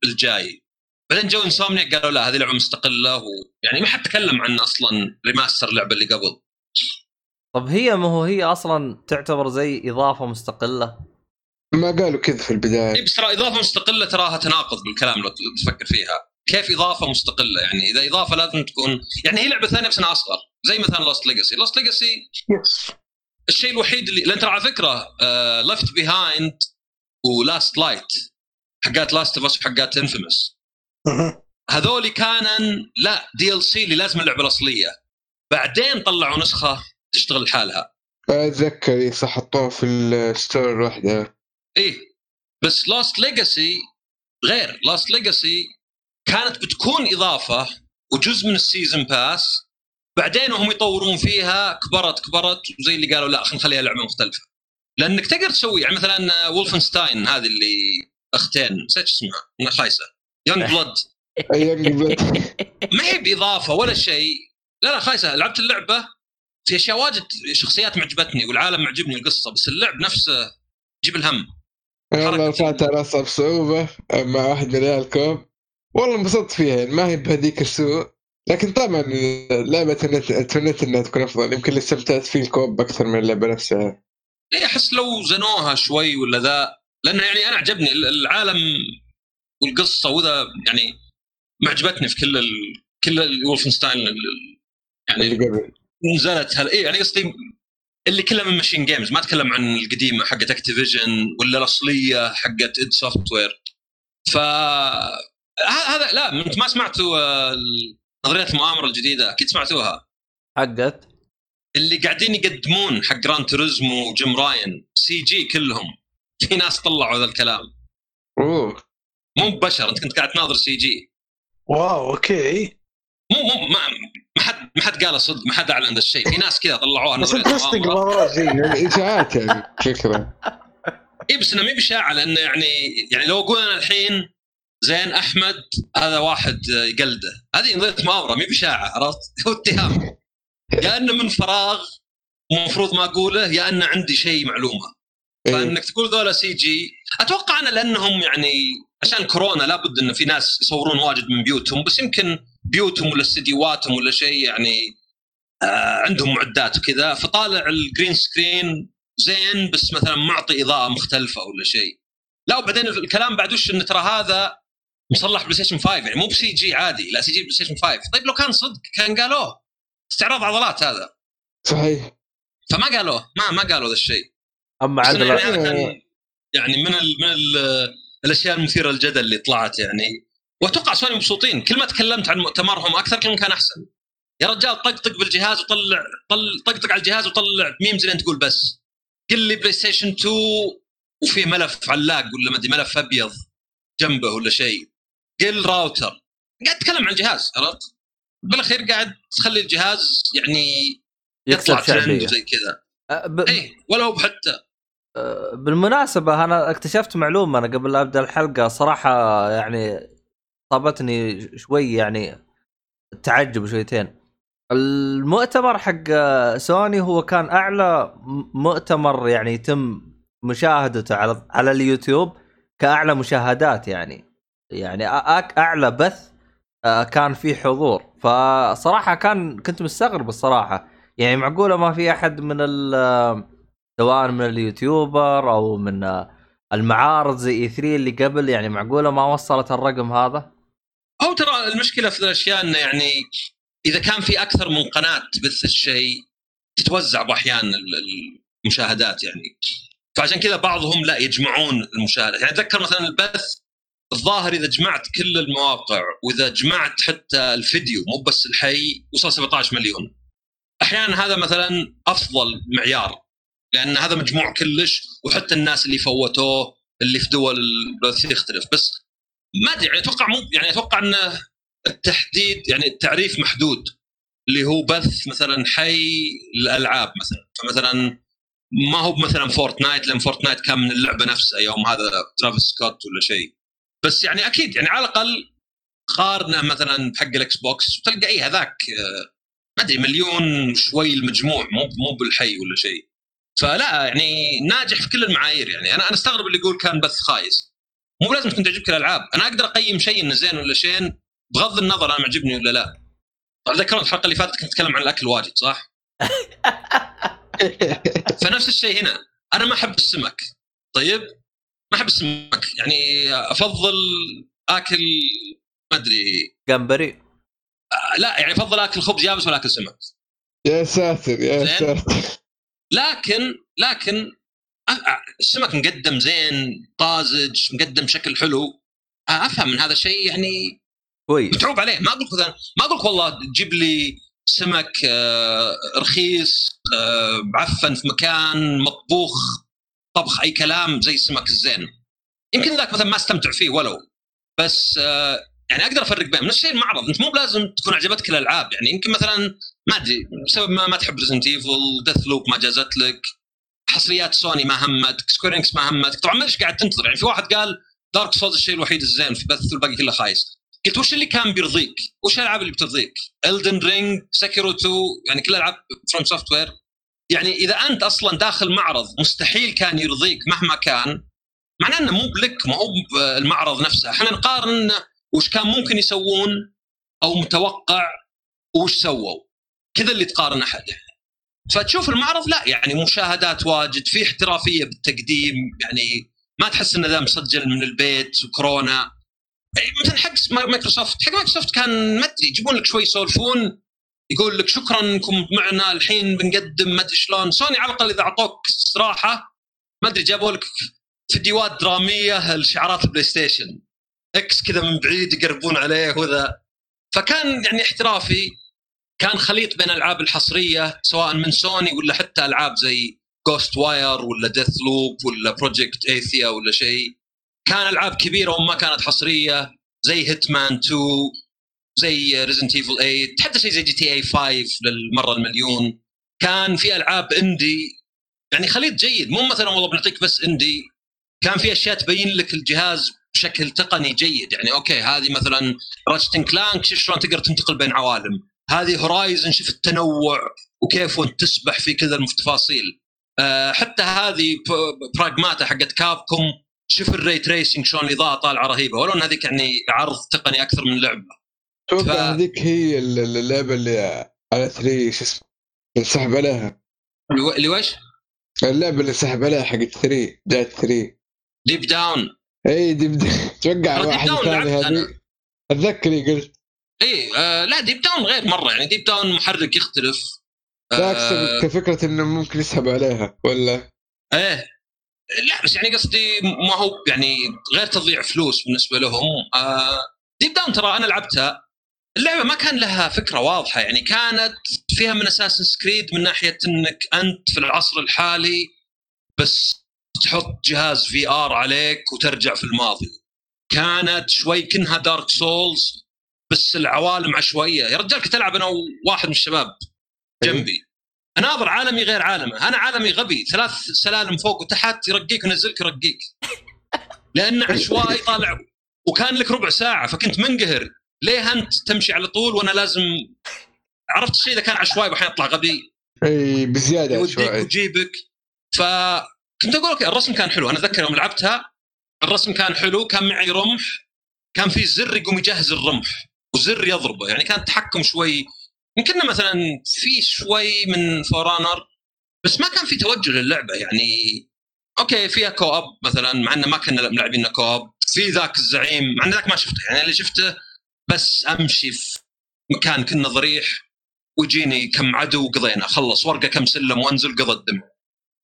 الجاي. بعدين جو Insomniac قالوا لا هذه لعبة مستقلة ويعني ما حد تكلم عن أصلا remaster اللعبة اللي قبل. طب هي ما هو هي أصلا تعتبر زي إضافة مستقلة؟ ما قالوا كذا في إي البدايه بس ترى إضافة مستقلة تراها تناقض بالكلام لو تفكر فيها. كيف إضافة مستقلة؟ يعني إذا إضافة لازم تكون يعني هي لعبة ثانية بس إنها أصغر. زي مثلا Lost Legacy Lost Legacy الشيء الوحيد اللي لأن ترى على فكرة Left Behind و Last Light حقات Last of Us وحقات Infamous. هذول كان لا DLC اللي لازم اللعبة الأصلية. بعدين طلعوا نسخة تشتغل لحالها. أتذكر إيه، صح حطوها في ال store واحدة إيه. بس Lost Legacy غير. Lost Legacy كانت بتكون إضافة وجزء من ال season pass بعدين وهم يطورون فيها كبرت كبرت وزي اللي قالوا لا خلينا نخليها لعبة مختلفة. لأنك تقدر تسوي يعني مثلا Wolfenstein هذه اللي أختين نسيت اسمها خايسة. Youngblood ما هي بإضافة ولا شيء. لا لا خايسة. لعبت اللعبة في أشياء واجد شخصيات معجبتني والعالم معجبني القصة بس اللعب نفسه جيب الهم. والله رفعت راسها بصعوبه مع واحد من عيال كوب والله انبسطت فيها يعني ما هي بهذيك السوء. لكن طبعا لعبة النت اتمنيت إنها تكون أفضل. يمكن اللي استمتعت فيه الكوب أكثر من اللعبة نفسها. اي أحس لو زنوها شوي ولا ذا لأنه يعني أنا عجبني العالم والقصة وذا يعني معجبتني في كل ال... كل ال- يعني اللي قبل. نزلت هل... إيه يعني قصدي اللي كلها من MachineGames ما أتكلم عن القديمة حقت Activision ولا الأصلية حقت id Software ف هذا لا انت ما سمعتوا آه، نظرية المؤامرة الجديدة أكيد سمعتوها. حقت. اللي قاعدين يقدمون حق Gran Turismo و Jim Ryan CG كلهم. في ناس طلعوا هذا الكلام. أوه. مو بشر أنت كنت قاعد تناظر CG. wow okay. مو مو ما ما حد ما حد قال صدق ما حد أعلن ذا الشيء. في ناس كذا طلعوها بس مؤامره الموضوع زي إشاعات يعني فكره اي بس إنه ما باشاعه لأنه يعني يعني لو أقول أنا الحين زين أحمد هذا واحد يقلده هذه نظريه مؤامره ما باشاعه عرفت؟ هو اتهام. يا إنه من فراغ المفروض ما أقوله يا إنه عندي شيء معلومة. إيه. فإنك تقول ذولا CG أتوقع أنا لأنهم يعني عشان كورونا لابد انه في ناس يصورون واجد من بيوتهم بس يمكن بيوتهم ولا استديوهاتهم ولا شيء يعني آه عندهم معدات وكذا. فطالع ال green screen زين بس مثلا معطي إضاءة مختلفة ولا شيء. لا وبعدين الكلام بعد وش انه ترى هذا مصلح PlayStation 5 يعني مو ب CG عادي لا CG PlayStation 5 طيب لو كان صدق كان قالوه. استعراض عضلات هذا. صحيح. فما قالوه ما ما قالوا ذا الشيء. اما عاد يعني كان يعني من ال من ال الأشياء المثيرة للجدل اللي طلعت يعني. وأتوقع سوني مبسوطين. كل ما تكلمت عن مؤتمرهم أكثر كل ما كان أحسن. يا رجال طقطق بالجهاز وطلع طل طقطق على الجهاز وطلع memes لين تقول بس. قل لي PlayStation 2 وفيه ملف علاق ولا ما أدري ملف أبيض جنبه ولا شيء. قل راوتر. قاعد تتكلم عن الجهاز عرفت؟ بالأخير قاعد تخلي الجهاز يعني يطلع ترند وزي كذا. أه، ب... اي ولا هو حتى أه، بالمناسبة أنا اكتشفت معلومة أنا قبل لا أبدأ الحلقة صراحة يعني صابتني شوي يعني تعجب شويتين. المؤتمر حق سوني هو كان أعلى مؤتمر يعني يتم مشاهدته على على اليوتيوب كأعلى مشاهدات يعني. يعني أعلى بث كان فيه حضور. فصراحة كان كنت مستغرب الصراحة. يعني معقولة ما في أحد من سواء من اليوتيوبر أو من المعارض زي إي 3 اللي قبل يعني معقولة ما وصلت الرقم هذا؟ هو ترى المشكلة في الأشياء إنه يعني إذا كان في أكثر من قناة تبث الشيء تتوزع بأحيان ال- المشاهدات يعني. فعشان كذا بعضهم لا يجمعون المشاهدات يعني أتذكر مثلا البث الظاهر إذا جمعت كل المواقع وإذا جمعت حتى الفيديو مو بس الحي وصل 17 مليون. أحيانا هذا مثلا أفضل معيار لأن هذا مجموع كلش وحتى الناس اللي فوتوه اللي في دول يختلف. بس ما أدري يعني أتوقع مو يعني أتوقع انه التحديد يعني التعريف محدود. اللي هو بث مثلا حي الالعاب مثلا. فمثلا ما هو مثلا Fortnite لأن Fortnite كان من اللعبة نفسها يوم هذا Travis Scott ولا شيء. بس يعني أكيد يعني على الأقل قارنه مثلا بحق ال Xbox وتلقى اي هذاك آه، ما أدري مليون شوي المجموع مو مو بالحي ولا شيء. فلا يعني ناجح في كل المعايير يعني. أنا أنا أستغرب اللي يقول كان بث خايس. مو لازم تكون تعجبك الألعاب. أنا أقدر أقيم شيء إنه زين ولا شين بغض النظر أنا معجبني ولا لا. اتذكر الحلقة اللي فاتت كنت أتكلم عن الأكل واجد صح؟ فنفس الشيء هنا. أنا ما أحب السمك. طيب؟ ما أحب السمك. يعني أفضل آكل ما أدري. جمبري. آه، لا يعني أفضل آكل خبز يابس ولا آكل سمك. يا ساتر يا. ساتر. لكن لكن السمك مقدم زين طازج مقدم بشكل حلو. آه، أفهم من هذا الشيء يعني كويس. متعوب عليه. ما أقول ما أقول لك والله تجيب لي سمك آه، رخيص معفن في مكان مطبوخ. طبخ أي كلام زي السمك الزين. يمكن ذاك مثلا ما استمتع فيه ولو. بس آه، يعني أقدر أفرق بين نفس الشيء المعرض. أنت مو بلازم تكون عجبتك الألعاب. يعني يمكن مثلا ما أدري بسبب ما, ما تحب Resident Evil Deathloop ما جازت لك حصريات سوني ما همتك Square Enix ما همتك طبعا ما قاعد تنتظر. يعني في واحد قال Dark Souls الشيء الوحيد الزين في بث والباقي كله خايس. قلت وش اللي كان بيرضيك؟ وش الألعاب اللي بترضيك؟ Elden Ring، Sekiro 2 يعني كل العاب FromSoftware يعني إذا أنت أصلا داخل معرض مستحيل كان يرضيك مهما كان معناه إنه مو بلك ما هو المعرض نفسه، إحنا نقارن وش كان ممكن يسوون أو متوقع وش سووا. كذا اللي تقارن أحد. فتشوف المعرض لا يعني مشاهدات واجد في احترافية بالتقديم يعني ما تحس ان ذا مسجل من البيت وكورونا. يعني مثلا حق مايكروسوفت حق مايكروسوفت كان ما أدري يجيبون لك شوي يسولفون يقول لك شكرا انكم معنا الحين بنقدم ما أدري شلون. سوني على الأقل إذا أعطوك استراحة ما أدري جابوا لك فيديوهات درامية لشعارات ال PlayStation. X كذا من بعيد يقربون عليه وذا فكان يعني احترافي كان خليط بين الألعاب الحصرية سواء من سوني ولا حتى ألعاب زي Ghostwire ولا Deathloop ولا Project Athia ولا شيء. كان ألعاب كبيرة وما كانت حصرية زي Hitman 2 زي Resident Evil 8 حتى شيء زي GTA 5 للمرة المليون. كان في ألعاب indie يعني خليط جيد. مو مثلا والله بنعطيك بس indie كان في أشياء تبين لك الجهاز بشكل تقني جيد. يعني okay هذه مثلا Ratchet and Clank شوف شلون تقدر تنتقل بين عوالم؟ هذه Horizon شوف التنوع وكيف وانت تسبح في كذا التفاصيل أه حتى هذه براغماتا حقت كابكم شوف الري تريسنج شلون الاضاءه طالعة رهيبة. ولو إن هذيك يعني عرض تقني أكثر من لعبة. أتوقع ف- هذيك هي ال- ال- اللعبة اللي على 3 شو اسمه؟ انسحب عليها اللي اللي وش؟ اللعبة اللي سحب عليها حق 3 جات 3 ديب داون اي دي بدي أتوقع واحد ثاني. هذه اتذكري قلت. اي آه لا ديب داون غير مرة. يعني ديب داون محرك يختلف. آه كفكرة إنه ممكن يسحب عليها ولا؟ إيه. لا بس يعني قصدي ما هو يعني غير تضييع فلوس بالنسبة لهم. آه Deep Down ترى أنا لعبتها. اللعبة ما كان لها فكرة واضحة يعني كانت فيها من Assassin's Creed من ناحية إنك أنت في العصر الحالي بس تحط جهاز VR عليك وترجع في الماضي. كانت شوي كأنها Dark Souls بس العوالم عشوائية. يا رجال كنت ألعب أنا وواحد من الشباب جنبي. أناظر عالمي غير عالمه. أنا عالمي غبي. ثلاث سلالم فوق وتحت يرقيك وينزلك يرقيك لأنه عشوائي طالع وكان لك ربع ساعة فكنت منقهر. ليه أنت تمشي على طول وأنا لازم عرفت الشيء إذا كان عشوائي بحين اطلع غبي. إي بزيادة شوي ويجيبك فكنت أقول أوكي الرسم كان حلو. أنا أتذكر يوم لعبتها الرسم كان حلو كان معي رمح كان في زر يقوم يجهز الرمح وزر يضربه. يعني كان التحكم شوي. يمكن مثلا في شوي من For Honor بس ما كان في توجه للعبة. يعني okay فيها co-op مثلا مع إنه ما كنا ملاعبين co-op. في ذاك الزعيم مع إن ذاك ما شفته. يعني اللي شفته بس أمشي في مكان كنه ضريح ويجيني كم عدو وقضينا خلص وأرقى كم سلم وأنزل قضى الدم.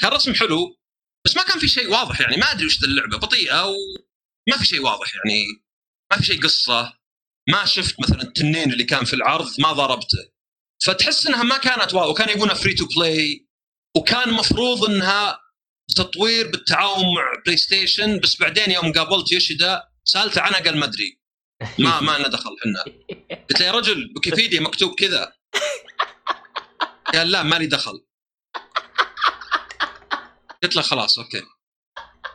كان رسم حلو بس ما كان في شيء واضح يعني. ما أدري وش اللعبة. بطيئة وما في شيء واضح يعني. ما في شيء قصة. ما شفت مثلا التنين اللي كان في العرض ما ضربته. فتحس إنها ما كانت واو. وكان يبونها free to play وكان مفروض إنها تطوير بالتعاون مع PlayStation بس بعدين يوم قابلت يوشيدا سألته عنها قال ما أدري. ما ما لنا دخل إحنا. قلت له يا رجل ويكيبيديا مكتوب كذا. قال لا مالي دخل. قلت له خلاص okay.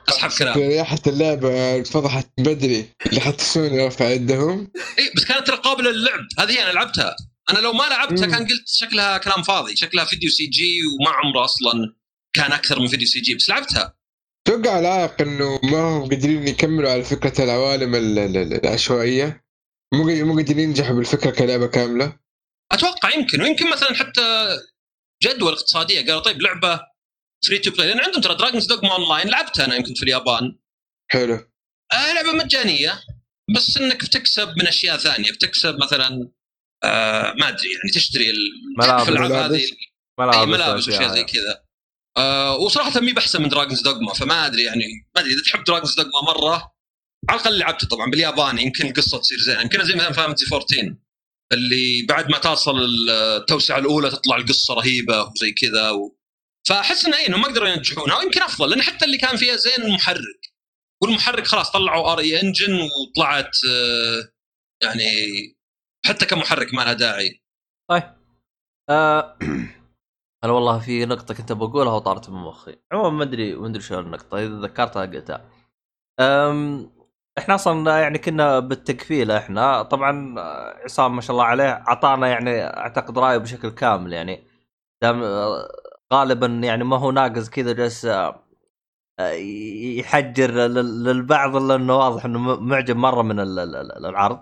أسحب كلام ريحة اللعبة فضحت بدري. اللي حتى سوني رفع يدهم اي بس كانت ترى قابله للعب. هذه أنا لعبتها. أنا لو ما لعبتها. كان قلت شكلها كلام فاضي. شكلها فيديو CG وما عمره أصلا. كان أكثر من فيديو CG بس لعبتها. توقع العايق إنه ما هم قادرين يكملوا على فكرة العوالم ال- ال- ال- العشوائية. مو مو قادرين ينجحوا بالفكرة كلعبة كاملة. أتوقع يمكن ويمكن مثلا حتى جدول اقتصادية. قالوا طيب لعبة free to play لأن عندهم ترى دراجونز دوغما اون لاين لعبتها أنا يمكن في اليابان. حلو. آه لعبة مجانية. بس إنك بتكسب من أشياء ثانية. بتكسب مثلا آه ما أدري يعني تشتري ال- ملابس. في الالعاب ملابس. هذه. ملابس, أي ملابس وأشياء واشياء زي كذا. آه وصراحة مي بأحسن من دراجونز دوغما فما أدري يعني ما أدري إذا تحب دراجونز دوغما مرة على الأقل لعبته طبعا بالياباني يمكن القصة تصير زين يمكن زي مثلا Fantasy 14 اللي بعد ما تصل التوسعة الأولى تطلع القصة رهيبة وزي كذا و... فأحس إنه إيه، إنهم ما قدروا ينجحونها ويمكن أفضل لأن حتى اللي كان فيها زين المحرك والمحرك خلاص طلعوا RE Engine وطلعت آه، يعني حتى كمحرك ما لها داعي. طيب. آه أنا والله في نقطة كنت بقولها وطارت من مخي. عموما ما أدري ما أدري شو النقطة إذا ذكرتها قلتها. أم إحنا أصلا يعني كنا بالتكفيلة إحنا. طبعا عصام ما شاء الله عليه اعطانا يعني أعتقد رأيه بشكل كامل يعني. دام غالبا يعني ما هو ناقص كذا جالس آه، يحجر لل- للبعض إلا إنه واضح إنه معجب مرة من ال- ال- ال- العرض.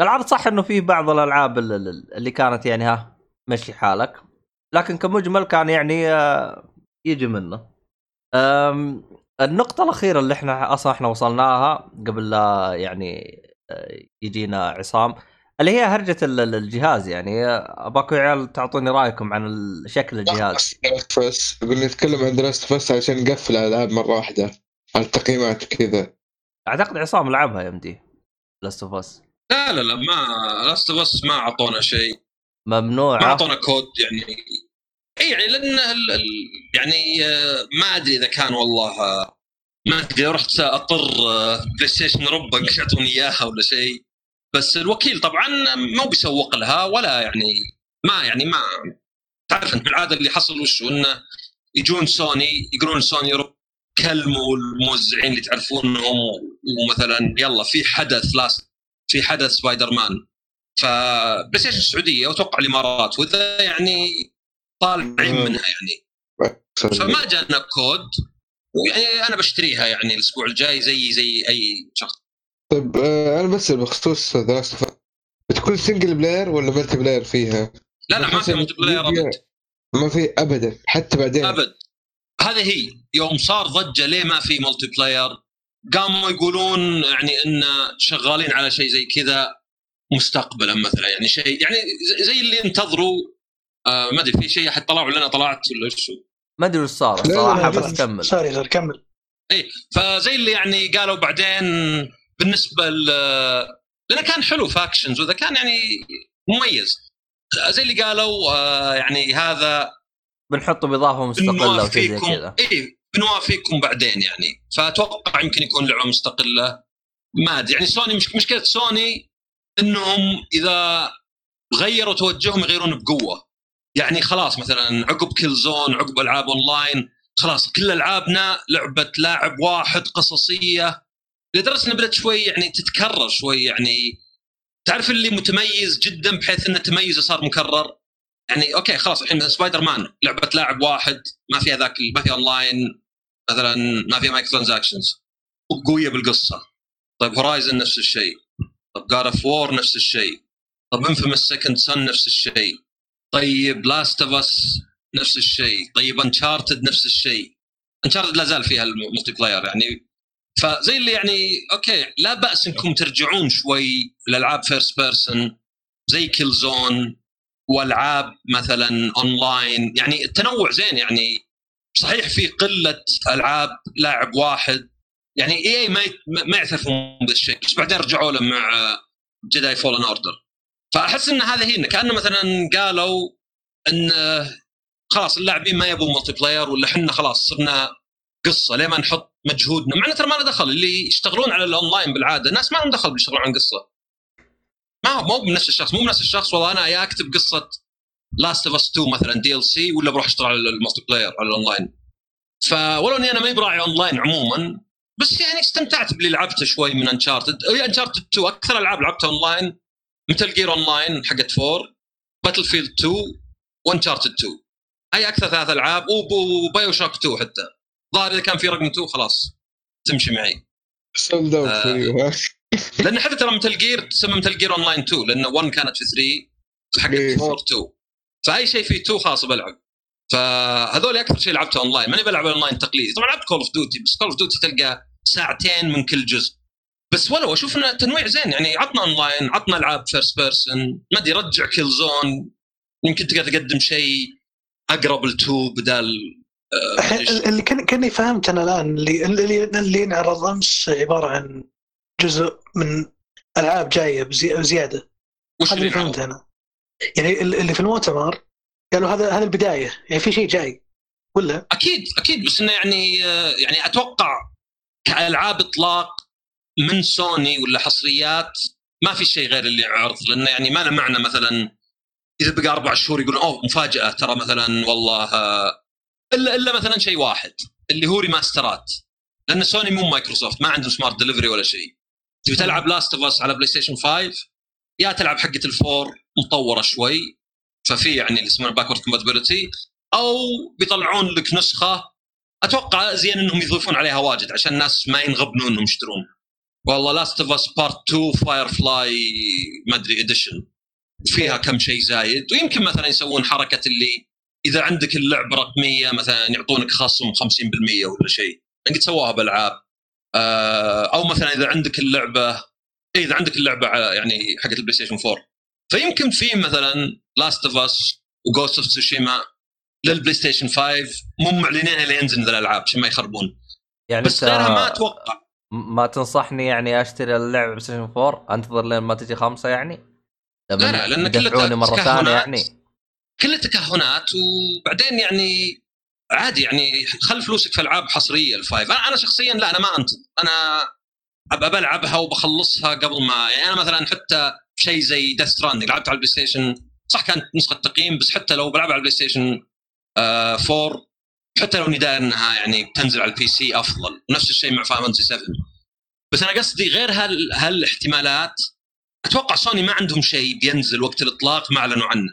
العرض صح إنه فيه بعض الألعاب ال- ال- اللي كانت يعني ها مشي حالك. لكن كمجمل كان يعني آه، يجي منه. النقطة الأخيرة اللي إحنا أصلا إحنا وصلناها قبل لا يعني آه، يجينا عصام اللي هي هرجة ال- ال- الجهاز يعني. يا عيال تعطوني رأيكم عن شكل الجهاز. بس يقول نتكلم عن دراسة بس عشان نقفل الألعاب مرة واحدة على التقييمات وكذا. أعتقد عصام لعبها يا مدي لاست اوف اس لا لا لا ما لاست بس ما أعطونا شيء. ما ممنوعة أعطونا كود يعني اي يعني لأن يعني آه، ما أدري إذا كان والله آه، ما أدري رحت اضطر آه، بلاي ستيشن أوروبا يعطوني إياها ولا شيء. بس الوكيل طبعا مو بيسوق لها ولا يعني ما يعني ما تعرف أنت بالعادة اللي حصل وشو إنه يجون سوني يقولون سوني اوروبا كلموا الموزعين اللي تعرفونهم ومثلا يلا في حدث Last في حدث سبايدر مان. فبلاي ستيشن السعودية وأتوقع الإمارات وإذا يعني طالعين. منها يعني. فما جانا كود. ويعني أنا بشتريها يعني الأسبوع الجاي زي زي أي شخص. طيب آه، أنا بس بخصوص ذا لاست بتكون single player ولا multiplayer فيها؟ لا لا ما في multiplayer أبد. ما في ابدا حتى بعدين. أبد. هذه هي. يوم صار ضجة ليه ما في multiplayer قاموا يقولون يعني إن شغالين على شيء زي كذا مستقبلا مثلا. يعني شيء يعني زي اللي ينتظروا آه ما أدري في شيء أحد طلع ولا أنا طلعت ولا شو؟ ما أدري وش صار لا، بس كمل. sorry sorry كمل. اي فزي اللي يعني قالوا بعدين بالنسبة ل لأنه كان حلو Factions وذا كان يعني مميز. زي اللي قالوا آه يعني هذا بنحطه بإضافة مستقلة وشيء زي كذا. اي بنوافيكم بعدين يعني. فأتوقع يمكن يكون لعبة مستقلة. ما أدري يعني سوني مش مشكلة سوني إنهم إذا غيروا توجههم يغيرون بقوة. يعني خلاص مثلا عقب Killzone عقب ألعاب اونلاين خلاص كل ألعابنا لعبة لاعب واحد قصصية. لدرجة إنها بدأت شوي يعني تتكرر شوي يعني. تعرف اللي متميز جدا بحيث إنه تميزه صار مكرر؟ يعني okay خلاص الحين سبايدر مان لعبة لاعب واحد ما فيها ذاك ما فيها اونلاين مثلا ما فيها microtransactions وقويه بالقصة. طيب Horizon نفس الشيء. طب God of War نفس الشيء. طب Infamous Second Son نفس الشيء. طيب Last of Us نفس الشيء. طيب Uncharted نفس الشيء. Uncharted لا زال فيها ال multiplayer يعني. فزي اللي يعني okay لا بأس إنكم ترجعون شوي الالعاب first person زي Killzone والعاب مثلا اونلاين يعني التنوع زين يعني. صحيح في قلة ألعاب لاعب واحد. يعني إي ما يعترفون بالشيء. بس بعدين رجعوا له مع Jedi Fallen Order فأحس إن هذا إن كأنه مثلا قالوا إن خلاص اللاعبين ما يبون multiplayer ولا إحنا خلاص صرنا قصة ليه ما نحط مجهودنا؟ مع ترى ما له دخل اللي يشتغلون على الاونلاين بالعادة الناس ما لهم دخل بيشتغلون عن قصة. ما هو مو بنفس الشخص مو بنفس الشخص والله أنا يا أكتب قصة Last of Us 2 مثلا DLC ولا بروح أشتغل على ال multiplayer على الاونلاين فولو اني أنا ماني براعي اونلاين عموما بس يعني استمتعت باللي لعبته شوي من Uncharted Uncharted 2 أكثر ألعاب لعبتها اونلاين Metal Gear Online حقت 4 Battlefield 2 و Uncharted 2 هاي أكثر ثلاث ألعاب و BioShock 2 حتى. ظاهر إذا كان في رقم 2 خلاص تمشي معي. sold out آه. لأن حتى ترى Metal Gear تسمى Metal Gear Online 2 لأن 1 كانت في 3 حقت إيه. 4 2 فأي شيء في 2 خلاص بلعب. فهذول أكثر شيء لعبته اونلاين ماني بلعب اونلاين تقليدي. طبعا لعبت Call of Duty بس Call of Duty تلقى ساعتين من كل جزء. بس ولو أشوف انه تنويع زين يعني عطنا اونلاين عطنا العاب first person ما أدري رجع Killzone يمكن تقدر تقدم شيء أقرب لتو بدال آه،؟ اللي كان كأني فهمت أنا الآن اللي اللي اللي ينعرض أمس عبارة عن جزء من ألعاب جاية بزي- بزيادة. وش اللي فهمته أنا. يعني ال- اللي في المؤتمر قالوا هذا هذا البداية يعني في شيء جاي ولا؟ أكيد أكيد بس إنه يعني آه، يعني أتوقع كألعاب إطلاق من سوني ولا حصريات ما في شيء غير اللي عرض لأنه يعني ما له معنى مثلا إذا بقى أربع شهور يقولون أوه مفاجأة ترى مثلا والله. الا إلا مثلا شيء واحد اللي هو ريماسترات لأن سوني مو مايكروسوفت ما عندهم Smart Delivery ولا شيء. تبي تلعب Last of Us على بلاي ستيشن 5 يا تلعب حقة ال Four مطورة شوي ففي يعني اللي يسمونه backward compatibility أو بيطلعون لك نسخة أتوقع زين إنهم يضيفون عليها واجد عشان الناس ما ينغبنون إنهم يشترون والله Last of Us Part 2 Firefly ما أدري edition فيها كم شيء زايد. ويمكن مثلا يسوون حركة اللي إذا عندك اللعبه رقمية مثلا يعطونك خصم 50% ولا شيء. قد سووها بألعاب. آه، أو مثلا إذا عندك اللعبة إيه، إذا عندك اللعبة على- يعني حقت البلاي ستيشن 4 فيمكن في مثلا Last of Us و Ghost of Tsushima للبلاي ستيشن 5 مو معلنينها لينزل ذا الألعاب عشان ما يخربون. يعني بس غيرها ما أتوقع. ما تنصحني يعني أشتري اللعبة بلاي ستيشن 4 أنتظر لين ما تجي خمسه يعني؟ لا، لا، كلها يدفعوني مرة ثانية. يعني كلها تكهنات وبعدين يعني عادي يعني خل فلوسك في ألعاب حصرية ال Five أنا شخصيا لا أنا ما أنتظر أنا ابى بلعبها وبخلصها قبل ما يعني أنا مثلا حتى شيء زي Death Stranding لعبت على البلاي ستيشن صح كانت نسخة تقييم بس حتى لو بلعبها على البلاي ستيشن آه 4 حتى لو اني داري إنها يعني بتنزل على ال PC أفضل. نفس الشيء مع Fantasy 7 بس أنا قصدي غير هال هالاحتمالات أتوقع سوني ما عندهم شيء بينزل وقت الإطلاق ما أعلنوا عنه.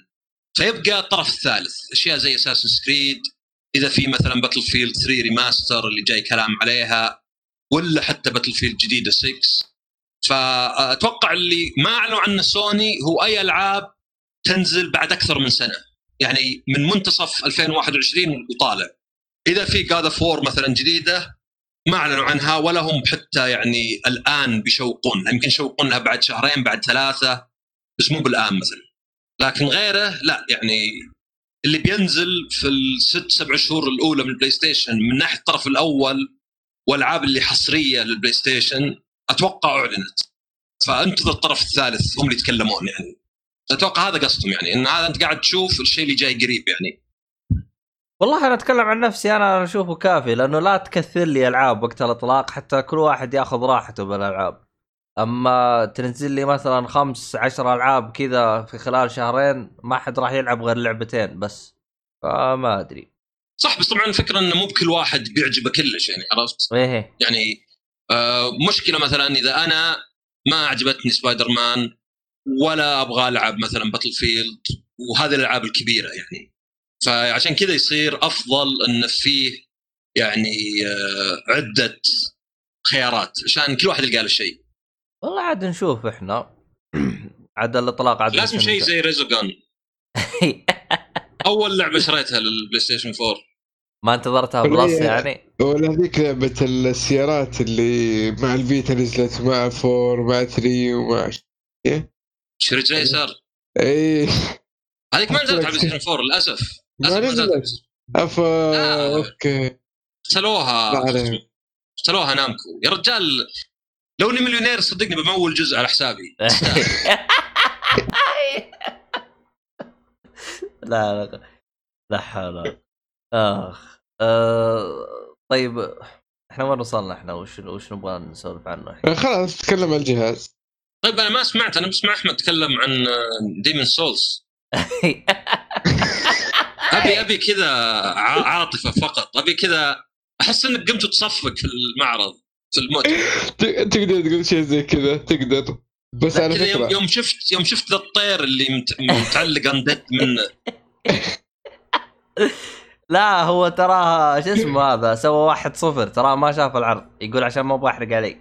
فيبقى الطرف الثالث أشياء زي Assassin's Creed إذا في مثلا Battlefield 3 remaster اللي جاي كلام عليها ولا حتى Battlefield جديدة 6 فأتوقع اللي ما أعلنوا عنه سوني هو أي ألعاب تنزل بعد أكثر من سنة. يعني من منتصف 2021 وطالع. إذا في God of مثلا جديدة ما أعلنوا عنها ولا هم حتى يعني الآن بيشوقون. يمكن يشوقونها بعد شهرين بعد ثلاثة بس مو بالآن مثلا. لكن غيره لا يعني اللي بينزل في الست سبع شهور الأولى من البلاي ستيشن من ناحية الطرف الأول والألعاب اللي حصرية للبلاي ستيشن أتوقع أعلنت. فانتظر الطرف الثالث هم اللي يتكلمون يعني. أتوقع هذا قصدهم يعني إن هذا أنت قاعد تشوف الشيء اللي جاي قريب يعني. والله أنا أتكلم عن نفسي أنا أشوفه كافي لأنه لا تكثر لي ألعاب وقت الإطلاق حتى كل واحد ياخذ راحته بالألعاب. أما تنزل لي مثلا خمس عشر ألعاب كذا في خلال شهرين ما حد راح يلعب غير لعبتين بس. فما أدري. صح بس طبعا الفكرة إنه مو بكل واحد بيعجبه كلش يعني عرفت؟ إيه. يعني آه مشكلة مثلا إذا أنا ما عجبتني سبايدر مان ولا أبغى ألعب مثلا Battlefield وهذه الألعاب الكبيرة يعني. فعشان كذا يصير أفضل انه فيه يعني آه عدة خيارات عشان كل واحد يلقى له شيء. والله عاد نشوف إحنا. عاد الإطلاق عاد لازم. شيء زي Resogun أول لعبة شريتها للبلاي ستيشن 4 ما انتظرتها Plus يعني؟ ولا هذيك لعبة السيارات اللي مع ال Vita نزلت مع Four مع Three ومع Ridge Racer اي هذيك ما نزلت على البلاي ستيشن 4 للأسف. ما نزلت آه. أوكي. عليك. اشتروها نامكو. يا رجال لو اني مليونير صدقني بمول جزء على حسابي. لا لا لا. حول آخ. آه طيب إحنا وين وصلنا إحنا؟ وش وش نبغى نسولف عنه الحين؟ خلاص تكلم عن الجهاز. طيب أنا ما سمعت. أنا بسمع أحمد تكلم عن ديمن سولز أبي أبي كذا ع- عاطفة فقط. أبي كذا أحس إنك قمت تصفق في المعرض في الموت. ت- تقدر تقول شيء زي كذا تقدر. بس على كذا يوم, فكره يوم شفت يوم شفت ذا الطير اللي مت- متعلق اندد منه. لا هو تراها شو اسمه هذا سوى واحد صفر تراه ما شاف العرض. يقول عشان ما أبغى أحرق علي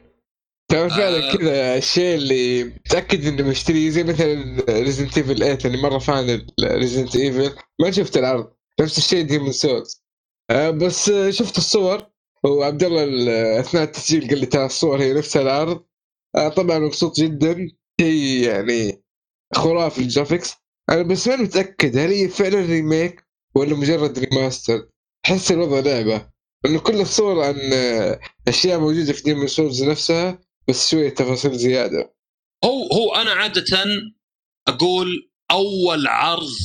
ترى فعلا آه. كذا الشيء اللي متأكد اني بشتريه زي مثلا ريزنت ايفل 8 اللي مرة فان ريزنت ايفل ما شفت العرض نفس الشيء ديمون سولز آه بس شفت الصور وعبد الله ال- أثناء التسجيل قال لي ترى الصور هي نفسها العرض. آه طبعا مبسوط جدا. شيء يعني خرافي ال graphics. أنا بس ما متأكد هل هي فعلا remake ولا مجرد remaster أحس الوضع لعبة. إنه كل الصور عن أشياء موجودة في Demon's Souls نفسها بس شوية تفاصيل زيادة. هو هو أنا عادة أقول أول عرض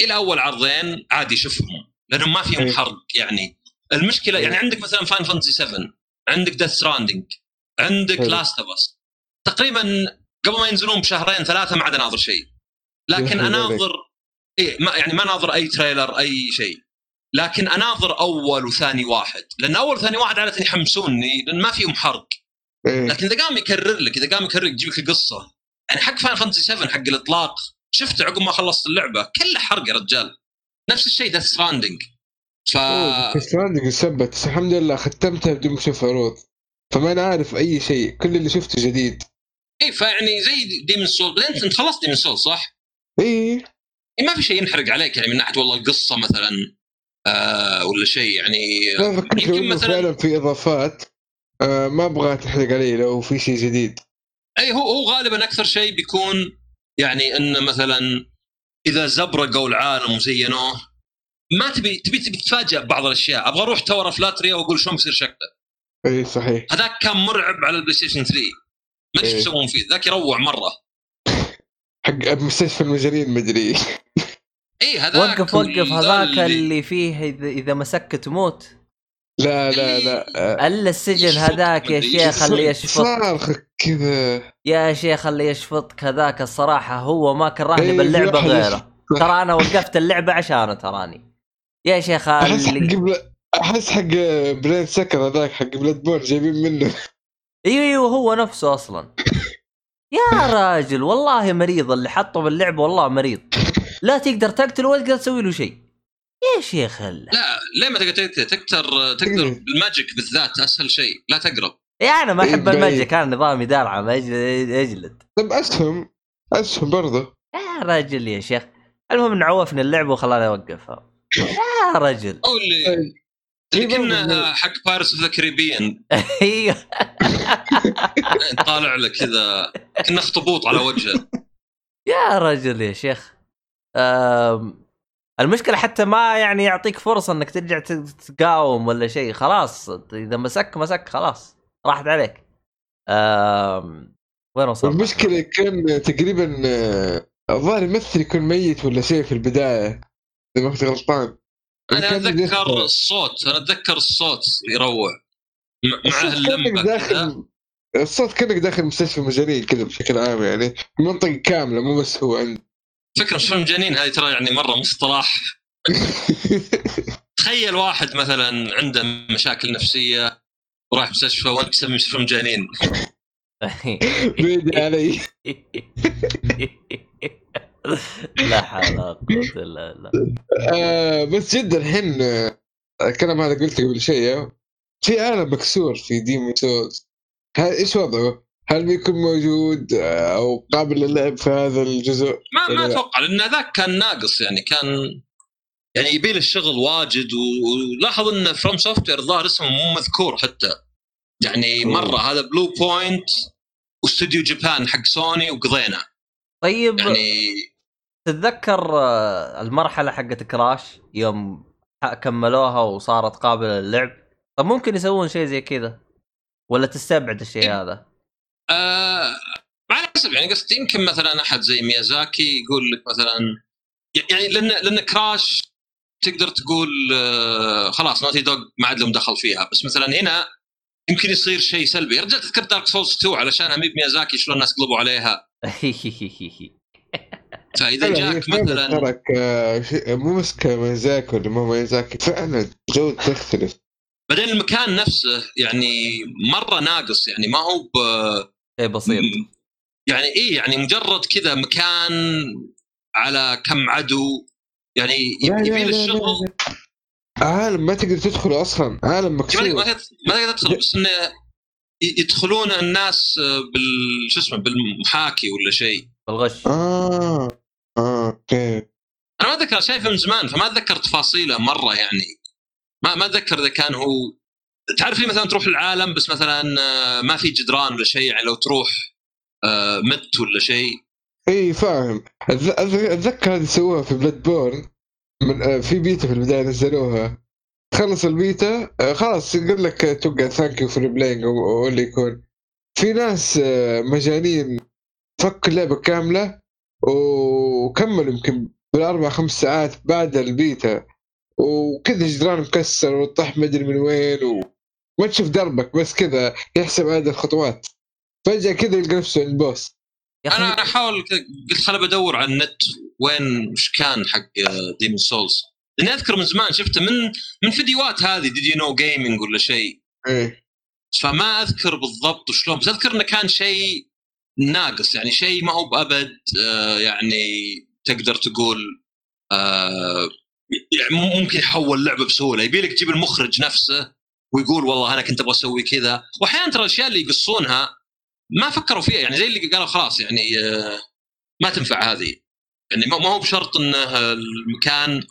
إلى أول عرضين عادي شوفهم لأنهم ما فيهم إيه. حرق يعني. المشكلة يعني عندك مثلا Final Fantasy 7 عندك Death Stranding عندك. Last of Us تقريبا قبل ما ينزلون بشهرين ثلاثة ما عاد أناظر شيء. لكن. أناظر إيه ما يعني ما أناظر أي trailer أي شيء. لكن أناظر أول وثاني واحد. لأن أول وثاني واحد عادة يحمسوني لأن ما فيهم حرق. إيه. لكن إذا قام يكرر لك إذا قام يكرر لك يجيب لك القصة. يعني حق Final Fantasy 7 حق الإطلاق شفته عقب ما خلصت اللعبة كله حرق يا رجال. نفس الشيء Death Stranding ف Stranding بس الحمد لله ختمتها بدون ما أشوف عروض. فما أنا عارف أي شيء كل اللي شفته جديد. اي فيعني زي Demon's Souls بعدين أنت خلصت Demon's Souls صح؟ اي إيه ما في شيء ينحرق عليك يعني من ناحية والله القصة مثلا آه ولا شيء يعني يمكن مثلاً- فعلا في إضافات. آه ما أبغى تحرق علي لو في شيء جديد. أي هو هو غالبا أكثر شيء بيكون يعني انه مثلا إذا زبرقوا العالم وزينوه ما تبي تبي تبي تتفاجئ ببعض الأشياء. أبغى أروح Tower of Latria وأقول شلون بيصير شكله. إي صحيح. هذاك كان مرعب على ال PlayStation 3 ما أدري. إيش يسوون فيه. ذاك يروع مرة. حق مستشفى المجانين مدري إي هذاك وقف وقف. ذا هذاك اللي- اللي فيه إذا إذا مسك تموت لا لا لا آه، ألا السجن هذاك يا شيخ اللي يشفط. صارخ كذا؟ يا شيخ اللي يشفطك هذاك الصراحة هو ما كرهني إيه، باللعبة غيره. ترى أنا وقفت اللعبة عشانه تراني. يا شيخ أحس حق. أحس حق brain sucker هذاك حق Bloodborne جايبين منه. إيوه إيوه هو نفسه أصلا. يا راجل والله مريض اللي حطه باللعبة والله مريض. لا تقدر تقتله ولا تقدر تسوي له شيء. يا شيخ لا ليه ما تقدر تقدر تقدر إيه. بال magic بالذات أسهل شيء. لا تقرب. يا أنا ما إيه، احب بعيد. ال magic كان نظامي يجلد يجلد طب أسهم أسهم برضه. يا راجل يا شيخ. المهم إنه عوفني اللعبة وخلاني اوقفها يا رجل. أو اللي إيه. اللي في برضه. كنا حق Pirates of the Caribbean أيوه. طالع له كذا كأنه اخطبوط على وجهه. يا رجل يا شيخ. أم، المشكلة حتى ما يعني يعطيك فرصة إنك ترجع تقاوم ولا شيء. خلاص إذا مسك مسك خلاص. راحت عليك. أم، وين وصلنا؟ المشكلة كان تقريبا آه، الظاهر يمثل يكون ميت ولا شيء في البداية إذا ما كنت غلطان. أنا أتذكر. الصوت أنا أتذكر الصوت يروع مع اللمبه داخل الصوت كأنك داخل مستشفى مجانين كذا بشكل عام يعني. منطقة كاملة مو بس هو عند فكرة مش فيلم جنين هذه ترى يعني مرة مصطلح تخيل واحد مثلا عنده مشاكل نفسية وراح مستشفى وانت تسمي مستشفى مجانين. بيدي علي. لا حول ولا قوة إلا بالله. آه بس جدا الحين آه، الكلام هذا قلته قبل شيء في عالم مكسور في Demon's Souls إيش وضعه؟ هل بيكون موجود أو قابل للعب في هذا الجزء؟ ما ما. أتوقع لأن ذاك كان ناقص يعني كان يعني يبي له الشغل واجد ولاحظ إن FromSoftware ظاهر اسمه مو مذكور حتى يعني. مرة هذا Bluepoint و Studio Japan حق سوني وقضينا طيب يعني تتذكر آه، المرحلة حقت Crash يوم كملوها وصارت قابلة للعب طب ممكن يسوون شيء زي كذا ولا تستبعد الشيء إيه. هذا آه على حسب يعني قصدي يمكن مثلا أحد زي ميازاكي يقول لك مثلا يعني لأن لأن Crash تقدر تقول آه خلاص Naughty Dog ما عاد لهم دخل فيها. بس مثلا هنا يمكن يصير شيء سلبي. يا رجال تذكر Dark Souls 2 علشانها مي ميازاكي شلون الناس قلبوا عليها؟ فإذا هي جاك مثلا ترك آه، مو بس كميزاكي ولا مو ميزاكي فعلا الجودة تختلف. بعدين المكان نفسه يعني مرة ناقص يعني ما هو ب شيء بسيط. يعني إيه يعني مجرد كذا مكان على كم عدو يعني لا، لا، يبي لا، له لا، الشغل عالم ما تقدر تدخله أصلا عالم ما مكسور. ما تقدر ما تقدر تدخل بس إنه يدخلون الناس بال شو اسمه بالمحاكي ولا شيء. آه بالغش آه أوكي. أنا ما أتذكر شايفه من زمان فما أتذكر تفاصيله مرة يعني. ما ما أتذكر إذا كان هو تعرف لي مثلا تروح العالم بس مثلا آه، ما في جدران ولا شيء يعني لو تروح آه، مت ولا شيء. إي فاهم. أتذكر هذه سووها في Bloodborne من آه، في بيتا في البداية نزلوها. خلص البيتا خلاص يقول لك توقع thank you for playing أو اللي يكون. في ناس مجانين فك اللعبه كاملة وكملوا يمكن بالأربع خمس ساعات بعد البيتا. وكذا جدران مكسر وطح مدري من وين وما تشوف دربك بس كذا يحسب عدد الخطوات. فجأة كذا يلقى نفسه عند boss يا أنا أنا أحاول قلت خل بدور على النت وين وش كان حق Demon's Souls لاني أذكر من زمان شفته من من فيديوهات هذه Did You Know Gaming ولا شيء. إيه. فما أذكر بالضبط وشلون بس أذكر إنه كان شيء ناقص يعني شيء ما هو بأبد آه، يعني تقدر تقول آه، يعني مم- ممكن يحول لعبة بسهولة. يبي لك تجيب المخرج نفسه. ويقول والله أنا كنت أبغى أسوي كذا. واحيانا ترى الأشياء اللي يقصونها ما فكروا فيها يعني زي اللي قالوا خلاص يعني آه، ما تنفع هذه. يعني ما هو بشرط انه المكان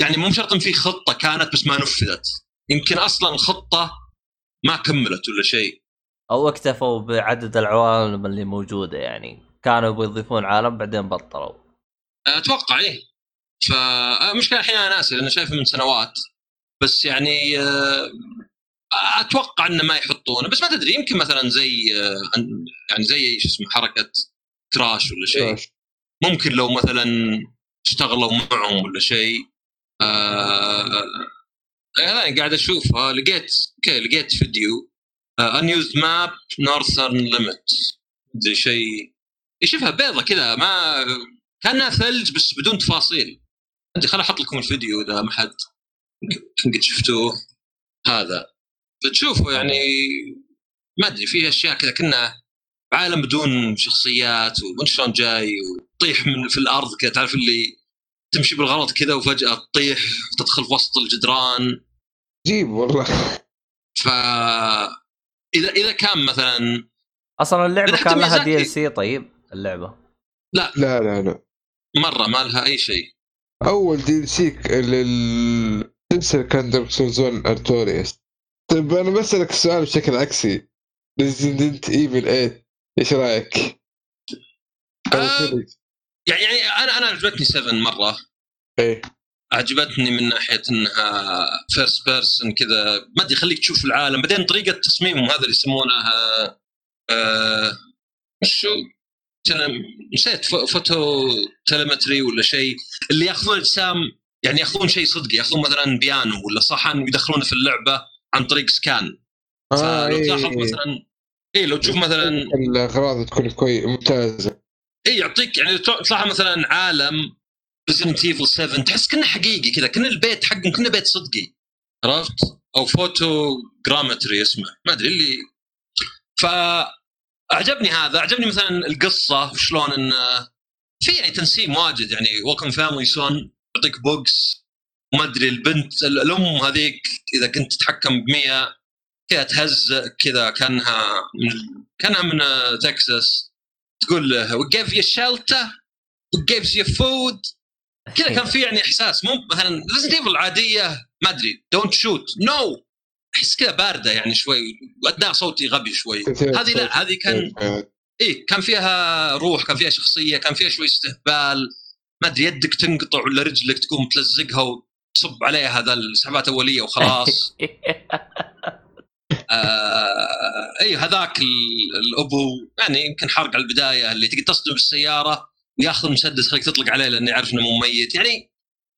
يعني مو بشرط إن في خطة كانت بس ما نفذت. يمكن أصلا الخطة ما كملت ولا شيء. أو اكتفوا بعدد العوالم اللي موجودة يعني. كانوا يبغوا يضيفون عالم بعدين بطلوا. أتوقع إيه. فمشكلة الحين أنا ناسي لأنه شايفه من سنوات. بس يعني آه، أتوقع انه ما يحطونه بس ما تدري يمكن مثلا زي آه، يعني زي شو اسمه حركة Crash ولا شيء. ممكن لو مثلا اشتغلوا معهم ولا شيء آه آه قاعد أشوف آه لقيت okay لقيت فيديو unused map Northern Limit زي شيء يشوفها بيضة كذا ما كأنها ثلج بس بدون تفاصيل. أنت خل أحط لكم الفيديو إذا ما حد يمكن قد شفتوه. هذا. فتشوفوا يعني ما أدري فيه أشياء كذا كنا عالم بدون شخصيات ومن شلون جاي وتطيح من في الأرض كذا تعرف اللي تمشي بالغلط كذا وفجأة تطيح وتدخل في وسط الجدران. جيب والله. ف إذا إذا كان مثلا أصلا اللعبة كان لها. DLC طيب اللعبة؟ لا. لا لا مرة ما لها أي شيء. أول DLC للسلسله كان Dark Souls 1 Artorias طيب أنا بسالك السؤال بشكل عكسي. Resident Evil 8 إيش رأيك؟ آه. يعني يعني أنا أنا عجبتني 7 مرة. إيه. عجبتني من ناحية إنها first person كذا. ما أدري يخليك تشوف العالم. بعدين طريقة تصميمهم هذا اللي يسمونها آه شو؟ نسيت pho- photo telemetry ولا شيء. اللي ياخذون اجسام يعني ياخذون شيء صدقي ياخذون مثلا بيانو ولا صحن ويدخلونه في اللعبة. عن طريق scan آه فلو إيه. تلاحظ مثلا اي لو تشوف مثلا الأغراض تكون كويس ممتازة اي يعطيك يعني تلاحظ مثلا عالم Resident Evil 7 تحس كأنه حقيقي كذا كأن البيت حقهم كأنه بيت صدقي عرفت؟ أو photogrammetry اسمه ما أدري اللي ف أعجبني هذا أعجبني مثلا القصة وشلون انه في يعني تنسيق واجد يعني welcome family son يعطيك بوكس وما أدري البنت ال- الأم هذيك إذا كنت تتحكم ب 100 كذا تهزئ كذا كأنها من كأنها من تكساس تقول له we gave you shelter we gave you food. كذا كان في يعني إحساس مو مثلا Resident Evil العاديه ما أدري don't shoot no أحس كذا باردة يعني شوي واداء صوتي غبي شوي. هذه لا هذه كان إيه كان فيها روح كان فيها شخصية كان فيها شوي استهبال. ما أدري يدك تنقطع ولا رجلك تقوم تلزقها وتصب عليها هذا السحبات اوليه وخلاص. آه اي هذاك ال- الأبو يعني يمكن حرق على البداية اللي تقدر تصدم بالسيارة وياخذ المسدس خليك تطلق عليه لأنه يعرف إنه مو ميت. يعني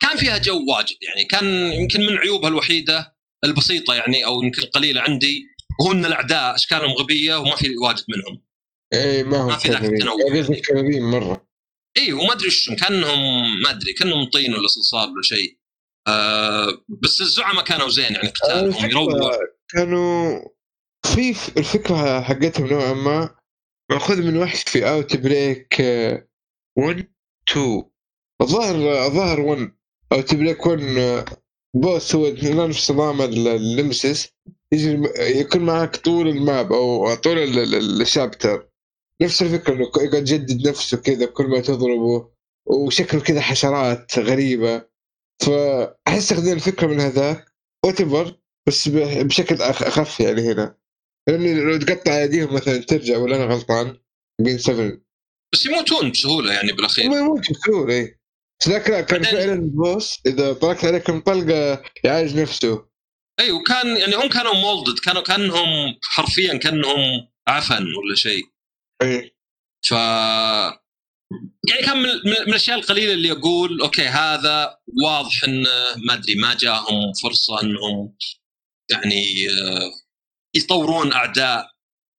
كان فيها جو واجد يعني كان يمكن من عيوبها الوحيدة البسيطة يعني أو يمكن القليله عندي وهو إن الأعداء أشكالهم غبية وما في واجد منهم. إيه ما ما هم في ذاك التنوع. كذابين مرة. اي وما أدري إيش كأنهم ما أدري كأنهم طين ولا صلصال ولا شيء. آه بس الزعماء كانوا زين يعني قتالهم يروع كانوا في الفكرة حقتهم نوعا ما مأخوذ من وحش في Outbreak 1 2 الظاهر الظاهر 1 Outbreak 1 boss هو نفس نظام ال Nemesis يجي يكون معك طول ال map أو طول ال chapter. نفس الفكرة إنه يقعد يجدد نفسه كذا كل ما تضربه وشكله كذا حشرات غريبة. فأحس اخذين الفكرة من هذاك وات بس بشكل أخف يعني هنا. لأنه لو تقطع أيديهم مثلا ترجع ولا أنا غلطان بين 7 بس يموتون بسهولة يعني بالأخير. ما يموت بسهولة اي بس ذاك لأ كان فعلا البوس إذا طلقت عليه كم طلقة يعالج نفسه. أيوه وكان يعني هم كانوا مولدد كانوا كأنهم حرفيا كأنهم عفن ولا شيء. اي ف يعني كان من, الأشياء القليلة اللي أقول أوكي هذا واضح انه ما أدري ما جاهم فرصة إنهم يعني آه، يطورون أعداء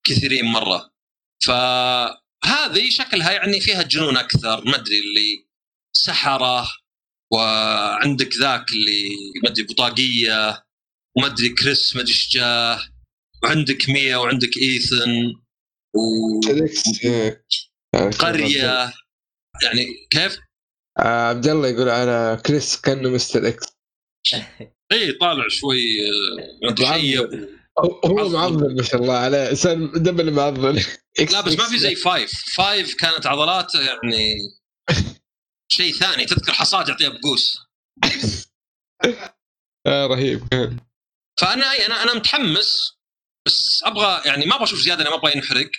كثيرين مرة. فهذه شكلها يعني فيها جنون أكثر ما أدري اللي سحرة وعندك ذاك اللي ما أدري بطاقية وما أدري كريس ما أدري إيش جاه وعندك ميا وعندك إيثن و قرية. يعني كيف؟ آه عبد الله يقول على كريس كانه Mr. X. إي طالع شوي متشيب. هو معضل ما شاء الله عليه. إنسان double معضل لا بس ما في زي five. five كانت عضلاته يعني شيء ثاني. تذكر حصاة يعطيها بقوس. آه رهيب. فأنا أنا أنا متحمس بس أبغى يعني ما أبغى أشوف زيادة أنا ما أبغى ينحرق.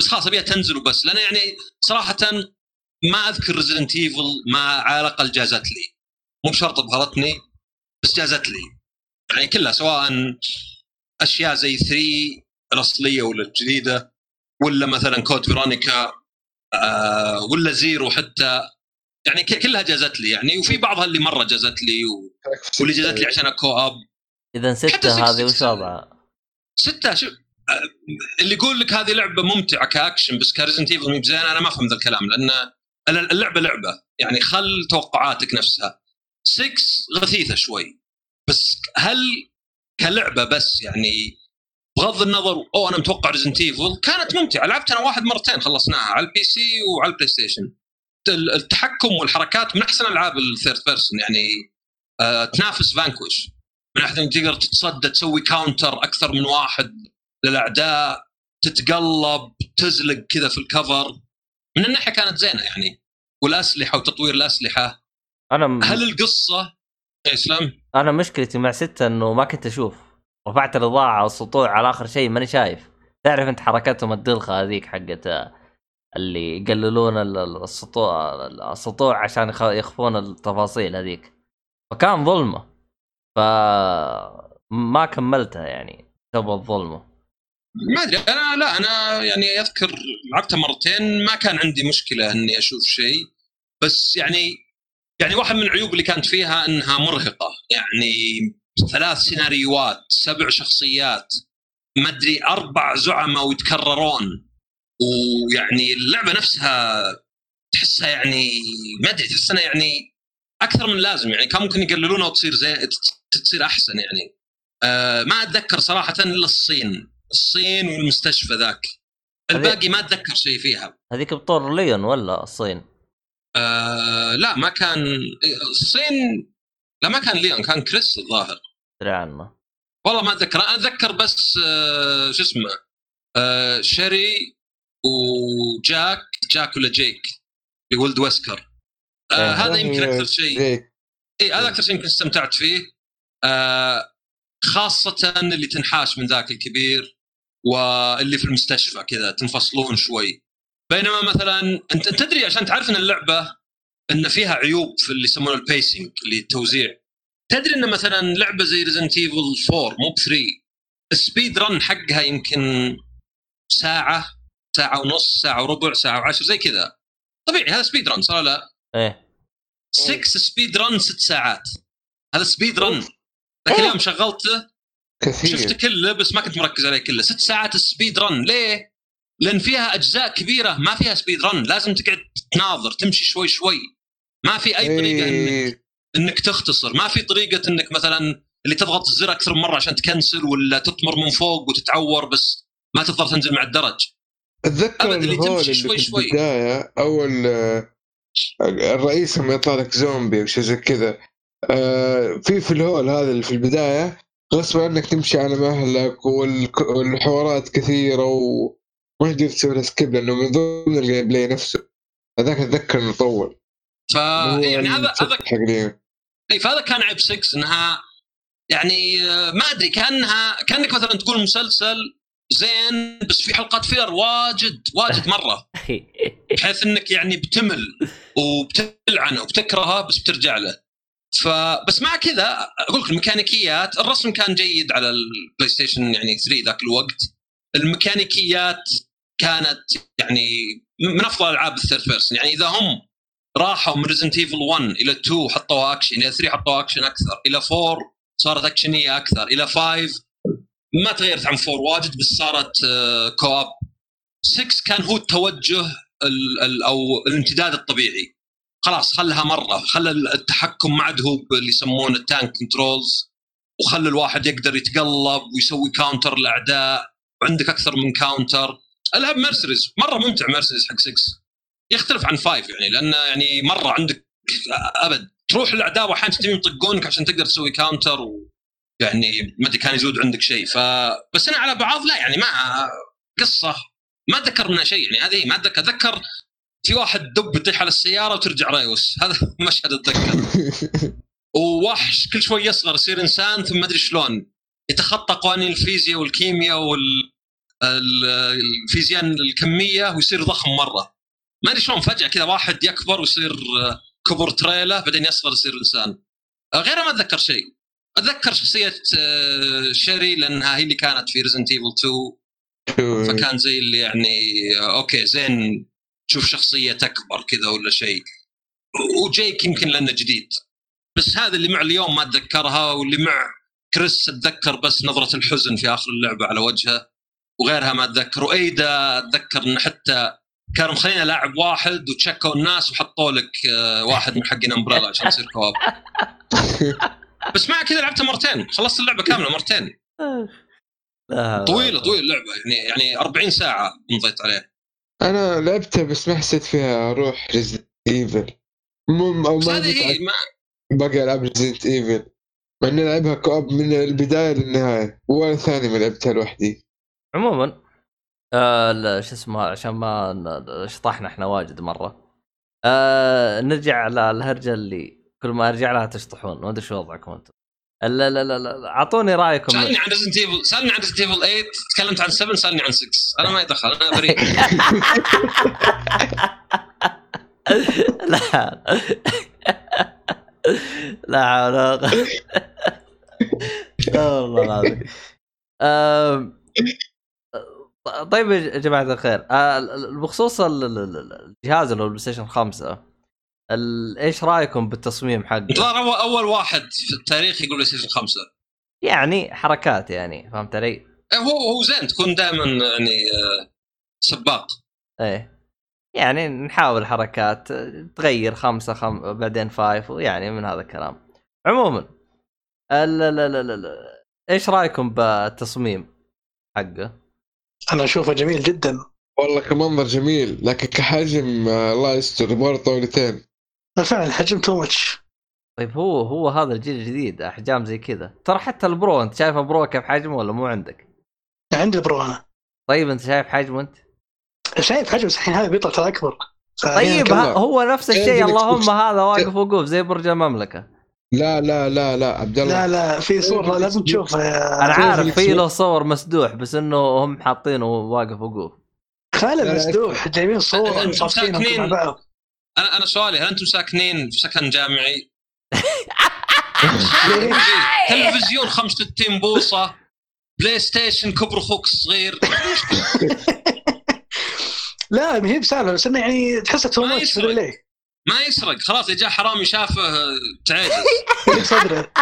بس خلاص أبيها تنزل وبس. لأن يعني صراحة ما أذكر Resident Evil ما على الاقل جازت لي. مو بشرط ابهرتني بس جازت لي. يعني كلها سواء أشياء زي 3 الأصلية ولا الجديدة ولا مثلا Code Veronica آه ولا Zero حتى. يعني كلها جازت لي يعني وفي بعضها اللي مرة جازت لي و... واللي جازت لي عشان co-op اذا ستة هذه وش وضعها؟ ستة شوف اللي يقول لك هذه لعبة ممتعة كأكشن بس ك Resident Evil بزين أنا ما أفهم ذا الكلام لأن اللعبة لعبة يعني خل توقعاتك نفسها. 6 غثيثة شوي بس هل كلعبة بس يعني بغض النظر أو أنا متوقع Resident Evil كانت ممتعة لعبت أنا واحد مرتين خلصناها على ال PC وعلى ال PlayStation التحكم والحركات من أحسن ألعاب ال third person يعني آه تنافس Vanquish من ناحيه تقدر تتصدى تسوي counter أكثر من واحد للأعداء تتقلب تزلق كذا في ال cover من الناحية كانت زينة يعني والأسلحة وتطوير الأسلحة. أنا م... هل القصة إسلام؟ أنا مشكلتي مع ستة إنه ما كنت أشوف. رفعت الاضاءه والسطوع على آخر شيء ماني شايف. تعرف أنت حركاتهم الدلخة هذيك حقت اللي يقللون السطوع السطوع عشان يخفون التفاصيل هذيك. فكان ظلمة. ف ما كملتها يعني بسبب الظلمة. ما أدري أنا لا أنا يعني أذكر لعبتها مرتين ما كان عندي مشكلة إني أشوف شيء. بس يعني يعني واحد من العيوب اللي كانت فيها إنها مرهقة. يعني ثلاث سيناريوهات سبع شخصيات ما أدري أربع زعماء ويتكررون ويعني اللعبة نفسها تحسها يعني ما أدري تحس إنها يعني أكثر من لازم. يعني كان ممكن يقللونها وتصير زي تصير أحسن يعني. أه ما أتذكر صراحة إلا الصين. الصين والمستشفى ذاك. الباقي ما أتذكر شيء فيها. هذيك بطور ليون ولا الصين؟ آه لا ما كان الصين لا ما كان ليون كان كريس الظاهر. ادري عنه. والله ما أتذكر. أنا أتذكر بس آه شو اسمه؟ آه شيري وجاك جاك ولا جيك؟ ولد ويسكر. آه إيه. هذا يمكن أكثر شيء. اي هذا أكثر شيء يمكن استمتعت فيه. آه خاصة اللي تنحاش من ذاك الكبير. واللي في المستشفى كذا تنفصلون شوي. بينما مثلا أنت تدري عشان تعرف إن اللعبة إن فيها عيوب في اللي يسمونه ال pacing اللي التوزيع. تدري إن مثلا لعبة زي Resident Evil 4 مو ب 3 ال speed run حقها يمكن ساعة ساعة ونص ساعة وربع ساعة وعشر زي كذا. طبيعي هذا speed run صار لا. إيه. 6 speed run ست ساعات. هذا speed run ذاك اليوم شغلته كثير. شفته كله بس ما كنت مركز عليه كله. ست ساعات ال speed run ليه؟ لأن فيها أجزاء كبيرة ما فيها سبيد رن لازم تقعد تناظر تمشي شوي شوي. ما في أي طريقة انك إنك تختصر. ما في طريقة إنك مثلا اللي تضغط الزر أكثر من مرة عشان تكنسل ولا تطمر من فوق وتتعور بس ما تقدر تنزل مع الدرج. أتذكر اللي تمشي شوي في شوي. البداية أول الرئيس لما يطلع لك زومبي وشي زي كذا آه، في في الهول هذا اللي في البداية غصب عنك تمشي على مهلك والحوارات كثيرة وما تقدر تسوي skip لأنه من ضمن ال gameplay نفسه. هذاك أتذكر إنه طول. ف يعني هذا هذا. إي فهذا كان عيب 6 إنها يعني آه، ما أدري كانها كأنك مثلا تقول مسلسل زين بس في حلقات filler واجد واجد مرة. بحيث إنك يعني بتمل وبتلعنه وبتكرهه بس بترجع له. فبس مع كذا أقول لك الميكانيكيات الرسم كان جيد على ال PlayStation يعني 3 ذاك الوقت. الميكانيكيات كانت يعني من أفضل ألعاب ال third person يعني إذا هم راحوا من Resident Evil 1 إلى 2 حطوا اكشن إلى 3 حطوا اكشن أكثر إلى 4 صارت اكشنيه أكثر إلى 5 ما تغيرت عن 4 واجد بس صارت آه، co-op 6 كان هو التوجه ال ال أو الامتداد الطبيعي. خلاص خلها مرة خلى التحكم ما عاد هو اللي يسمونه ال tank controls وخلى الواحد يقدر يتقلب ويسوي counter الاعداء وعندك أكثر من counter العاب Mercenaries مرة ممتع Mercenaries حق 6 يختلف عن 5 يعني لأنه يعني مرة عندك أبد. تروح الاعداء واحيانا تبين يطقونك عشان تقدر تسوي counter و يعني ما أدري كان يزود عندك شيء. ف بس أنا على بعض لا يعني ما قصة. ما اتذكر منها شيء يعني هذه ما اتذكر في واحد دب يطيح على السيارة وترجع reverse هذا مشهد اتذكر ووحش كل شوي يصغر يصير إنسان ثم ما أدري شلون. يتخطى قوانين الفيزياء والكيمياء والفيزياء الكمية ويصير ضخم مرة. ما أدري شلون فجأة كذا واحد يكبر ويصير آه، كبر تريله بعدين يصغر يصير إنسان. آه، غيره ما أتذكر شيء. أتذكر شخصية آه، شيري لأنها هي اللي كانت في Resident Evil 2 فكان زي اللي يعني okay زين. تشوف شخصية تكبر كذا ولا شيء. وجيك يمكن لأنه جديد. بس هذا اللي مع ليون ما أتذكرها واللي مع كريس أتذكر بس نظرة الحزن في آخر اللعبة على وجهه. وغيرها ما أتذكر. وإيدا أتذكر إن حتى كانوا مخلينا لاعب واحد وتشكوا الناس وحطوا لك آه، واحد من حقين Umbrella عشان يصير co-op. بس مع كذا لعبتها مرتين. خلصت اللعبة كاملة مرتين. طويلة طويلة اللعبة. يعني يعني 40 ساعة مضيت عليها أنا لعبتها بس ما حسيت فيها روح ريزنت ايفل مو أو بس ما هذه جيت هي ما باقي ألعاب ريزنت ايفل مع إني ألعبها كوب من البداية للنهاية ولا ثاني ما لعبتها لوحدي. عموما آه لا، شو اسمه عشان ما شطحنا إحنا واجد مرة. آه نرجع للهرجه اللي كل ما أرجع لها تشطحون. ما أدري شو وضعكم أنتم. لا لا لا لا أعطوني رأيكم. سألني عن Resident Evil سألني عن Resident Evil 8 تكلمت عن 7 سألني عن 6 أنا ما يدخل أنا بريء. لا. لا حول والله العظيم. طيب يا جماعة الخير. آه، بخصوص ال- ال- ال- الجهاز اللي هو ال PlayStation 5 ال- إيش رأيكم بالتصميم حقه؟ الظاهر اول أول واحد في التاريخ يقول PlayStation 5 يعني حركات يعني فهمت علي؟ إيه، هو هو زين تكون دائما يعني آه، سباق إيه يعني نحاول حركات تغير خمسة خم... بعدين five ويعني من هذا الكلام عموما ال... ال... ال... ال... ال... إيش رأيكم بالتصميم حقه؟ أنا أشوفه جميل جدا والله كمنظر جميل لكن كحجم آه، الله يستر مره طاولتين فعلا الحجم too much طيب هو هو هذا الجيل الجديد أحجام زي كذا ترى حتى ال Pro أنت شايف Pro كيف حجمه ولا مو عندك؟ عندي Pro أنا طيب أنت شايف حجمه أنت؟ شايف حجم بس الحين هذا بيطلع ترى أكبر طيب. هو نفس كذا الشيء زي ال Xbox. هذا واقف وقوف زي برج المملكة لا لا لا لا عبد الله لا لا في صورة لازم تشوفها يا أنا عارف في له؟ صور مسدوح بس إنه هم حاطينه واقف وقوف خالد مسدوح جايبين صور ساكنين- مع بعض أنا أنا سؤالي هل أنتم ساكنين في سكن جامعي؟ تلفزيون 65 بوصة PlayStation كبر أخوك الصغير. لا ما هي بسالفة بس إنه يعني تحسه too ما much ليه ما يسرق. خلاص إذا جاء حرامي شافه آه، تعجز. يجيك صدره.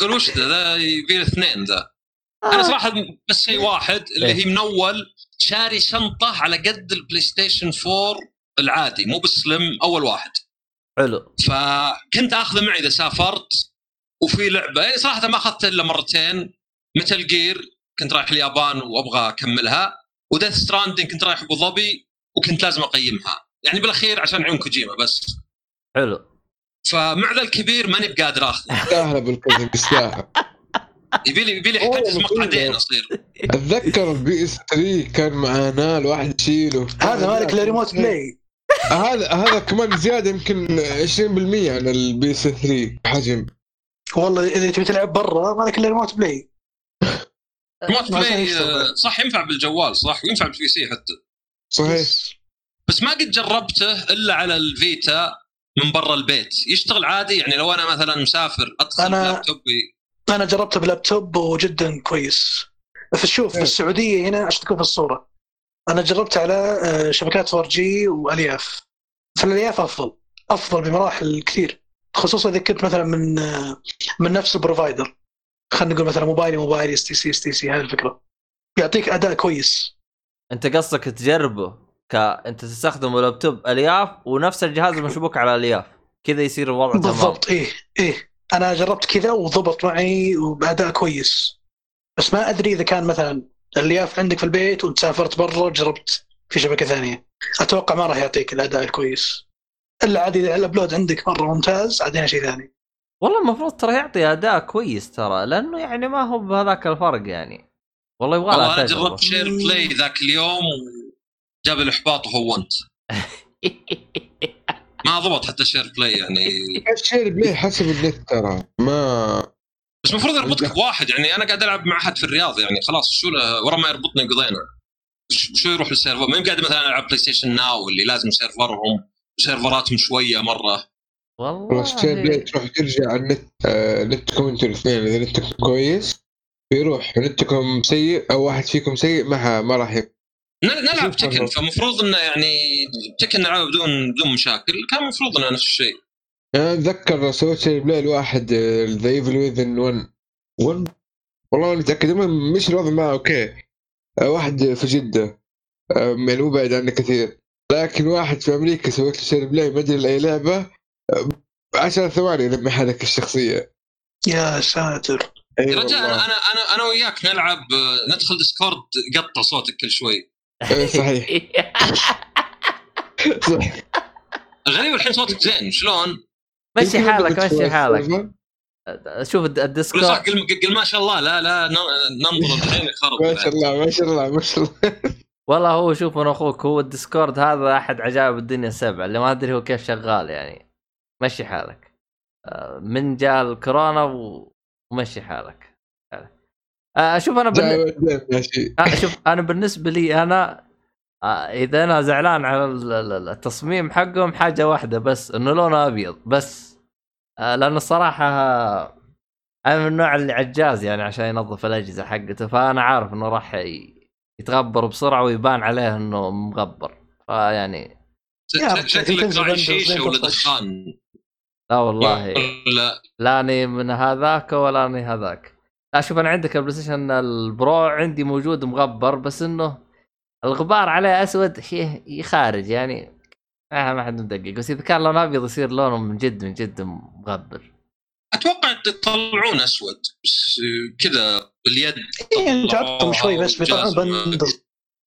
قال وش ذا؟ ذا يبي له اثنين ذا. أنا صراحة بس شيء واحد اللي هي من اول شاري شنطة على قد ال PlayStation 4 العادي مو بال Slim أول واحد. حلو. فكنت آخذه معي إذا سافرت وفي لعبة يعني صراحة ما اخذته إلا مرتين Metal Gear كنت رايح اليابان وأبغى أكملها و Death Stranding كنت رايح أبو ظبي وكنت لازم أقيمها. يعني بالأخير عشان عيون كوجيما بس. حلو. فمع ذا الكبير ماني بقادر آخذه. يستاهل ابو الكذب يستاهل يبي لي يبي لي. مقعدين اصير أتذكر ال PS 3 كان معانا الواحد يشيله. هذا مالك ال remote play هذا هذا كمان زيادة يمكن 20% عن ال PS 3 حجم والله إذا تبي تلعب برا مالك إلا remote play. remote ما play. آه، صح ينفع بالجوال صح وينفع بالبي سي حتى. صحيح. بس ما قد جربته إلا على ال Vita من برا البيت. يشتغل عادي يعني لو أنا مثلا مسافر ادخل أنا- بلابتوبي أنا جربته بلابتوب وجدا كويس. فشوف في إيه. السعودية هنا عشان تكون في الصورة؟ أنا جربت على آه، شبكات 4 G وألياف. فالالياف أفضل أفضل بمراحل كثير. خصوصا إذا كنت مثلا من آه، من نفس ال provider خلينا نقول مثلا موبايلي موبايلي اس تي سي اس تي سي هذه الفكرة. يعطيك أداء كويس. أنت قصدك تجربه ك أنت تستخدم لابتوب ألياف ونفس الجهاز مشبوك على ألياف. كذا يصير الوضع تمام. بالضبط إيه إيه. أنا جربت كذا وضبط معي وبأداء كويس. بس ما أدري إذا كان مثلا الياف عندك في البيت وانت سافرت برا وجربت في شبكة ثانية. أتوقع ما راح يعطيك الأداء الكويس. إلا عادي إذا الأبلود عندك مرة ممتاز عاد شيء ثاني. والله المفروض ترى يعطي أداء كويس ترى لأنه يعني ما هو بهذاك الفرق يعني. والله يبغى والله لها أنا تجربة. جربت share play ذاك اليوم وجاب الإحباط وهونت ما ضبط حتى share play يعني. ال share play حسب النت ترى. ما بس المفروض يربطك بواحد يعني أنا قاعد ألعب مع أحد في الرياض يعني خلاص شو ورا ما يربطني قضينا. شو يروح لل server ما قاعد مثلا ألعب PlayStation Now اللي لازم server هم server اتهم شوية مرة. والله. تروح ترجع على النت آه نتكم أنتوا الاثنين إذا نتكم كويس بيروح نتكم سيء أو واحد فيكم سيء ما ما راح نلعب Tekken والله. فمفروض إنه يعني Tekken نلعبها بدون بدون مشاكل. كان المفروض إنه نفس الشيء. أنا أتذكر سويت share play الواحد The Evil Within 1 1 والله أنا متأكد ما- مش الوضع معه okay. آه، واحد في جدة. آه، يعني مو بعيد عني كثير. لكن واحد في أمريكا سويت له share play ما أدري لاي لعبة. آه، 10 ثواني لما حرك الشخصية. يا ساتر. إي يا رجال والله. أنا أنا أنا وياك نلعب آه، ندخل Discord قطع صوتك كل شوي. صحيح. صح الغريب الحين صوتك زين شلون؟ مشي حالك مشي حالك. شوف الد- قل صح ال Discord قل, قل ما شاء الله لا لا ن- ننظر الحين خرب ما شاء الله ما شاء الله ما شاء الله. والله هو شوف أنا أخوك هو الديسكورد هذا أحد عجائب الدنيا السبعه اللي ما أدري هو كيف شغال يعني. مشي حالك. آه، من جاء الكورونا ومشي حالك. آه، شوف أنا بالن... شوف أنا بالنسبة لي أنا إذا أنا زعلان على ال- ال- التصميم حقهم حاجة واحدة بس إنه لونه أبيض بس. آه، لأنه الصراحة أنا من النوع اللي عجاز يعني عشان ينظف الأجهزة حقته فأنا عارف إنه راح يتغبر بسرعة ويبان عليه إنه مغبر. فيعني شكلك راعي شيشة ولا. دخان لا والله. لا لاني من هذاك ولا أني هذاك. لا شوف أنا عندك ال PlayStation ال Pro عندي موجود مغبر بس إنه الغبار عليه أسود شيء يخارج يعني. آه ما حد مدقق. بس إذا كان لونه أبيض يصير لونه من جد من جد مغبر. أتوقع يطلعون أسود. بس كذا باليد إيه، جعبتهم شوي بس. بندر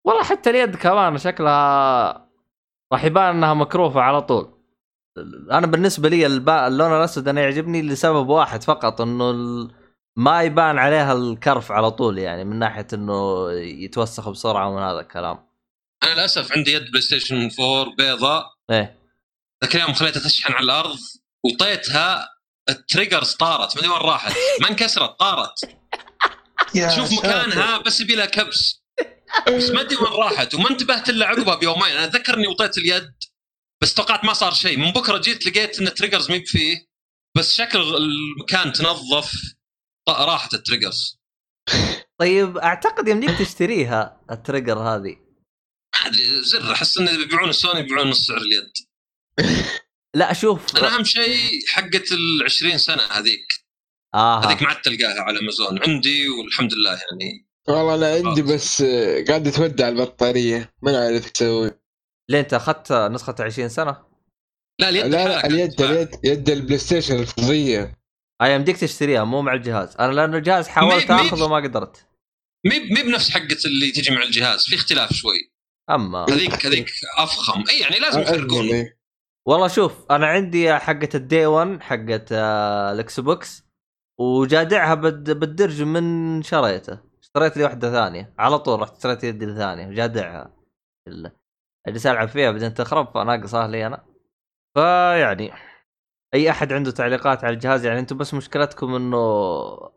والله حتى اليد كمان شكلها راح يبان إنها مكروفة على طول. أنا بالنسبة لي الب- اللون الأسود أنا يعجبني لسبب واحد فقط إنه ال- ما يبان عليها الكرف على طول يعني من ناحية إنه يتوسخ بسرعة ومن هذا الكلام. أنا للأسف عندي يد PlayStation 4 بيضاء إيه. ذاك اليوم خليتها تشحن على الأرض وطيتها ال triggers طارت ما أدري وين راحت. ما انكسرت طارت. يا شوف. مكانها بس يبي لها كبس. بس ما أدري وين راحت وما انتبهت إلا عقبها بيومين. أنا اتذكر اني وطيت اليد بس توقعت ما صار شيء. من بكرة جيت لقيت إن ال triggers مي فيه بس شكل المكان تنظف. راحت ال triggers. طيب أعتقد يمديك تشتريها ال trigger هذه. ما أدري زر أحس انه بيبيعون السوني بيبيعون نص سعر اليد. لا شوف. أنا أهم شيء حقة ال 20 سنة هذيك. آه. هذيك ما عاد تلقاها على أمازون. عندي والحمد لله يعني. والله أنا عندي بس آه، قاعد تودع البطارية. ما عارف تسوي. ليه أنت أخذت نسخة 20 سنة؟ لا اليد لا لا اليد اليد يد ال PlayStation الفضية. هاي يمديك تشتريها مو مع الجهاز. أنا لأنه الجهاز حاولت آخذه ما قدرت. مي مي بنفس حقة اللي تجي مع الجهاز في اختلاف شوي. اما هذيك هذيك أفخم. إي يعني لازم يفرقون إيه. والله شوف أنا عندي حقة ال day 1 حقة آه، ال Xbox وجادعها بد بالدرج من شريته. اشتريت لي واحدة ثانية. على طول رحت اشتريت يدي الثانية وجادعها. ال- أجلس ألعب فيها بعدين تخرب فناقصها لي أنا. فيعني أي أحد عنده تعليقات على الجهاز؟ يعني أنتم بس مشكلتكم إنه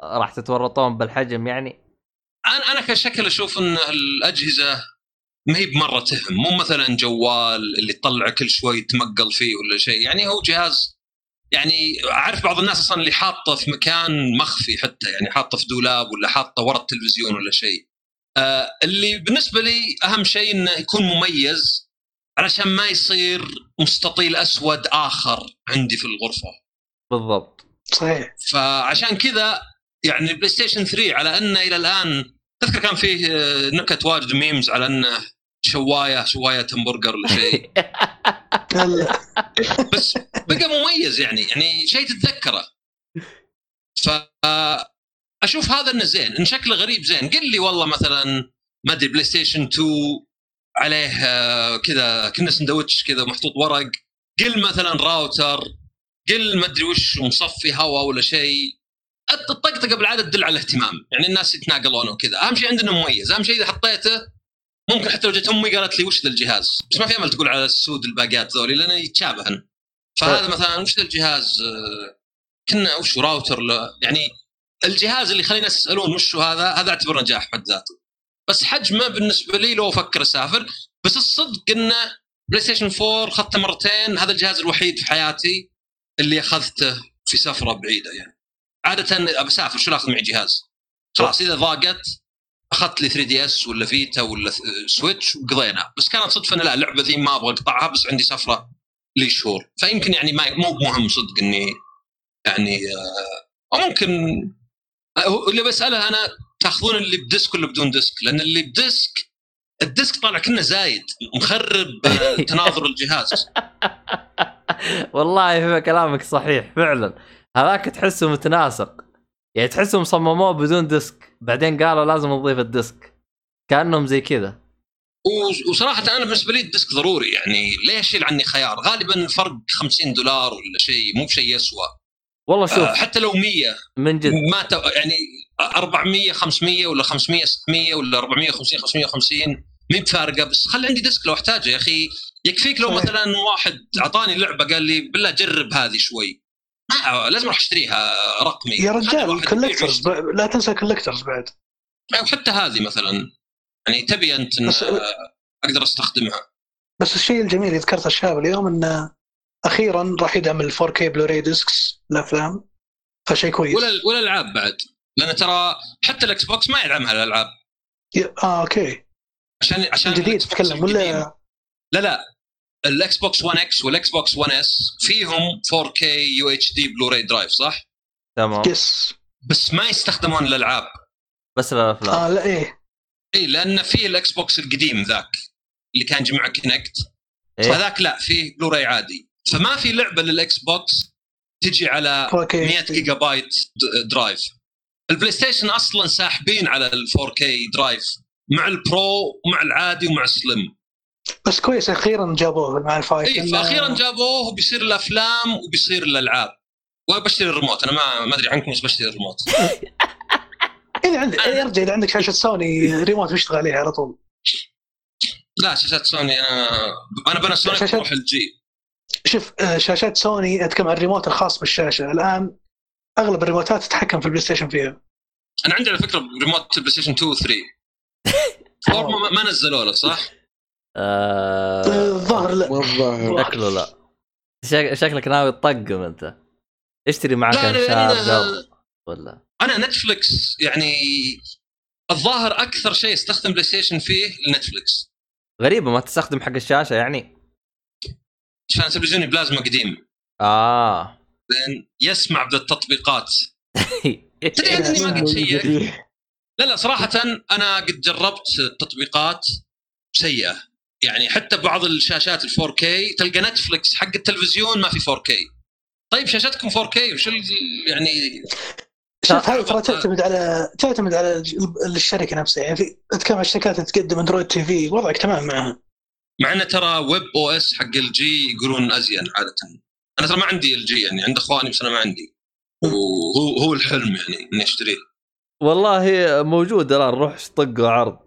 راح تتورطون بالحجم يعني؟ أنا أنا كشكل أشوف إن الأجهزة ما هي بمرة تهم. مو مثلا جوال اللي تطلع كل شوي تمقل فيه ولا شيء. يعني هو جهاز يعني أعرف بعض الناس أصلا اللي حاطه في مكان مخفي حتى يعني حاطه في دولاب ولا حاطه ورا التلفزيون ولا شيء. آه اللي بالنسبة لي أهم شيء إنه يكون مميز علشان ما يصير مستطيل أسود آخر عندي في الغرفة. بالضبط. صحيح. فعشان كذا يعني ال PlayStation 3 على أنه إلى الآن تذكر كان فيه آه، نكت واجد memes على أنه شواية شواية همبرجر ولا شيء. بس بقى مميز يعني يعني شيء تتذكره. ف أشوف هذا إنه زين إن شكله غريب زين. قل لي والله مثلا ما أدري PlayStation 2 عليه آه، كذا كنا سندوتش كذا محطوط ورق قل مثلا راوتر قل ما أدري وش مصفي هواء ولا شيء. الطقطقة بالعادة تدل على الاهتمام. يعني الناس يتناقلون وكذا. أهم شيء عندنا مميز. أهم شيء إذا حطيته ممكن حتى لو جت أمي قالت لي وش ذا الجهاز؟ بس ما في أمل تقول على السود الباقات ذولي لأنه يتشابهن. فهذا مثلا وش ذا الجهاز؟ آه، كنا وش راوتر لا. يعني الجهاز اللي يخلي الناس يسألون وش هذا؟ هذا اعتبر نجاح بحد ذاته بس حجمه بالنسبة لي لو أفكر أسافر بس الصدق إنه PlayStation 4 اخذته مرتين هذا الجهاز الوحيد في حياتي اللي أخذته في سفرة بعيدة يعني. عادة ابى أسافر شو اخذ معي جهاز؟ خلاص إذا ضاقت أخذت لي 3DS ولا Vita ولا Switch وقضينا. بس كانت صدفة لا اللعبة ذي ما أبغى أقطعها بس عندي سفرة لي شهور. فيمكن يعني ما مو مهم صدق إني يعني آه، أو ممكن آه، اللي بسأله أنا تاخذون اللي ب disc ولا بدون disc؟ لأن اللي ب disc ال disc طالع كنا زايد مخرب آه، تناظر الجهاز. والله في كلامك صحيح فعلا. هذاك تحسه متناسق. يعني تحسهم صمموه بدون disc بعدين قالوا لازم نضيف ال disc. كأنهم زي كذا. وصراحة أنا بالنسبة لي ال disc ضروري يعني ليش اشيل عني خيار؟ غالبا الفرق 50 دولار ولا شيء مو بشيء يسوى. والله شوف. آه، حتى لو 100 من جد. ما ت... يعني 400 500 ولا 500 600 ولا 450 550 مي بفارقة بس خلي عندي disc لو أحتاجه يا أخي. يكفيك لو. مثلا واحد أعطاني لعبة قال لي بالله جرب هذه شوي. ما لازم أروح أشتريها رقمي. يا رجال يبيع لا تنسى ال collectors بعد. وحتى هذه مثلا. يعني تبي أنت إن بس- أقدر أستخدمها. بس الشيء الجميل اللي ذكرته الشاب اليوم انه أخيرا راح يدعم ال 4K Blu-ray discs الأفلام. فشيء كويس. ولا ولا الألعاب بعد. لأن ترى حتى ال Xbox ما يدعمها الألعاب. آه okay. عشان عشان بوكس تتكلم. ولا لا لا. ال Xbox One X وال Xbox One S فيهم 4K UHD Blu-ray drive صح؟ تمام. yes بس ما يستخدمون الألعاب. بس الافلام آه لا إيه. اي لأن في ال Xbox القديم ذاك اللي كان جا مع Kinect إيه؟ هذاك لا فيه بلوراي عادي. فما في لعبة لل Xbox تجي على 4K 100 جيجا بايت د- drive ال PlayStation أصلا ساحبين على ال 4K drive مع ال Pro ومع العادي ومع ال Slim بس كويس أخيرا جابوه مع ال five إي فاخيرا جابوه وبيصير الأفلام وبيصير الألعاب. وبشتري الريموت أنا ما ما أدري عنكم بس بشتري الريموت. إذا عندك يا رجال إذا عندك شاشة Sony remote بيشتغل عليها على طول. لا شاشات سوني أنا أنا بنا سوني شاشات- بروح الجي شوف آه، شاشات سوني أتكلم عن الريموت الخاص بالشاشة. الآن أغلب الريموتات تتحكم في البلاي ستيشن فيها. أنا عندي على فكرة ريموت بلاي ستيشن 2 و 3 4 ما, نزلوا له صح؟ آه، آه الظاهر لا. شكله لا. شك- شكلك ناوي تطقم أنت. اشتري معك لا، لا، شارجر لا. ولا. أنا نتفلكس يعني الظاهر أكثر شيء استخدم PlayStation فيه نتفلكس غريبة ما تستخدم حق الشاشة يعني؟ عشان تلفزيوني بلازما قديم. آه. لأن يسمع بالتطبيقات. تدري أني ما قد شيكت لا لا صراحة أنا قد جربت تطبيقات سيئة. يعني حتى بعض الشاشات ال 4K تلقى Netflix حق التلفزيون ما في 4K طيب شاشتكم 4K وش ال- يعني شوف هذه ترى تعتمد على تعتمد على ال- الشركة نفسها. يعني في أتكلم عن الشركات اللي تقدم Android TV وضعك تمام معها. مع انه ترى webOS حق LG يقولون أزين عادة. أنا ترى ما عندي LG يعني عند أخواني بس أنا ما عندي. وهو هو الحلم يعني إني أشتريه. والله موجود الان روح طقه عرض.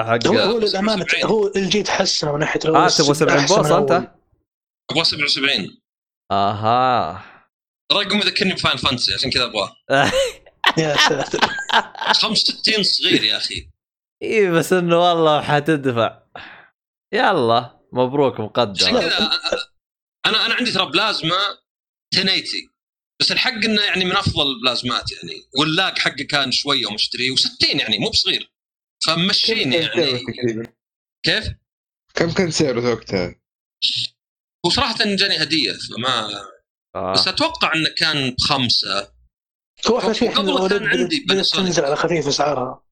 حق هو للأمانة 70. هو ال LG تحسن من ناحية آه تبغى 70 أحسن بوصه أنت؟ أبغى 77 آها. رقم يذكرني ب Final Fantasy عشان كذا أبغاه. يا ساتر 65 صغير يا أخي. إي بس إنه والله حتدفع. يلا مبروك عشان مقدم كذا أنا أنا عندي ترى بلازما 1080 بس الحق إنه يعني من أفضل البلازمات يعني وال lag حقه كان شوية ومشتريه و60 يعني مو بصغير فمشيني يعني؟ كيف؟ كم كان سعره وقتها؟ هو صراحة جاني هدية فما آه. بس أتوقع إنه كان بخمسة هو إحنا شيء قبل كان عندي Panasonic. تنزل على خفيف أسعارها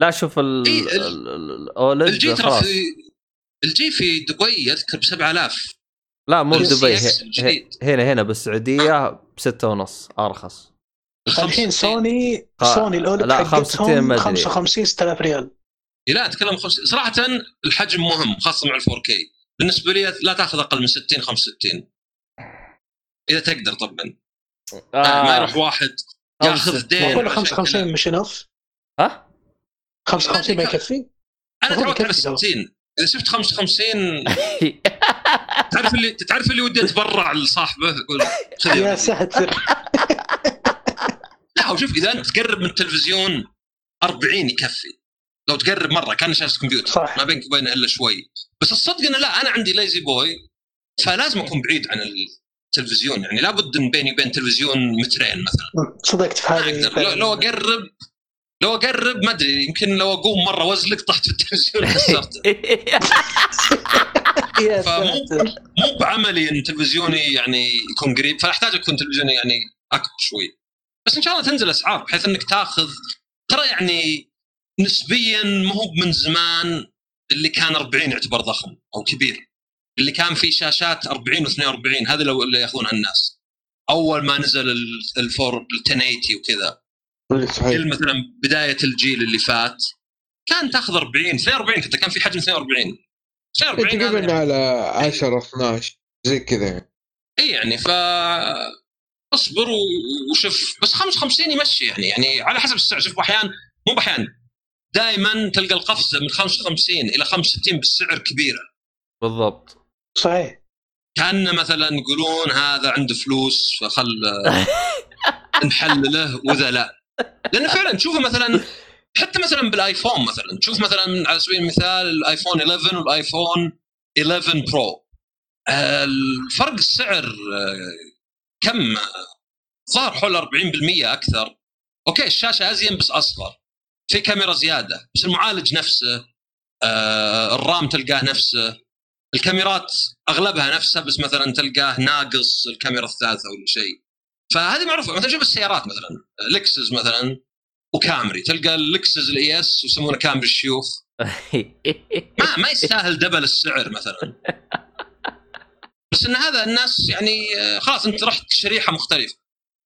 لا شوف ال إيه، ال- ال OLED LG ترى في الجي في دبي يذكر ب 7000 لا مو بدبي هنا هنا بالسعوديه بستة ونص أرخص. الحين سوني خ- Sony ال OLED لا، 65 ما أدري. 55 6000 ريال. لا أتكلم خمس... صراحة الحجم مهم خاصة مع ال 4K بالنسبة لي لا تاخذ أقل من 60 65 إذا تقدر طبعا. آه. ما يروح واحد ياخذ 65. دين. ولا عشان 55 مش انف ها؟ 55 ما يكفي أنا تعودت على يكفي 60 إذا شفت 55 تعرف اللي تعرف اللي ودي أتبرع لصاحبه؟ يقول يا. ساتر. لا وشوف إذا أنت تقرب من التلفزيون 40 يكفي. لو تقرب مرة كان شاشه كمبيوتر صح. ما بينك وبينه إلا شوي. بس الصدق إنه لا أنا عندي ليزي بوي فلازم أكون بعيد عن التلفزيون. يعني لابد إن بيني وبين تلفزيون مترين مثلا. صدقت في هذه لو, لو اقرب لو أقرب ما أدري يمكن لو أقوم مرة وازلق طحت في التلفزيون كسرته فمو- بعملي ان تلفزيوني يعني يكون قريب فأحتاج يكون تلفزيوني يعني اكبر شوي. بس إن شاء الله تنزل أسعار بحيث إنك تأخذ. ترى يعني نسبيا ما هو من زمان اللي كان 40 يعتبر ضخم أو كبير. اللي كان فيه شاشات 40 و42 هذا لو اللي يأخذونها الناس. أول ما نزل ال- الفور ال 1080 وكذا. إيه، صحيح. مثلا بداية الجيل اللي فات كان تأخذ 40 42 حتى كان في حجم 42 42 هذا تقريبا على 10 12 زي كذا يعني. إي يعني ف أصبر وشوف بس 55 يمشي يعني يعني على حسب السعر. شوف أحيان مو بأحيان دائما تلقى القفزة من 55 إلى 65 بالسعر كبيرة. بالضبط. صحيح. كأن مثلا يقولون هذا عنده فلوس فخل نحلله وإذا لا. لأن فعلا تشوفه مثلا حتى مثلا بالآيفون مثلا. تشوف مثلا على سبيل المثال الآيفون 11 والآيفون 11 Pro. آه، الفرق السعر آه، كم؟ صار حول 40% أكثر. أوكي الشاشة أزين بس أصغر. في كاميرا زيادة بس المعالج نفسه آه، ال RAM تلقاه نفسه. الكاميرات أغلبها نفسها بس مثلا تلقاه ناقص الكاميرا الثالثة ولا شيء. فهذه معروفة. مثلا شوف السيارات مثلا Lexus مثلا. و Camry. تلقى ال Lexus ال ES يسمونه Camry الشيوخ. ما ما يستاهل double السعر مثلا. بس إن هذا الناس يعني آه، خلاص أنت رحت شريحة مختلفة.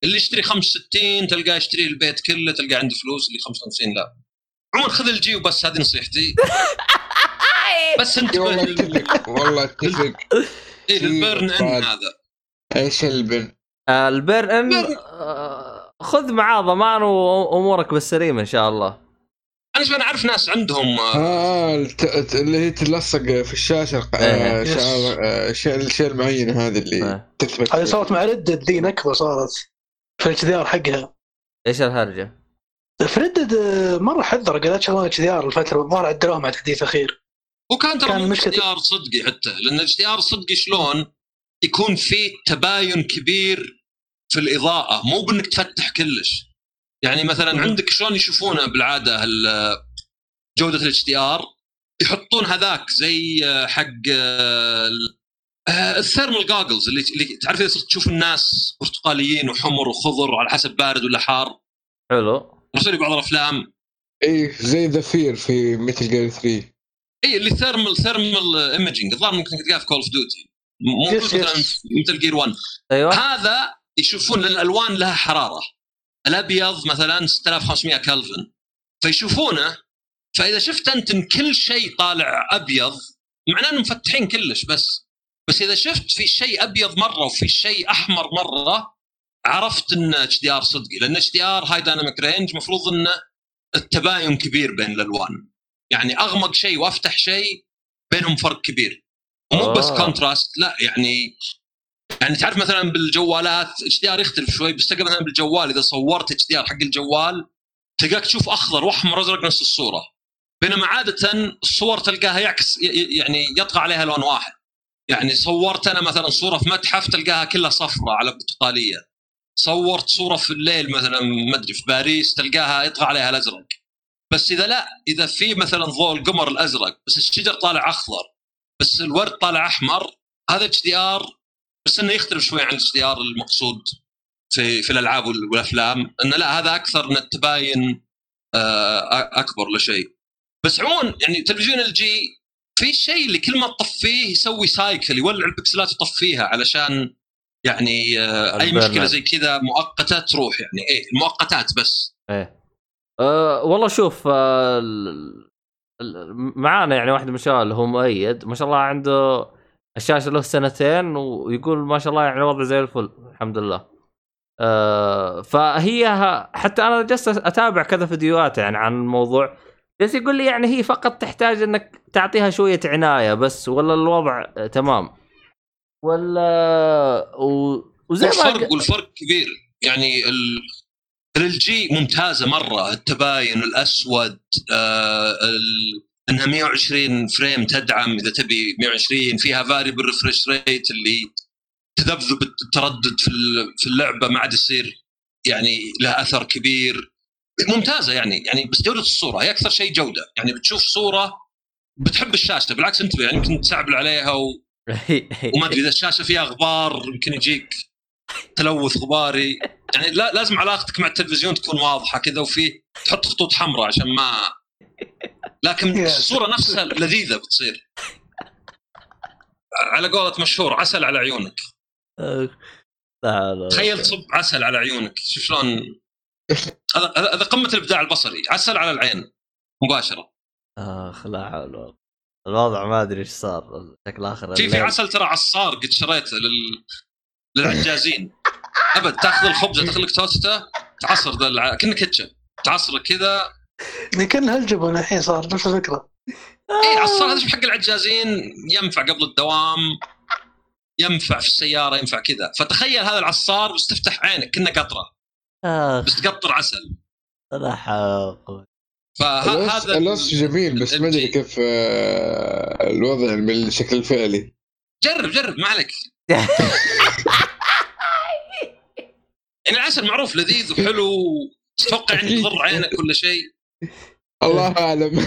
اللي يشتري 65 تلقاه يشتري البيت كله تلقاه عنده فلوس اللي 55 لا. عموما خذ ال LG وبس هذه نصيحتي. بس انتبه والله لل- أتفق والله أتفق. إيه، لل burn in. هذا؟ إيش ال burn؟ آه، ال burn in آه، خذ معاه ضمان وامورك بالسليم إن شاء الله أنا شوف أنا أعرف ناس عندهم آه، آه الت- الت- اللي هي تلصق في الشاشة آه، إيه. شعار آه، الشيء الشيء المعين هذا اللي آه. تثبت هذه صارت مع ردد ذي نكبة صارت في الاتش دي آر حقها إيش الهرجة؟ في ردد آه، مرة حذر قالت شغلات دي آر الفترة الظاهر عدلوها مع تحديث أخير وكان ترى كان مشكلة- صدقي حتى لأن الاشتيار الصدقي شلون يكون في تباين كبير في الإضاءة مو بإنك تفتح كلش. يعني مثلا. عندك شلون يشوفونه بالعادة ال- جودة ال HDR؟ يحطون هذاك زي حق آه، ال- ال thermal goggles اللي اللي تعرف إذا صرت تشوف الناس برتقاليين وحمر وخضر على حسب بارد ولا حار؟ حلو. رسل بعض الأفلام. اي زي The Fear في Metal Gear 3 اي اللي thermal thermal imaging الظاهر ممكن تلقاه في Call of Duty مو مثلا. مثل Gear 1 أيوه. هذا يشوفون لأن الألوان لها حرارة. الأبيض مثلا 6500 كلفن. فيشوفونه فإذا شفت أنت إن كل شيء طالع أبيض معناه إنهم مفتحين كلش بس. بس إذا شفت في شيء أبيض مرة وفي شيء أحمر مرة عرفت انه HDR صدقي لأن HDR high dynamic range المفروض انه التباين كبير بين الألوان. يعني أغمق شيء وأفتح شيء بينهم فرق كبير. ومو بس آه. contrast لا يعني يعني تعرف مثلا بالجوالات HDR يختلف شوي بس تلقى مثلا بالجوال إذا صورت HDR حق الجوال تلقاك تشوف أخضر وأحمر وأزرق نفس الصورة. بينما عادة الصور تلقاها يعكس يعني يطغى عليها لون واحد. يعني صورت أنا مثلا صورة في متحف تلقاها كلها صفراء على برتقاليه صورت صورة في الليل مثلا ما أدري في باريس تلقاها يطغى عليها الأزرق. بس إذا لا إذا في مثلا ضوء القمر الأزرق بس الشجر طالع أخضر بس الورد طالع أحمر هذا HDR بس إنه يختلف شوي عن ال HDR المقصود في في الألعاب وال- والأفلام إنه لا هذا أكثر ان التباين آه، أكبر لشيء بس عموما يعني تلفزيون LG في شيء اللي كل ما تطفيه يسوي cycle يولع البكسلات ويطفيها علشان يعني آه، أي. مشكلة زي كذا مؤقتة تروح يعني. إيه المؤقتات بس. إيه. أه والله شوف أه معانا يعني واحد من الشباب اللي هو مؤيد ما شاء الله عنده الشاشة له سنتين ويقول ما شاء الله يعني الوضع زي الفل الحمد لله. أه فهي حتى أنا جلست أتابع كذا فيديوهات يعني عن الموضوع بس يقول لي يعني هي فقط تحتاج إنك تعطيها شوية عناية بس ولا الوضع تمام؟ ولا و... وزي ما والفرق ق- والفرق كبير. يعني ال LG ممتازة مرة التباين الأسود آه ال... إنها 120 frame تدعم إذا تبي 120 فيها variable refresh rate اللي تذبذب التردد في ال- في اللعبة ما عاد يصير يعني لها أثر كبير. ممتازة يعني يعني بس جوده الصورة هي أكثر شيء جودة. يعني بتشوف صورة بتحب الشاشة بالعكس انت يعني يمكن تسعبل عليها و... وما أدري إذا الشاشة فيها غبار يمكن يجيك تلوث غباري. يعني لا لازم علاقتك مع التلفزيون تكون واضحة كذا وفي تحط خطوط حمراء عشان ما لكن الصورة نفسها لذيذة بتصير. على قولة مشهور عسل على عيونك. تخيل تصب عسل على عيونك. شوف شلون هذا قمة الإبداع البصري. عسل على العين. مباشرة. آخ لا حول. الوضع ما أدري إيش صار. شكل آخر في في. عسل ترى عصار قد شريته لل للعجازين. أبد تأخذ الخبزة تاخذ لك توستة تعصر ذا الع... كأنه كاتشب تعصره كذا كان هالجبن الحين صار نفس الفكرة. اي عصار هذا حق العجازين ينفع قبل الدوام ينفع في السيارة ينفع كذا. فتخيل هذا العصار بس تفتح عينك كأنه قطرة. آخ. بس تقطر عسل. لا حول. ولا قوة. فهذا الوصف جميل بس ما أدري كيف آه، الوضع بالشكل الفعلي. جرب جرب ما عليك. يعني العسل معروف لذيذ وحلو تتوقع إنه يضر عينك كل شيء. الله أعلم.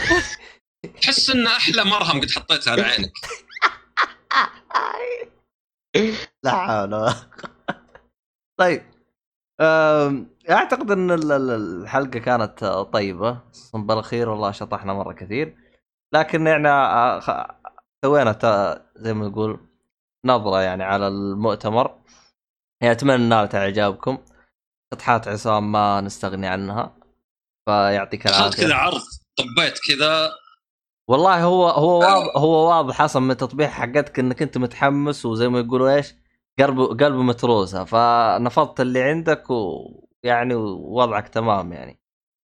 تحس انه أحلى مرهم قد حطيتها على عينك. لا حول. طيب أعتقد إن ال- ال- الحلقة كانت طيبة. الصنب الاخير والله شطحنا مرة كثير. لكن يعني سوينا تا- زي ما نقول نظرة يعني على المؤتمر. يعني أتمنى نالت اعجابكم شطحات عصام ما نستغني عنها. فيعطيك العافية. كذا عرض طبيت كذا. والله هو هو واضح هو واضح أصلا من التطبيق حقتك إنك أنت متحمس وزي ما يقولوا إيش قلبه قلبه متروسة. فنفضت اللي عندك ويعني وضعك تمام يعني.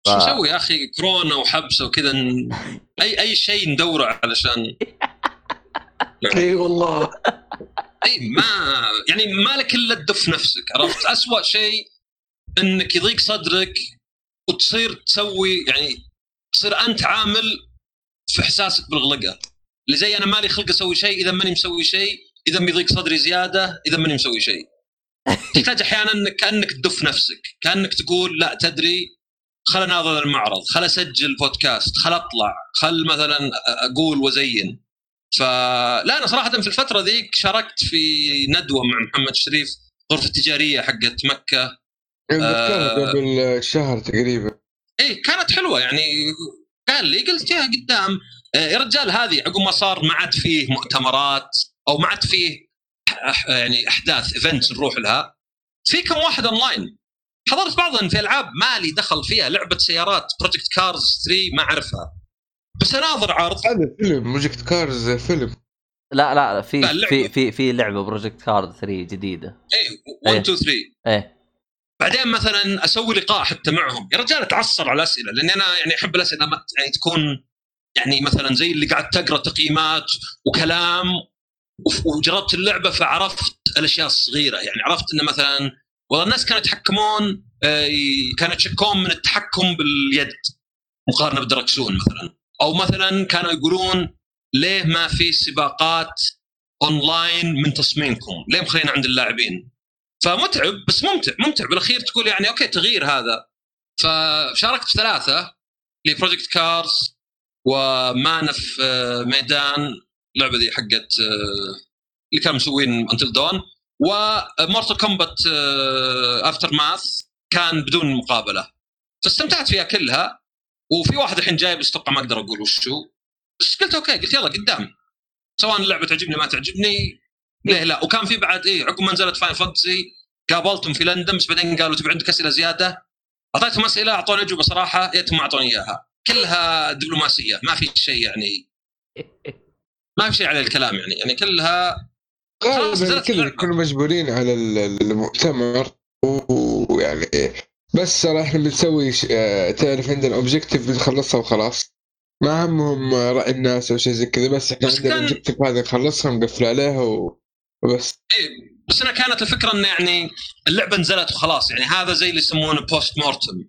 ف... شو نسوي يا أخي؟ كورونا وحبسة وكذا ن- أي أي شيء ندوره علشان إي والله. أي ما يعني ما لك إلا تدف نفسك عرفت؟ اسوء شيء إنك يضيق صدرك وتصير تسوي يعني تصير أنت عامل في احساسك بالغلقة. اللي زي أنا مالي خلق أسوي شيء إذا ماني مسوي شيء إذا بيضيق صدري زيادة إذا ماني مسوي شيء. تحتاج أحيانا انك كأنك تدف نفسك كأنك تقول لا تدري خل أناظر المعرض خل أسجل بودكاست خل أطلع خل مثلا أقول وازين فلا أنا صراحة في الفترة ذيك شاركت في ندوة مع محمد شريف غرفة التجاريه حقت مكة. آه. قبل شهر تقريبا. إيه كانت حلوة يعني. قال لي قلت يا قدام آه، يا رجال هذه عقب ما صار ما عاد فيه مؤتمرات أو ما عاد فيه يعني أحداث events نروح لها. في كم واحد اونلاين حضرت بعضهم في ألعاب مالي دخل فيها لعبة سيارات Project Cars 3 ما أعرفها. بس اناظر عرض. هذا فيلم بروجكت كارز فيلم. لا لا في. في في في لعبة Project Cars 3 جديدة. اي 1 2 3 إيه. بعدين مثلا أسوي لقاء حتى معهم يا رجال اتعصر على الأسئلة لأني أنا يعني أحب الأسئلة ما- يعني تكون يعني مثلا زي اللي قاعد تقرأ تقييمات وكلام وجربت اللعبة فعرفت الأشياء الصغيرة يعني عرفت انه مثلا والله الناس كانوا يتحكمون آه، كانوا يتشكون من التحكم باليد مقارنة بدركسون مثلا أو مثلا كانوا يقولون ليه ما في سباقات اونلاين من تصميمكم؟ ليه مخلينا عند اللاعبين؟ فمتعب بس ممتع ممتع. بالأخير تقول يعني أوكي تغيير هذا. فشاركت في ثلاثة لبروجكت كارز ومانا في ميدان اللعبة ذي حقت آه، اللي كانوا مسوين انتل دون ومورتال كومبات افتر ماث كان بدون مقابلة. فاستمتعت فيها كلها. وفي واحد الحين جاي بس أتوقع ما أقدر أقول وش هو. بس قلت okay قلت يلا قدام. سواء اللعبة تعجبني ما تعجبني ليه لا وكان في بعد إيه عقب ما نزلت Final Fantasy قابلتهم في لندن بس بعدين قالوا تبي عندك أسئلة زيادة. أعطيتهم أسئلة أعطوني أجوبة صراحة يتهم ما أعطوني إياها. كلها دبلوماسية ما في شيء يعني ما في شيء على الكلام يعني يعني كلها غالبا كذا اللعبة. كانوا مجبورين على ال- المؤتمر ويعني بس ترى إحنا بنسوي ش- آه، تعرف عندنا objective بنخلصها وخلاص. ما همهم رأي الناس أو شيء زي كذا بس إحنا بس عندنا كان- ال objective هذا نخلصها نقفل عليها و- وبس إيه بس أنا كانت الفكرة انه يعني اللعبة نزلت وخلاص يعني هذا زي اللي يسمونه post mortem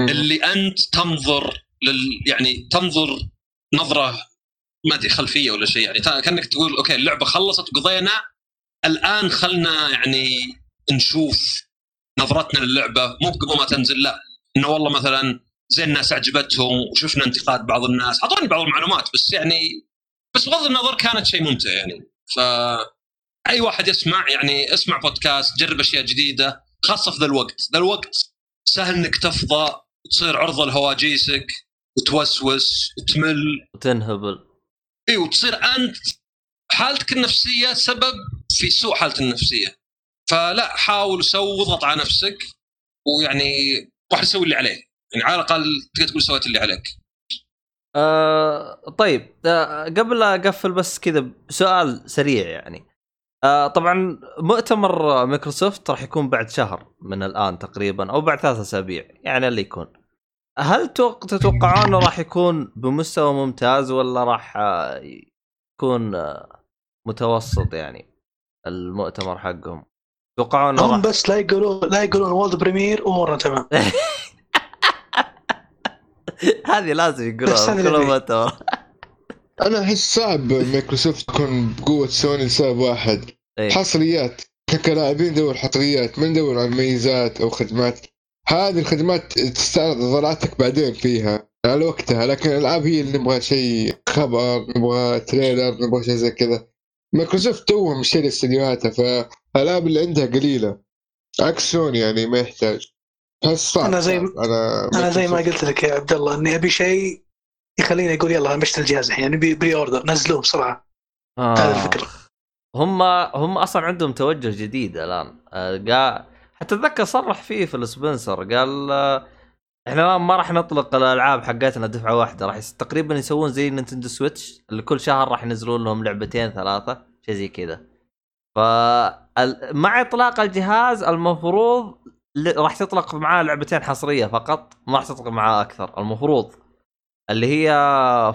اللي أنت تنظر لل يعني تنظر نظرة ما أدري خلفية ولا شيء يعني كأنك تقول okay اللعبة خلصت وقضينا الآن خلنا يعني نشوف نظرتنا للعبة مو قبل ما تنزل لا. إنه والله مثلا زي الناس عجبتهم وشفنا انتقاد بعض الناس أعطوني بعض المعلومات بس يعني بس بغض النظر كانت شيء ممتع يعني. ف أي واحد يسمع يعني اسمع بودكاست جرب أشياء جديدة خاصة في ذا الوقت. ذا الوقت سهل إنك تفضى وتصير عرضة لهواجيسك وتوسوس وتمل. وتنهبل. إي وتصير أنت حالتك النفسية سبب في سوء حالتك النفسية. فلا حاول وسوي واضغط على نفسك ويعني واحد يسوي اللي عليه. يعني على الأقل تقدر تقول سويت اللي عليك. آه طيب آه قبل لا أقفل بس كذا سؤال سريع يعني. آه طبعا مؤتمر مايكروسوفت راح يكون بعد شهر من الآن تقريبا أو بعد ثلاث أسابيع يعني اللي يكون. هل توق- تتوقعون راح يكون بمستوى ممتاز ولا راح آه، يكون آه، متوسط يعني المؤتمر حقهم؟ تتوقعون هم راح بس لا يقولون لا يقولون world premiere امورنا تمام. هذه لازم يقولون كل مؤتمر. أنا أحس صعب مايكروسوفت تكون بقوة سوني لسبب واحد. إيه. حصريات كلاعبين ندور حصريات ما ندور على ميزات أو خدمات. هذه الخدمات تستعرض ضلعتك بعدين فيها على وقتها. لكن الألعاب هي اللي نبغى شيء خبر نبغى trailer نبغى شيء زي كذا. مايكروسوفت توهم مشتري استديوهاتها فالألعاب اللي عندها قليلة. عكس سوني يعني ما يحتاج. أنا زي- أنا زي ما. قلت لك يا عبد الله إني أبي شيء يخليني أقول يلا أنا بشتري الجهاز الحين يعني pre-order نزلوه بسرعة. هذا الفكرة. هم هم أصلا عندهم توجه جديد الآن. آه، قال حتى أتذكر صرح فيه فيل سبنسر قال آه، إحنا الآن ما راح نطلق الألعاب حقتنا دفعة واحدة راح تقريبا يسوون زي نينتندو سويتش اللي كل شهر راح ينزلون لهم لعبتين ثلاثة شيء زي كذا. ف مع إطلاق الجهاز المفروض راح تطلق معاه لعبتين حصرية فقط ما راح تطلق معاه أكثر المفروض. اللي هي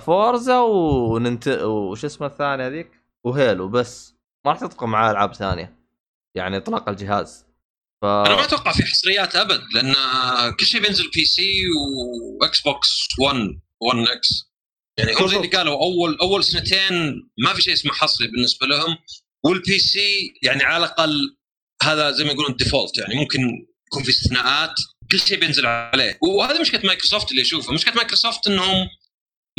فورزا وننت وش اسمه الثاني هذيك؟ وهيلو بس. ما راح تطلق معاه ألعاب ثانية. يعني اطلاق الجهاز. ف أنا ما أتوقع في حصريات أبد لأن كل شيء بينزل PC و Xbox One One X. يعني هم زي اللي قالوا أول أول سنتين ما في شيء اسمه حصري بالنسبة لهم. وال PC يعني على الأقل هذا زي ما يقولون ال default يعني ممكن يكون في استثناءات. كل شيء بينزل عليه. وهذا مشكله مايكروسوفت اللي اشوفه مشكله مايكروسوفت إنهم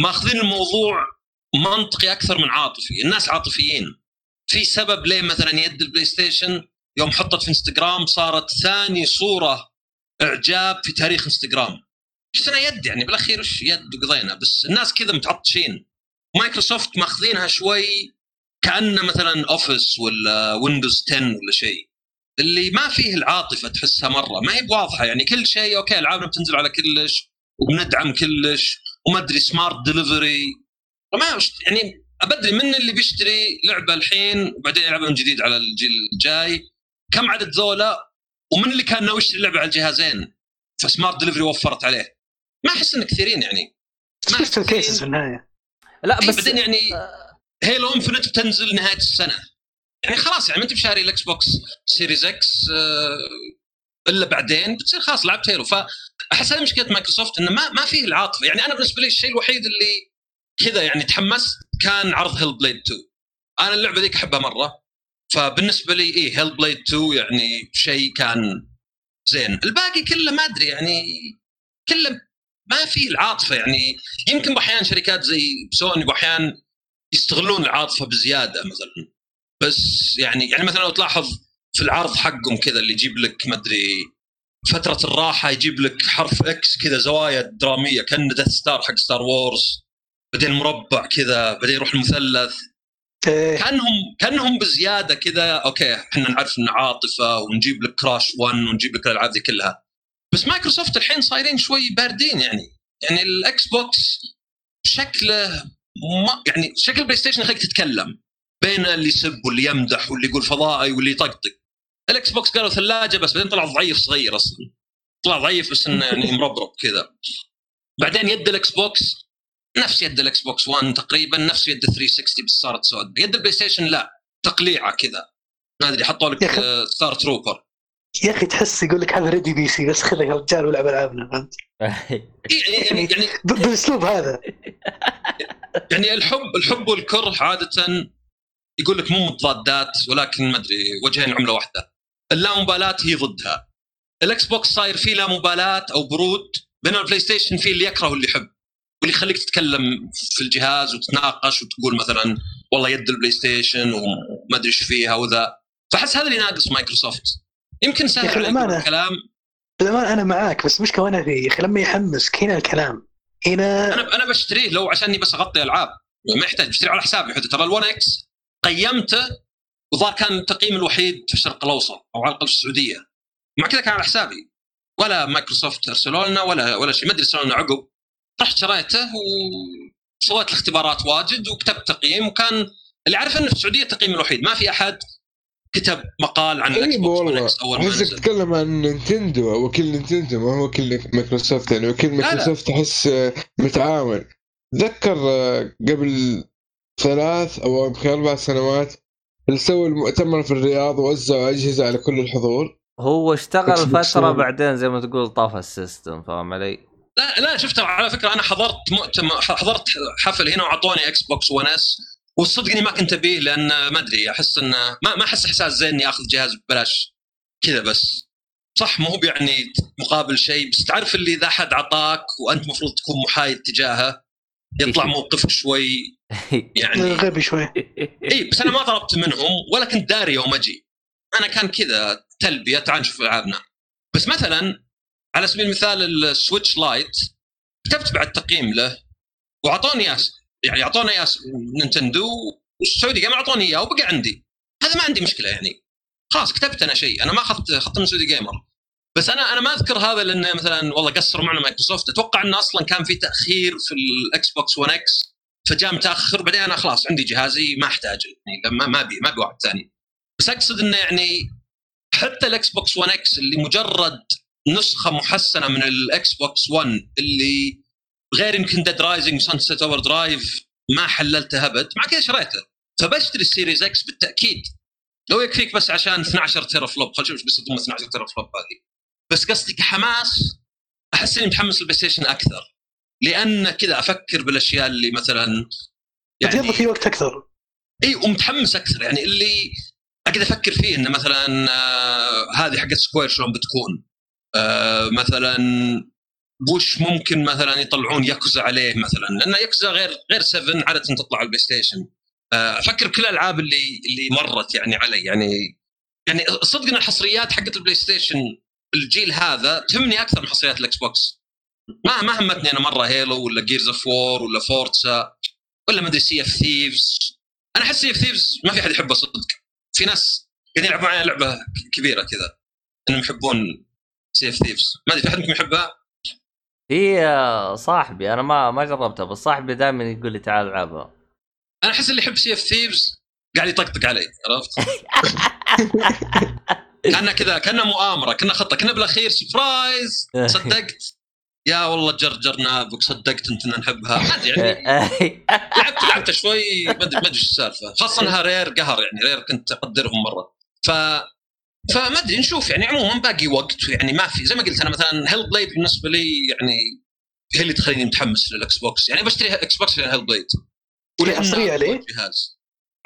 ماخذين الموضوع منطقي أكثر من عاطفي. الناس عاطفيين. في سبب ليه مثلا يد البلاي ستيشن يوم حطت في إنستغرام صارت ثاني صورة إعجاب في تاريخ إنستغرام. إيش أنا يد يعني بالأخير إيش يد وقضينا. بس الناس كذا متعطشين. مايكروسوفت ماخذينها شوي كأنه مثلا اوفيس ولا ويندوز 10 ولا شيء. اللي ما فيه العاطفة تحسها مرة ما هي بواضحة يعني كل شيء okay العابنا بتنزل على كلش وبندعم كلش وما أدري Smart Delivery ما يعني ابدري من اللي بيشتري لعبة الحين وبعدين يلعبها من جديد على الجيل الجاي كم عدد ذولا ومن اللي كان ناوي يشتري لعبة على الجهازين؟ ف Smart Delivery وفرت عليه. ما أحس ان كثيرين يعني. ما شفت ال cases في النهاية. لا بس بعدين يعني هيلو انفنت بتنزل نهاية السنة. يعني خلاص يعني ما أنت بشاري ال Xbox Series X آه، إلا بعدين بتصير خلاص لعبت Halo فأحس هذه مشكلة مايكروسوفت إنه ما ما فيه العاطفة. يعني أنا بالنسبة لي الشيء الوحيد اللي كذا يعني تحمست كان عرض Hellblade 2 أنا اللعبة ذيك أحبها مرة. فبالنسبة لي إيه Hellblade 2 يعني شيء كان زين. الباقي كله ما أدري يعني كله ما في العاطفة. يعني يمكن بأحيان شركات زي سوني بأحيان يستغلون العاطفة بزيادة مثلا. بس يعني يعني مثلا لو تلاحظ في العرض حقهم كذا اللي يجيب لك ما أدري فترة الراحة يجيب لك حرف X كذا زوايا درامية كان Death Star حق Star Wars بعدين مربع كذا بعدين يروح المثلث. إيه. كأنهم كأنهم بزيادة كذا okay إحنا نعرف ان عاطفة ونجيب لك Crash 1 ونجيب لك الألعاب ذي كلها. بس مايكروسوفت الحين صايرين شوي باردين يعني. يعني ال Xbox شكله ما يعني شكل ال PlayStation يخليك تتكلم. بين اللي يسب واللي يمدح واللي يقول فضائي واللي يطقطق. ال Xbox قالوا ثلاجة بس بعدين طلع ضعيف صغير أصلا. طلع ضعيف بس إنه يعني مربرب كذا. بعدين يد ال Xbox نفس يد ال Xbox 1 تقريبا نفس يد 360 بس صارت سود يد ال PlayStation لا تقليعة كذا. ما أدري حطوا لك. Stormtrooper يا أخي تحس يقول لك هذا ready PC بس خذها يا رجال والعب ألعابنا فهمت؟ يعني يعني بالاسلوب هذا. يعني الحب الحب والكره عادة يقول لك مو متضادات ولكن ما أدري وجهين عملة واحدة. اللامبالاة هي ضدها. ال Xbox صاير فيه لا مبالاة أو برود بينما ال PlayStation فيه اللي يكره واللي يحب واللي يخليك تتكلم في الجهاز وتتناقش وتقول مثلا والله يد البلاي ستيشن وما أدري إيش فيها وذا. فأحس هذا اللي ناقص مايكروسوفت. يمكن سهل الأمانة. الكلام. للأمانة أنا معاك بس مشكلة وأنا فيه يا أخي لما يحمسك هنا الكلام. هنا أنا أنا بشتريه لو عشاني بس أغطي ألعاب. ما يحتاج بشتري على حسابي حتى ترى ال1 إكس قيمته وظهر كان التقييم الوحيد في الشرق الأوسط أو على الأقل في السعودية. مع كذا كان على حسابي. ولا مايكروسوفت ارسلوا لنا ولا ولا شيء. ما أدري ارسلوا لنا عقب. رحت شريته وسويت الاختبارات واجد وكتبت تقييم. وكان اللي عارف إنه في السعودية التقييم الوحيد. ما في أحد كتب مقال عن الاكس بوكس اول ما نزل تتكلم عن Nintendo. وكيل Nintendo ما هو وكيل مايكروسوفت يعني وكيل. مايكروسوفت آه، متعاون. تذكر قبل ثلاث أو يمكن أربع سنوات اللي سووا المؤتمر في الرياض ووزعوا أجهزة على كل الحضور هو اشتغل One. بعدين زي ما تقول طاف ال system فاهم علي؟ لا لا شفتها على فكرة أنا حضرت مؤتمر حضرت حفل هنا وأعطوني Xbox 1 S والصدق اني ما كنت أبيه لأن ما أدري أحس انه ما ما أحس إحساس زين إني آخذ جهاز ببلاش كذا بس صح مو يعني مقابل شيء بس تعرف اللي إذا أحد عطاك وأنت المفروض تكون محايد تجاهه يطلع موقفك شوي يعني غبي شوي. اي بس أنا ما طلبت منهم ولا كنت داري يوم أجي. أنا كان كذا تلبية تعال نشوف ألعابنا. بس مثلا على سبيل المثال ال Switch Lite كتبت بعد تقييم له وأعطوني اياه يعني اعطوني اياه Nintendo والسعودي قام أعطوني إياه وبقى عندي. هذا ما عندي مشكلة يعني. خلاص كتبت أنا شيء. أنا ما أخذت اخذت من سعودي Gamer. بس أنا أنا ما أذكر هذا لأنه مثلا والله قصروا معنا مايكروسوفت. أتوقع إنه أصلا كان في تأخير في ال Xbox 1 X فجاء متأخر. بعدين أنا خلاص عندي جهازي ما احتاجه يعني ما ما ابي ما أبي واحد ثاني. بس أقصد إنه يعني حتى ال Xbox 1 X اللي مجرد نسخة محسنة من ال Xbox 1 اللي غير يمكن Dead Rising Sunset Overdrive ما حللته أبد مع كذا شريته فبشتري ال Series X بالتأكيد. لو يكفيك بس عشان 12 teraflop خل نشوف إيش بيصير 12 teraflop هذه. بس قصدي كحماس أحس إني متحمس لل PlayStation أكثر. لأن كذا أفكر بالأشياء اللي مثلا تقضي في وقت أكثر. إي ومتحمس أكثر. يعني اللي أقعد أفكر فيه إنه مثلا آه هذه حقت Square شلون بتكون. آه مثلا وش ممكن مثلا يطلعون ياكوزا عليه مثلا. لأن ياكوزا غير غير 7 عادة تطلع على ال PlayStation. آه أفكر بكل الألعاب اللي اللي مرت يعني علي. يعني يعني صدق ان الحصريات حقت ال PlayStation الجيل هذا تهمني أكثر من حصريات ال Xbox. ما ما همتني أنا مرة Halo ولا Gears of War ولا Forza ولا ما أدري Sea of Thieves أنا أحس Sea of Thieves ما في أحد يحبه صدق. في ناس قاعدين يلعبون عليها لعبة كبيرة كذا إنهم يحبون Sea of Thieves ما أدري في أحد منكم يحبها؟ هي صاحبي أنا ما ما جربتها بس صاحبي دائما يقول لي تعال العبها أنا أحس اللي يحب Sea of Thieves قاعد يطقطق علي عرفت؟ كانها كذا كانها مؤامرة كنا خطة كنا بالأخير surprise صدقت. يا والله جرجرنا بك صدقت أنت نحبها ما أدري يعني. لعبت لعبت شوي ما ادري ما أدري إيش السالفة. خاصة إنها Rare قهر يعني Rare كنت أقدرهم مرة. ف فما أدري نشوف يعني. عموما باقي وقت يعني ما في. زي ما قلت أنا مثلا Hellblade بالنسبة لي يعني هي اللي تخليني متحمس لل Xbox يعني بشتري Xbox Hellblade في حصرية عليه؟ جهاز.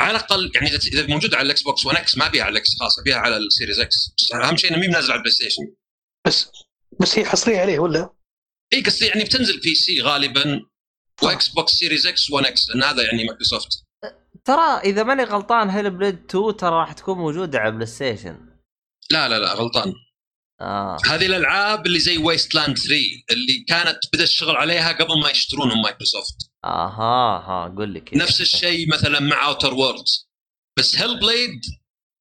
على الأقل يعني إذا إذا موجود على ال Xbox 1 X ما ابيها على ال X خلاص ابيها على ال Series X. أهم شيء انها مي نازله على البلاي ستيشن بس بس هي حصرية عليه ولا؟ إي قصدي يعني بتنزل P C غالبا و Xbox Series X 1 X لأن هذا يعني مايكروسوفت. ترى إذا ماني غلطان Hellblade 2 ترى راح تكون موجودة على بلاي ستيشن لا لا لا غلطان. آه. هذه الألعاب اللي زي Wasteland 3 اللي كانت بدا الشغل عليها قبل ما يشترونهم مايكروسوفت. أها ها قول لي كيف؟ نفس الشيء مثلا مع Outer Worlds بس Hellblade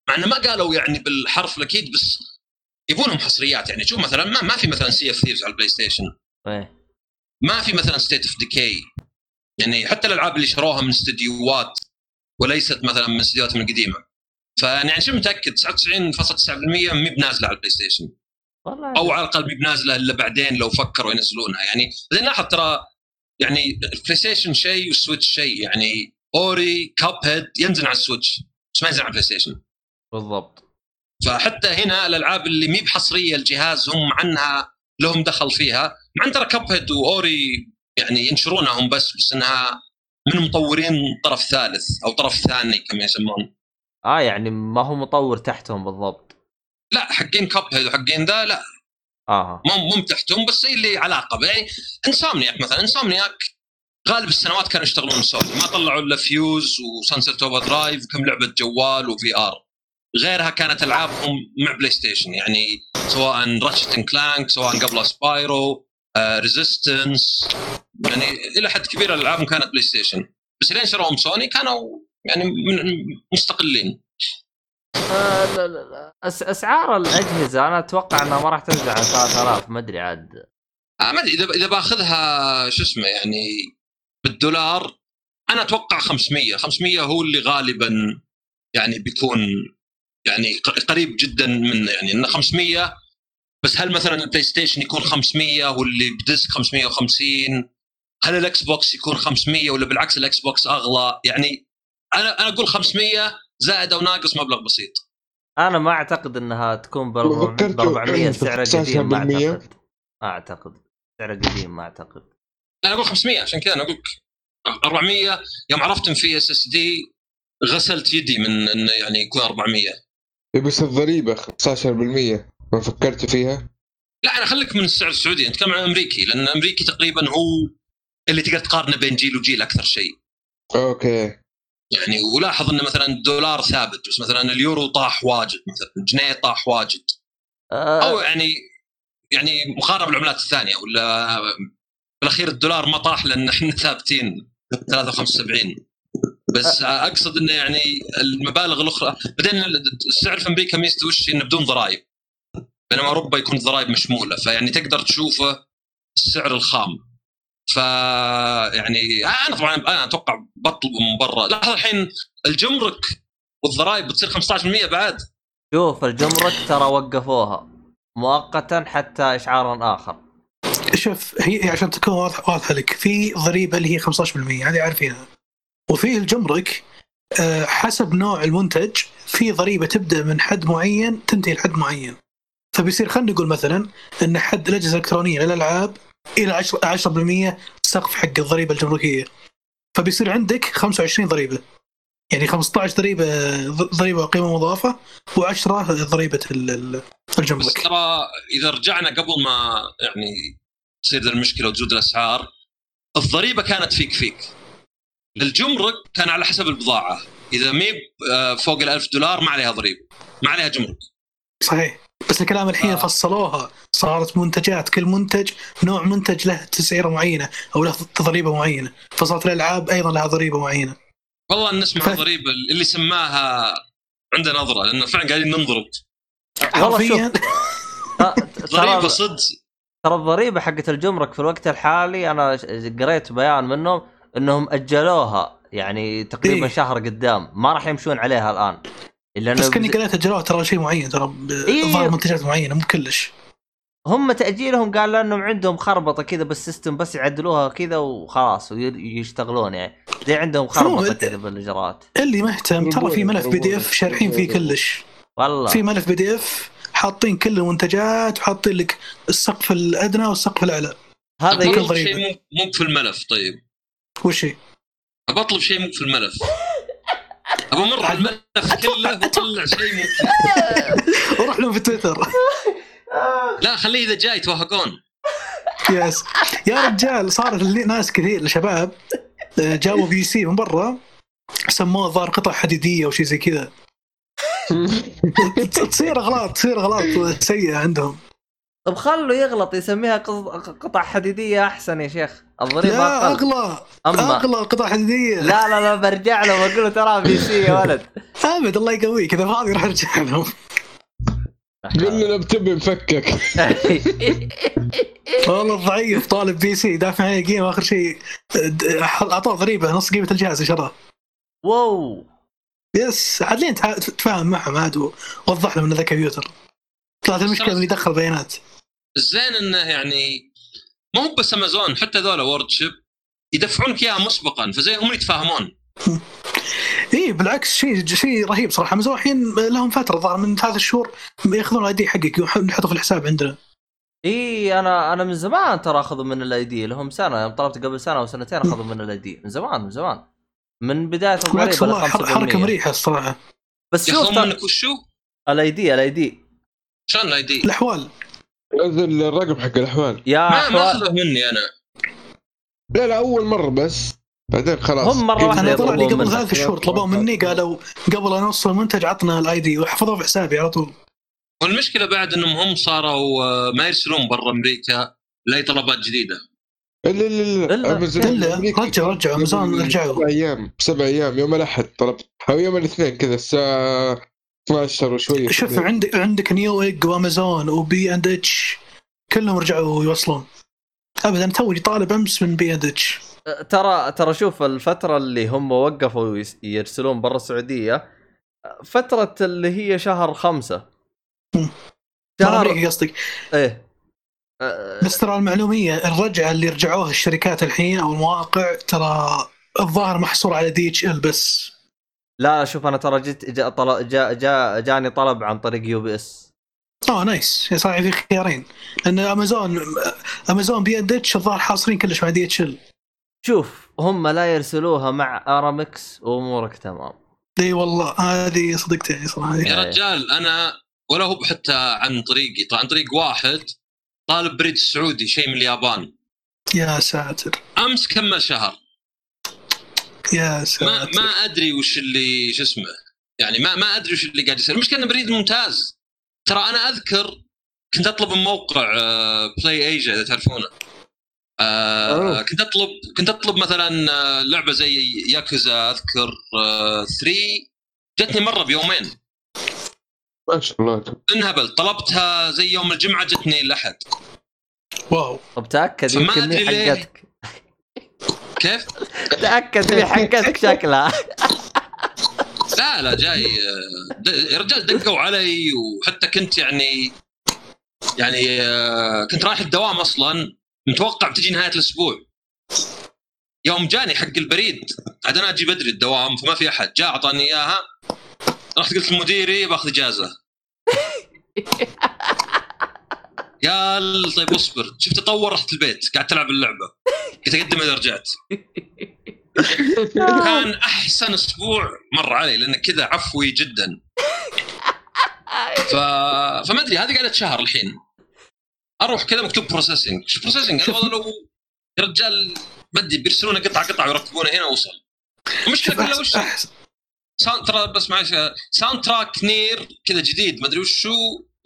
مع إنه ما قالوا يعني بالحرف الأكيد بس يبونهم حصريات. يعني شوف مثلا ما, ما في مثلا Sea of Thieves على البلاي ستيشن. ما في مثلا State of Decay يعني حتى الألعاب اللي شروها من استديوهات وليست مثلا من استديوهاتهم القديمه فيعني يعني شبه متأكد؟ 99.9% مي بنازلة على البلاي ستيشن والله أو على الأقل مي بنازلة إلا بعدين لو فكروا ينزلونها. يعني لاحظ ترى يعني البلاي ستيشن شيء وال Switch شيء. يعني Ori Cuphead ينزل على ال Switch بس ما ينزل على البلاي ستيشن بالضبط. فحتى هنا الألعاب اللي مي بحصرية الجهاز هم عنها لهم دخل فيها. مع أن ترى Cuphead و Ori يعني ينشرونها هم بس بس إنها من مطورين طرف ثالث أو طرف ثاني كما يسمون. آه يعني ما هو مطور تحتهم بالضبط. لا حقين Cuphead وحقين ذا لا. آه. مو مو تحتهم بس اللي علاقة يعني Insomniac مثلا Insomniac غالب السنوات كانوا يشتغلون سوني ما طلعوا إلا Fuse و Sunset Overdrive وكم لعبة جوال و VR غيرها كانت العابهم مع بلاي ستيشن يعني سواء Ratchet Clank سواء قبل Spyro Resistance يعني إلى حد كبير الالعابهم كانت بلاي ستيشن بس لين شروهم سوني كانوا يعني مستقلين آه، لا- لا- لا. أس- أسعار الأجهزة أنا أتوقع إنها ما راح تنزل عن 3000 ما أدري عاد. آه ما أدري. إذا إذا بأخذها شو اسمه يعني بالدولار أنا أتوقع 500 500 هو اللي غالبا يعني بيكون يعني قريب جدا منه يعني. انه 500 بس هل مثلا البلاي ستيشن يكون 500 واللي ب disc 550 هل ال Xbox يكون 500 ولا بالعكس ال Xbox أغلى؟ يعني أنا أنا أقول 500 زائد أو ناقص مبلغ بسيط. أنا ما أعتقد إنها تكون ب فكرت 400 في سعر قديم ما 19%. أعتقد. ما أعتقد. سعر قديم ما أعتقد. أنا أقول 500 عشان كذا أنا أقول لك 400 يوم عرفت إن في SSD غسلت يدي من انه يعني يكون 400 إيه بس الضريبة 15% ما فكرت فيها؟ لا أنا خليك من السعر السعودي. نتكلم عن أمريكي لأن أمريكي تقريبا هو اللي تقدر تقارنه بين جيل وجيل أكثر شيء. أوكي. يعني ولاحظ انه مثلا الدولار ثابت بس مثلا اليورو طاح واجد مثلا الجنيه طاح واجد. أو آه يعني يعني مقارنة بالعملات الثانية ولا بالأخير الدولار ما طاح لأن إحنا ثابتين 73 بس أقصد إنه يعني المبالغ الأخرى بعدين السعر في أمريكا ميزته وش؟ إنه بدون ضرائب. بينما أوروبا يكون الضرائب مشمولة فيعني تقدر تشوفه السعر الخام. ف يعني أنا طبعا أنا أتوقع بطلب من برا. لاحظ الحين الجمرك والضرائب بتصير 15% بعد. شوف الجمرك ترى وقفوها. مؤقتا حتى إشعار آخر. شوف هي عشان تكون واضح واضحة لك في ضريبة اللي هي 15% هذه عارفينها. وفي الجمرك آه، حسب نوع المنتج في ضريبة تبدأ من حد معين تنتهي لحد معين. فبيصير خلينا نقول مثلا إن حد الاجهزه الالكترونيه للألعاب إلى 10 10% سقف حق الضريبة الجمركية. فبيصير عندك 25 ضريبة. يعني 15 ضريبة ضريبة قيمة مضافة و10 ضريبة بس الجمرك. ترى إذا رجعنا قبل ما يعني تصير المشكلة وتزود الأسعار الضريبة كانت فيك فيك. الجمرك كان على حسب البضاعة. إذا مي ب- آه، فوق ال 1000 دولار ما عليها ضريبة ما عليها جمرك. صحيح. بس الكلام الحين آه. فصلوها. صارت منتجات كل منتج نوع منتج له تسعيرة معينة أو له ضريبه معينة. فصارت الألعاب أيضا لها ضريبة معينة. والله نسمع ف- ضريبة اللي سماها عنده نظرة لأنه فعلا قاعدين ننضرب. والله شوف حرفيا. ت- ضريبة ترى صدق. ترى الضريبة حقت الجمرك في الوقت الحالي أنا قريت بيان منهم إنهم أجلوها يعني تقريبا إيه. شهر قدام. ما راح يمشون عليها الآن. إلا بس بز- قريت إجراء ترى شيء معين ترى ب- إيه. ظهر منتجات معينة مو كلش. هم تأجيلهم قال لانهم عندهم خربطة كذا بال system بس يعدلوها كذا وخلاص ويشتغلون يعني. زي عندهم خربطة كذا بالإجراءات. اللي مهتم ترى في ملف PDF شارحين فيه كلش. والله. في ملف PDF حاطين كل المنتجات وحاطين لك السقف الأدنى والسقف الأعلى. هذا. شيء مو مو في الملف طيب. وش هي؟ ابى اطلب شيء مو في الملف. ابى أمر على الملف كله واطلع شيء وروح لهم في تويتر. لا خليه إذا جاي توهقون. yes. يا رجال صارت اللي- ناس كثير شباب آه، جابوا PC من برا سموه الظاهر قطع حديدية أو شيء زي كذا. تصير أغلاط تصير أغلاط سيئة عندهم. طب خلوا يغلط يسميها قط- قطع حديدية أحسن يا شيخ. الضريبة أقل. اغلى اما اغلى قطع حديدية. لا لا لا برجع له واقول له ترى PC يا ولد. ابد الله يقويك. إذا فاضي راح أرجع لهم قل له بتبي نفكك والله ضعيف طالب PC دافع عليه قيمه اخر شيء د- اعطوه ضريبة نص قيمة الجهاز شراه wow. yes عاد لين تتفاهم معهم عاد ووضح لهم إن ذا كمبيوتر. طلعت المشكلة إنه يدخل بيانات. الزين إنه يعني ما هو بس امازون حتى ذولا World Ship يدفعونك إياها مسبقا فزي هم يتفاهمون. اي إيه، بالعكس شيء شيء رهيب صراحة. امازون الحين لهم فترة ظهر من ثلاث شهور يأخذون ال ID حقك يحطوا في الحساب عندنا. اي أنا أنا من زمان ترى أخذوا من ال ID لهم سنة يوم طلبت قبل سنة أو سنتين أخذوا من ال ID من زمان من زمان. من بداية بالعكس والله حركة 5% مريحة الصراحة. بس شوف منك وشو؟ ال ID ال ID شلون ال ID؟ الأحوال. الرقم حق الأحوال. يا ما ما اخذه مني أنا. لا لا أول مرة بس. بعدين خلاص. هم مرة واحدة أنا طلع لي قبل. ثلاث شهور طلبوا مني قالوا قبل أن أوصل المنتج عطنا ال ID. وحفظوه في حسابي على طول. والمشكلة بعد إنهم هم صاروا آه، ما يرسلون برا أمريكا لأي طلبات جديدة. الا الا. الا الا رجعوا رجعوا. أمازون رجعوا. سبع أيام سبع أيام يوم الأحد طلبت. أو يوم الاثنين كذا الساعة 12 وشويه شوف عندك عندك نيو إيج وأمازون وبي إند إتش كلهم رجعوا يوصلون. ابدا توي طالب أمس من بي إند إتش. ترى ترى شوف الفترة اللي هم وقفوا يرسلون برا السعودية فترة اللي هي شهر خمسة. شهر قصدك. إيه. أه، بس ترى المعلومية الرجعة اللي رجعوها الشركات الحين أو المواقع ترى الظاهر محصور على DHL بس. لا شوف أنا ترى جيت جاء طلب جاء جاء جاني طلب عن طريق UPS. آه nice. صار في خيارين. لأن أمازون أمازون بي اند إتش الظاهر حاصرين كلش مع DHL. شوف هم لا يرسلوها مع ارامكس وأمورك تمام. إي والله هذه صدقت يعني صراحة. يا. رجال أنا ولا هو حتى عن طريقي طبعا عن طريق واحد طالب بريد سعودي شيء من اليابان. يا ساتر. أمس كمل شهر. يا ما ساتر. ما أدري وش اللي شو اسمه. يعني ما ما أدري وش اللي قاعد يصير. المشكلة إنه بريد ممتاز. ترى أنا أذكر كنت أطلب من موقع Play-Asia إذا تعرفونه. آه. كنت أطلب كنت أطلب مثلا آه، لعبة زي ياكوزا أذكر 3 جتني مرة بيومين. ما شاء الله. انهبل طلبتها زي يوم الجمعة جتني الاحد واو. طب تأكد يمكن. حقتك. كيف؟ تأكد مي حقتك شكلها. لا لا جاي آه، يا رجال دقوا علي وحتى كنت يعني يعني آه، كنت رايح الدوام أصلا متوقع بتجي نهاية الأسبوع. يوم جاني حق البريد عاد أنا أجي بدري الدوام فما في أحد. جاء أعطاني إياها رحت قلت لمديري باخذ إجازة. قال طيب اصبر. شفت تطور رحت البيت قاعد تلعب اللعبة. قلت أقدم إذا رجعت. كان أحسن أسبوع مر علي لأنه كذا عفوي جدا. ف... فما أدري هذه قعدت شهر الحين. أروح كذا مكتوب processing شو processing أنا والله لو يا رجال بدي بيرسلونه قطعه قطعه ويركبونه هنا اوصل المشكلة كلها وش؟ soundtrack بس معلش soundtrack Nier كذا جديد ما أدري وش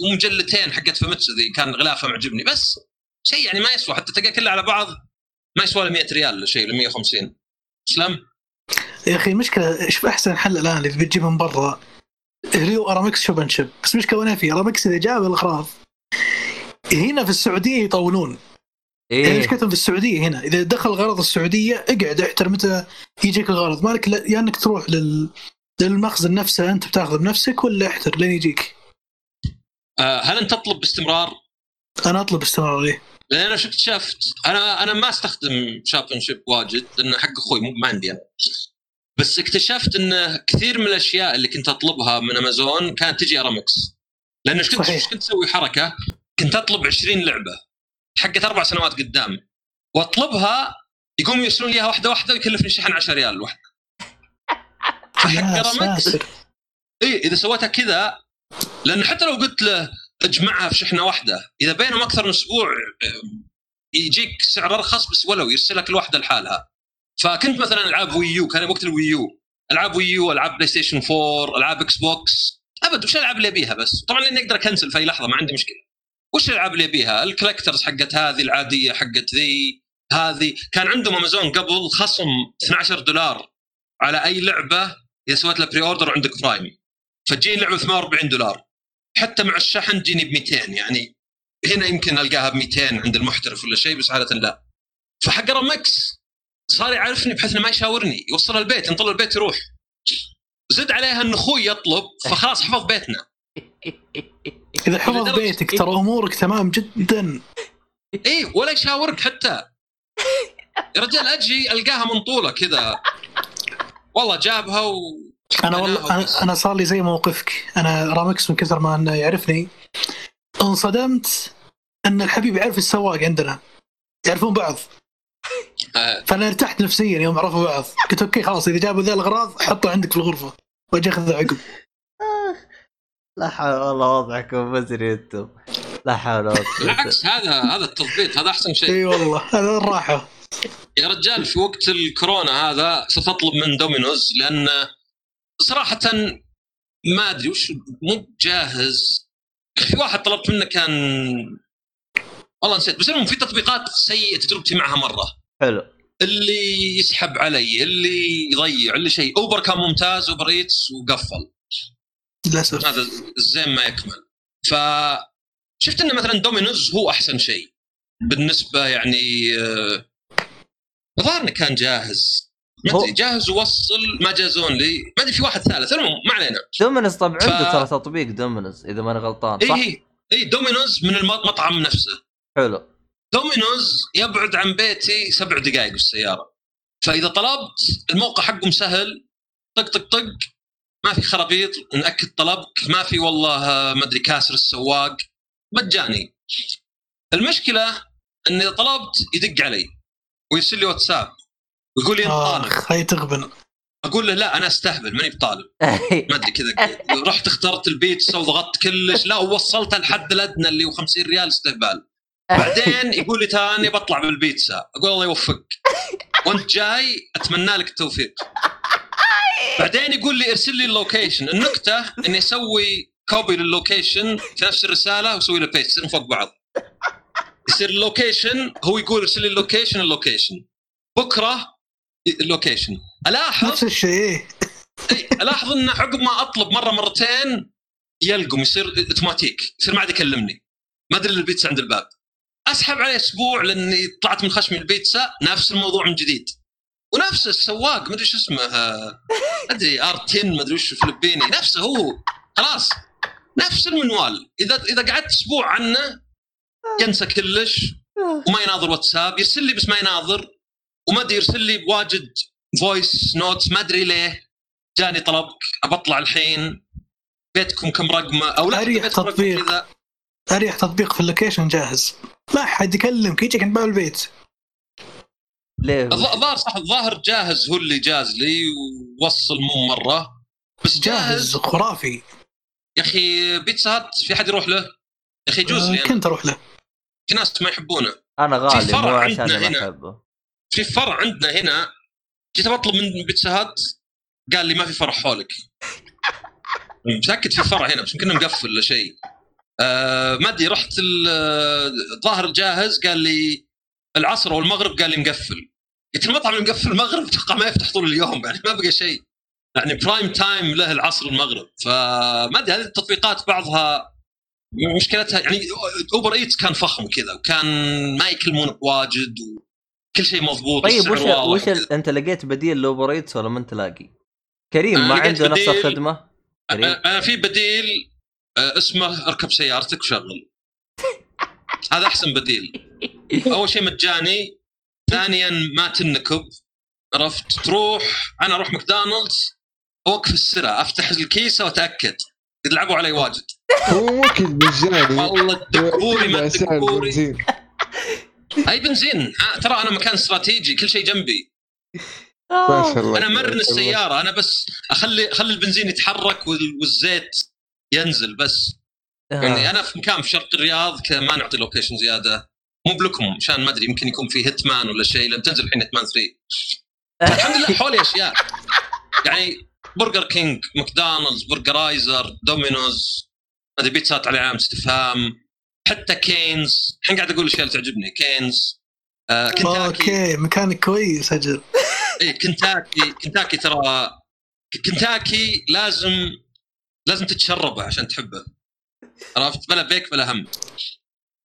ومجلتين حقت Famitsu ذي كان غلافها معجبني. بس شيء يعني ما يسوى حتى تلقى كله على بعض ما يسوى له 100 ريال شيء ل 150 اسلم يا أخي المشكلة شوف أحسن حل الآن اللي بتجيب من برا؟ اللي هو ارامكس Shop and Ship بس مشكلة وين في؟ ارامكس إذا جاب الاغراض هنا في السعودية يطولون. يعني إيه. مشكلتهم في السعودية هنا؟ إذا دخل غرض السعودية اقعد احتر متى يجيك الغرض. مالك لا- يا إنك تروح لل للمخزن نفسه أنت بتاخذه بنفسك ولا احتر؟ لين يجيك. هل انت تطلب باستمرار؟ أنا أطلب استمرار ليه لأن أنا شفت شفت. أنا أنا ما أستخدم Shop and Ship واجد لأنه حق أخوي مو ما عندي أنا. بس اكتشفت إن كثير من الأشياء اللي كنت أطلبها من امازون كانت تجي ارامكس لأنه إيش كنت. إيش كنت أسوي حركة. كنت أطلب 20 لعبة. حقت أربع سنوات قدام وأطلبها يقوم يرسلون لي إياها واحدة واحدة ويكلفني شحن 10 ريال واحدة. فحق ارامكس اي إذا سويتها كذا لأن حتى لو قلت له اجمعها في شحنة واحدة إذا بينهم أكثر من أسبوع آم، يجيك سعر أرخص بس ولو يرسلك الواحدة لحالها. فكنت مثلا ألعاب ويو كان وقت الويو ألعاب ويو ألعاب بلاي ستيشن 4 ألعاب إكس بوكس ابد وش الألعاب اللي أبيها بس؟ طبعا إني أقدر أكنسل في أي لحظة ما عندي مشكلة. وش الألعاب اللي أبيها؟ ال collectors حقت هذه العادية حقت ذي هذه. كان عندهم امازون قبل خصم 12 دولار على أي لعبة إذا سويت لها pre-order وعندك Prime فتجيني لعبه 48 دولار. حتى مع الشحن تجيني ب 200 يعني هنا يمكن ألقاها ب 200 عند المحترف ولا شيء بس عادة لا. فحق ارامكس صار يعرفني بحيث إنه ما يشاورني يوصلها البيت ينطل البيت يروح. زد عليها إن أخوي يطلب فخلاص حفظ بيتنا. إذا حفظ بيتك ترى أمورك تمام جدا. إي إيه، ولا يشاورك حتى. يا رجال أجي ألقاها منطولة كذا. والله جابها و أنا والله أنا, أنا صار لي زي موقفك. أنا ارامكس من كثر ما إنه يعرفني انصدمت إن الحبيب يعرف السواق عندنا. يعرفون بعض. آه، فأنا ارتحت نفسيا يوم عرفوا بعض. قلت okay خلاص إذا جابوا ذا الأغراض حطه عندك في الغرفة. واجي اخذه عقب لا حول والله وضعكم مزري أنتم. لا حول ولا قوة بالعكس هذا هذا التضبيط هذا أحسن شيء. إي والله هذا الراحة. يا رجال في وقت الكورونا هذا صرت اطلب من دومينوز لأن صراحة ما أدري وش مو جاهز. في واحد طلبت منه كان والله نسيت بس المهم في تطبيقات سيئة تجربتي معها مرة. حلو. اللي يسحب علي اللي يضيع اللي شيء. أوبر كان ممتاز أوبر إيتس وقفل. للأسف. هذا الزين ما يكمل. ف شفت إن مثلا دومينوز هو أحسن شيء. بالنسبة يعني الظاهر انه كان جاهز. جاهز ووصل ما جازون لي ما أدري في واحد ثالث. المهم ما علينا. دومينوز طبعا ف- عنده ترى تطبيق دومينوز إذا ماني غلطان صح؟ اي اي اي دومينوز من المطعم نفسه. حلو. دومينوز يبعد عن بيتي سبع دقائق بالسيارة. فإذا طلبت الموقع حقهم سهل. طق طق طق. ما في خرابيط نأكد طلبك. ما في والله ما أدري كاسر السواق. مجاني. المشكلة إن إذا طلبت يدق علي ويرسل لي واتساب. ويقول لي انت طالب. اخ هاي تغبن. أقول له لا أنا أستهبل ماني بطالب. ما أدري كذا. رحت اخترت البيتزا وضغطت كلش. لا ووصلتها الحد الأدنى اللي هو 50 ريال استهبال. بعدين يقول لي تاني بطلع بالبيتزا. أقول الله يوفقك. وأنت جاي أتمنى لك التوفيق. بعدين يقول لي ارسل لي ال location. النكتة إني أسوي copy لل location في نفس الرسالة وأسوي له paste يصيرون فوق بعض. يصير ال location هو يقول ارسل لي ال location ال location. بكرة ال location. ألاحظ؟ نفس الشيء. إي، ألاحظ انه عقب ما أطلب مرة مرتين يلقم يصير اوتوماتيك يصير ما عاد يكلمني. ما أدري البيتزا عند الباب. أسحب عليه أسبوع لاني طلعت من خشمي البيتزا نفس الموضوع من جديد. ونفس السواق ما أدري شو اسمه أدري ار 10 ما أدري وش فلبيني نفسه هو. خلاص. نفس المنوال. إذا إذا قعدت أسبوع عنه ينسى كلش وما يناظر واتساب يرسل لي بس ما يناظر. وما أدري يرسل لي بواجد voice notes ما أدري ليه. جاني طلبك ابطلع الحين. بيتكم كم رقمه؟ أو لا رقمة تطبيق. أريح تطبيق في ال location جاهز. ما حد يكلمك يجيك عند باب البيت. ليه؟ الظ- الظاهر صح الظاهر جاهز هو اللي جاز لي ووصل مو مرة. بس جاهز جاهز. خرافي. يا أخي بيتزا هات في حد يروح له؟ يا أخي يجوز لي آه، أنا. كنت أروح له. في ناس ما يحبونه. أنا غالي مو عشان ما هنا. أحبه. في فرع عندنا هنا جيت بطلب من بيتزا هات قال لي ما في فرع حولك. متأكد في فرع هنا بس يمكن مقفل ولا شيء. آه ما أدري رحت ال- آه، الظاهر جاهز قال لي العصر أو المغرب قال لي مقفل. قلت المطعم اللي مقفل المغرب أتوقع ما يفتح طول اليوم يعني ما بقى شيء. يعني prime time له العصر المغرب فما أدري هذه التطبيقات بعضها مشكلتها يعني Uber Eats كان فخم كذا وكان ما يكلمون بواجد وكل شيء مضبوط طيب وش وش. ال... أنت لقيت بديل ل Uber Eats ولا ما أنت لاقي؟ كريم أنا ما عنده نفس. الخدمة؟ كريم. أنا في بديل اسمه أركب سيارتك وشغل هذا أحسن بديل. أول شيء مجاني ثانيا ما تنكب. عرفت؟ تروح أنا أروح ماكدونالدز أوقف السرعة أفتح الكيسة وأتأكد. قد لعبوا علي واجد. هو ممكن مجاني. والله دكوري ما بنزين. أي بنزين. آه، ترى أنا مكان استراتيجي كل شيء جنبي. ما شاء الله أنا مرن السيارة أنا بس اخلي أخلي البنزين يتحرك وال- والزيت ينزل بس. يعني أنا في مكان في شرق الرياض ما نعطي location زيادة. مو بلكم عشان ما أدري يمكن يكون في Hitman ولا شيء لأن تنزل الحين Hitman 3 الحمد لله حولي أشياء. يعني Burger King McDonald's Burgerizzr Domino's هذه بيتزات على علامه استفهام حتى Cane's. الحين قاعد أقول الأشياء اللي تعجبني. Cane's. آه كنتاكي. okay. مكان كويس أجل اي كنتاكي. كنتاكي ترى كنتاكي لازم لازم تتشربه عشان تحبه. عرفت؟ بلا بيك بلا هم.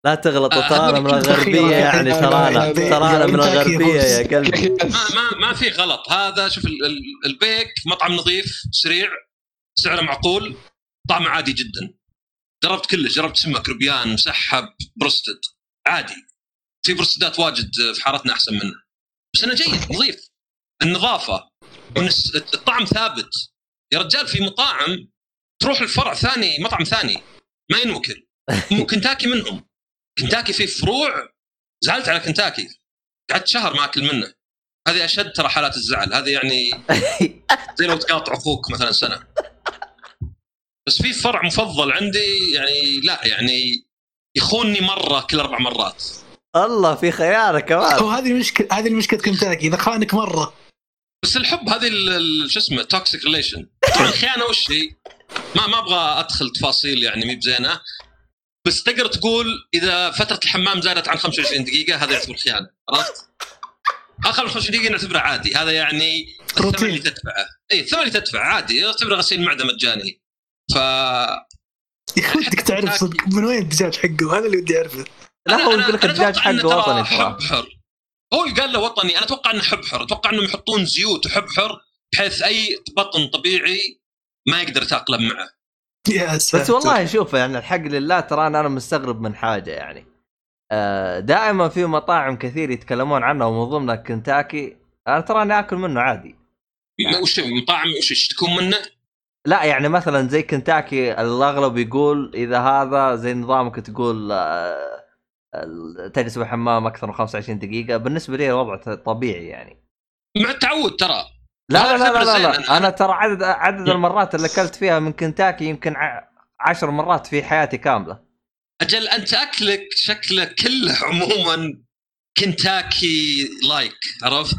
لا تغلط آه، ترانا من الغربية يعني ترانا ترانا من الغربية يا. قلبي. ما ما ما في غلط. هذا شوف ال- ال- البيك مطعم نظيف سريع سعره معقول طعمه عادي جدا. جربت كله جربت سمك ربيان مسحب بروستد. عادي. في بروستدات واجد في حارتنا أحسن منه. بس انه جيد نظيف. النظافة. الطعم ثابت. يا رجال في مطاعم تروح الفرع ثاني مطعم ثاني. ما ينوكل. كنتاكي منهم. كنتاكي فيه فروع زعلت على كنتاكي. قعدت شهر ما أكل منه. هذه أشد ترى حالات الزعل. هذه يعني زي لو تقاطع أخوك مثلا سنة. بس في فرع مفضل عندي يعني لا يعني يخونني مرة كل أربع مرات. الله في خيانه كمان. هو هذه المشكلة هذه المشكلة كنتاكي اذا خانك مرة. بس الحب هذه شو اسمه toxic relation طبعا الخيانه وش هي؟ ما ما أبغى أدخل تفاصيل يعني مي بزينة. بس تقدر تقول إذا فترة الحمام زادت عن 25 دقيقة هذا يعتبر خيانة عرفت؟ آخر من 25 دقيقة نعتبره عادي هذا يعني الثمن. اللي تدفعه. اي الثمن اللي تدفعه عادي اعتبره غسيل معدة مجاني. ف يا أخي ودك تعرف صدق من وين الدجاج حقه؟ هذا اللي ودي أعرفه. لا هو يقول لك الدجاج حقه وطني. حب حر هو قال له وطني. أنا أتوقع إنه حب حر أتوقع إنهم يحطون زيوت وحب حر بحيث أي بطن طبيعي ما يقدر يتأقلم معه. بس والله شوف يعني الحق لله ترى أنا مستغرب من حاجة يعني. آه، دائما في مطاعم كثير يتكلمون عنها ومن ضمنها كنتاكي. أنا تراني آكل منه عادي. ما- وش مطاعم وش يشتكون منه؟ لا يعني مثلا زي كنتاكي الأغلب يقول إذا هذا زي نظامك تقول آه، تجلس بالحمام أكثر من 25 دقيقة بالنسبة لي الوضع طبيعي يعني مع التعود ترى لا لا لا لا, لا. لا. أنا ترى عدد عدد المرات اللي أكلت فيها من كنتاكي يمكن عشر مرات في حياتي كاملة أجل أنت أكلك شكله كله عموما كنتاكي like عرفت؟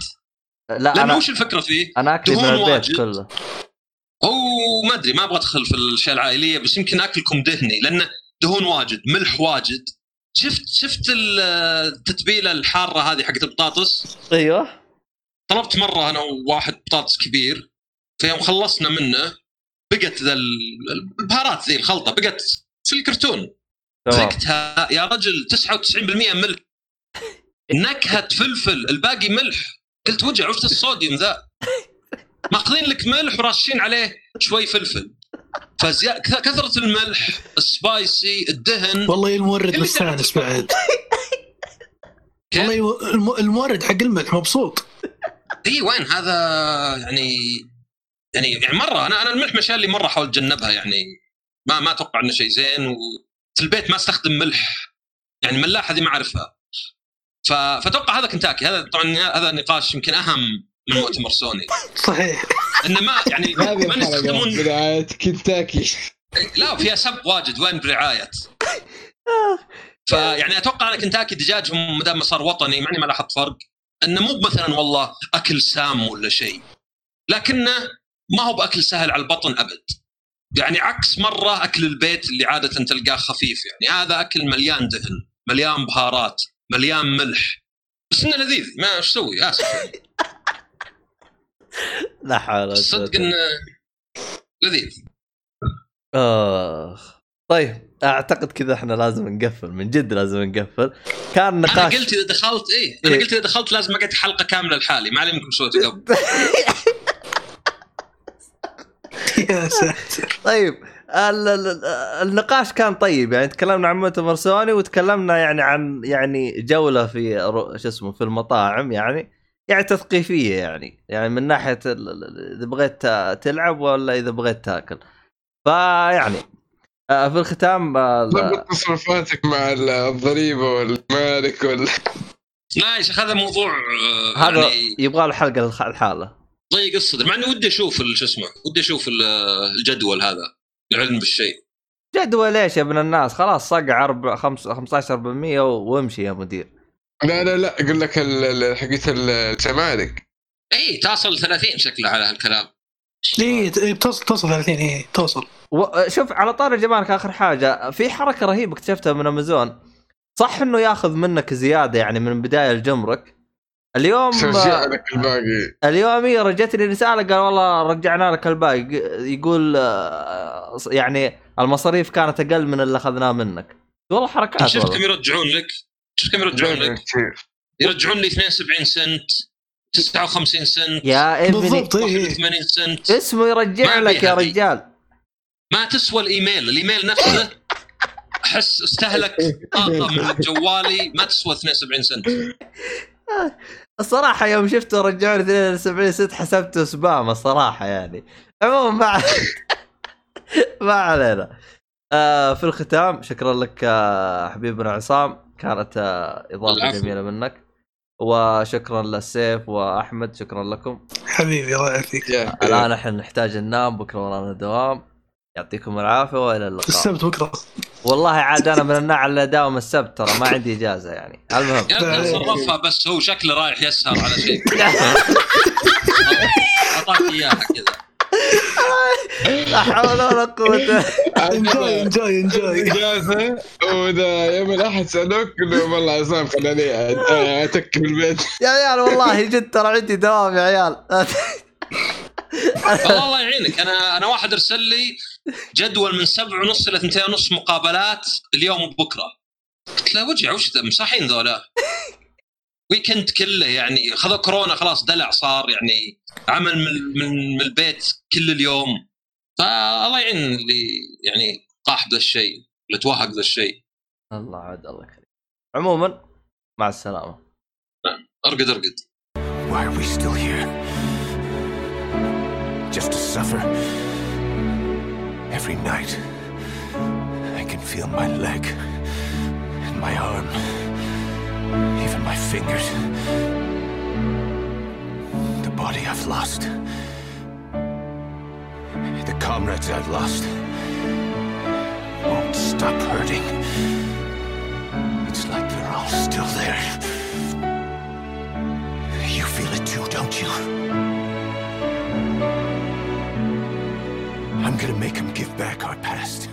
لا لأنه وش الفكرة فيه؟ أنا أكلي من البيت واجد. كله هو ما أدري ما أبغى أدخل في الأشياء العائلية بس يمكن أكلكم دهني لأنه دهون واجد ملح واجد. شفت شفت ال- التتبيلة الحارة هذه حقت البطاطس؟ أيوه. طلبت مرة أنا وواحد بطاطس كبير فيوم خلصنا منه بقت ذا ال- البهارات ذي الخلطة بقت في الكرتون. ذقتها يا رجل 99% ملح. نكهة فلفل الباقي ملح. قلت وجع وش الصوديوم ذا؟ ماخذين لك ملح وراشين عليه شوي فلفل. فزيا... كث- كثرة الملح ال spicy الدهن. والله المورد مستانس تعرف. بعد؟ والله المورد حق الملح مبسوط. إي وين؟ هذا يعني يعني يعني مرة أنا أنا الملح مشان اللي مرة أحاول أتجنبها يعني ما ما أتوقع إنه شيء زين وفي البيت ما أستخدم ملح. يعني ملاح هذه ما أعرفها. ف... فأتوقع هذا كنتاكي. هذا طبعا هذا نقاش يمكن أهم. من مؤتمر سوني. صحيح. إنه ما يعني ما يستخدمون برعايه كنتاكي لا فيها سب واجد وين برعاية. فيعني أتوقع أنا كنتاكي دجاجهم ما دام صار وطني مع اني ما لاحظت فرق. إنه مو مثلا والله أكل سام ولا شيء. لكنه ما هو بأكل سهل على البطن أبد. يعني عكس مرة أكل البيت اللي عادة تلقاه خفيف. يعني هذا أكل مليان دهن مليان بهارات مليان ملح. بس إنه لذيذ. ما إيش أسوي آسف. يعني. لا حول ولا صدق إنه لذيذ. آخ. طيب أعتقد كذا إحنا لازم نقفل. من جد لازم نقفل. كان أنا نقاش قلت إذا دخلت إيه أنا إيه. قلت إذا دخلت لازم أقعد حلقة كاملة لحالي. ما علي منكم سويته قبل. يا ساتر. طيب ال- ال- النقاش كان طيب. يعني تكلمنا عن مؤتمر سوني وتكلمنا يعني عن يعني جولة في رو- شو اسمه في المطاعم يعني. يعني تثقيفية يعني. يعني من ناحية إذا بغيت تلعب ولا إذا بغيت تاكل. فيعني آه، في الختام آه، ضبط تصرفاتك مع الضريبة والمالك وال لا يا شيخ هذا موضوع آه، هذا يعني يبغى له حلقة الحالة. ضيق الصدر مع اني ودي أشوف شو اسمه ودي أشوف ال- الجدول هذا العلم بالشيء. جدول إيش يا ابن الناس؟ خلاص صقع أربع- خمس- 15% وامشي يا مدير. لا لا لا أقول لك ال- ال- حقت الجمارك. اي تصل 30 شكله على هالكلام. اي إيه، توصل توصل 30 اي توصل. و- شوف على طار الجمارك آخر حاجة في حركة رهيبة اكتشفتها من أمازون. صح إنه ياخذ منك زيادة يعني من بداية الجمرك. اليوم لك الباقي؟ اليوم هي رجتني رسالة قال والله رجعنا لك الباقي. يقول آه، يعني المصاريف كانت أقل من اللي أخذناه منك. والله حركات شفت كم والله. يرجعون لك؟ شفت كم يرجعون لك. يرجعون لي 72 سنت 59 سنت يا ابني بالضبط 81 سنت. اسمه يرجع لك يا. رجال. ما تسوى الإيميل. الإيميل نفسه أحس استهلك طاقة من جوالي. ما تسوى 72 سنت. الصراحة يوم شفته رجعوني 72 ست حسبته سبام الصراحة يعني. عموما ما ما علينا. آه في الختام شكرا لك آه حبيبنا عصام. كانت آه إضافة العفو. جميلة منك. وشكرا للسيف وأحمد شكرا لكم. حبيبي الله يعافيك. يا- الآن إحنا نحتاج ننام بكرة ورانا دوام. يعطيكم العافية وإلى اللقاء. السبت بكرة. والله عاد أنا من النوع اللي داوم السبت ترى ما عندي إجازة يعني. المهم. صرفها بس هو شكله رايح يسهر على شيء. أعطاك إياها كذا. لا حول ولا قوة. انجوي انجوي انجوي. اجازه وإذا يوم الأحد سألوك قول لهم والله عصام خلاني أتك بالبيت يا عيال والله جد ترى عندي دوام يا عيال. والله الله يعينك. أنا أنا واحد أرسل لي جدول من سبع ونص إلى ثنتين ونص مقابلات اليوم وبكرة. قلت له وجع وش ذا؟ مصاحين ذولا. ويكند كله يعني خذوا كورونا خلاص دلع صار يعني عمل من, من, من البيت كل اليوم. فالله يعين اللي يعني طاح بذا الشيء اللي توهق ذا الشيء. الله عاد الله يخليك. عموما مع السلامة. أرقد أرقد. Why are we still here? Just to suffer? Every night, I can feel my leg and my arm, even my fingers. The body I've lost, the comrades I've lost, won't stop hurting. It's like they're all still there. You feel it too, don't you? I'm gonna make them give back our past.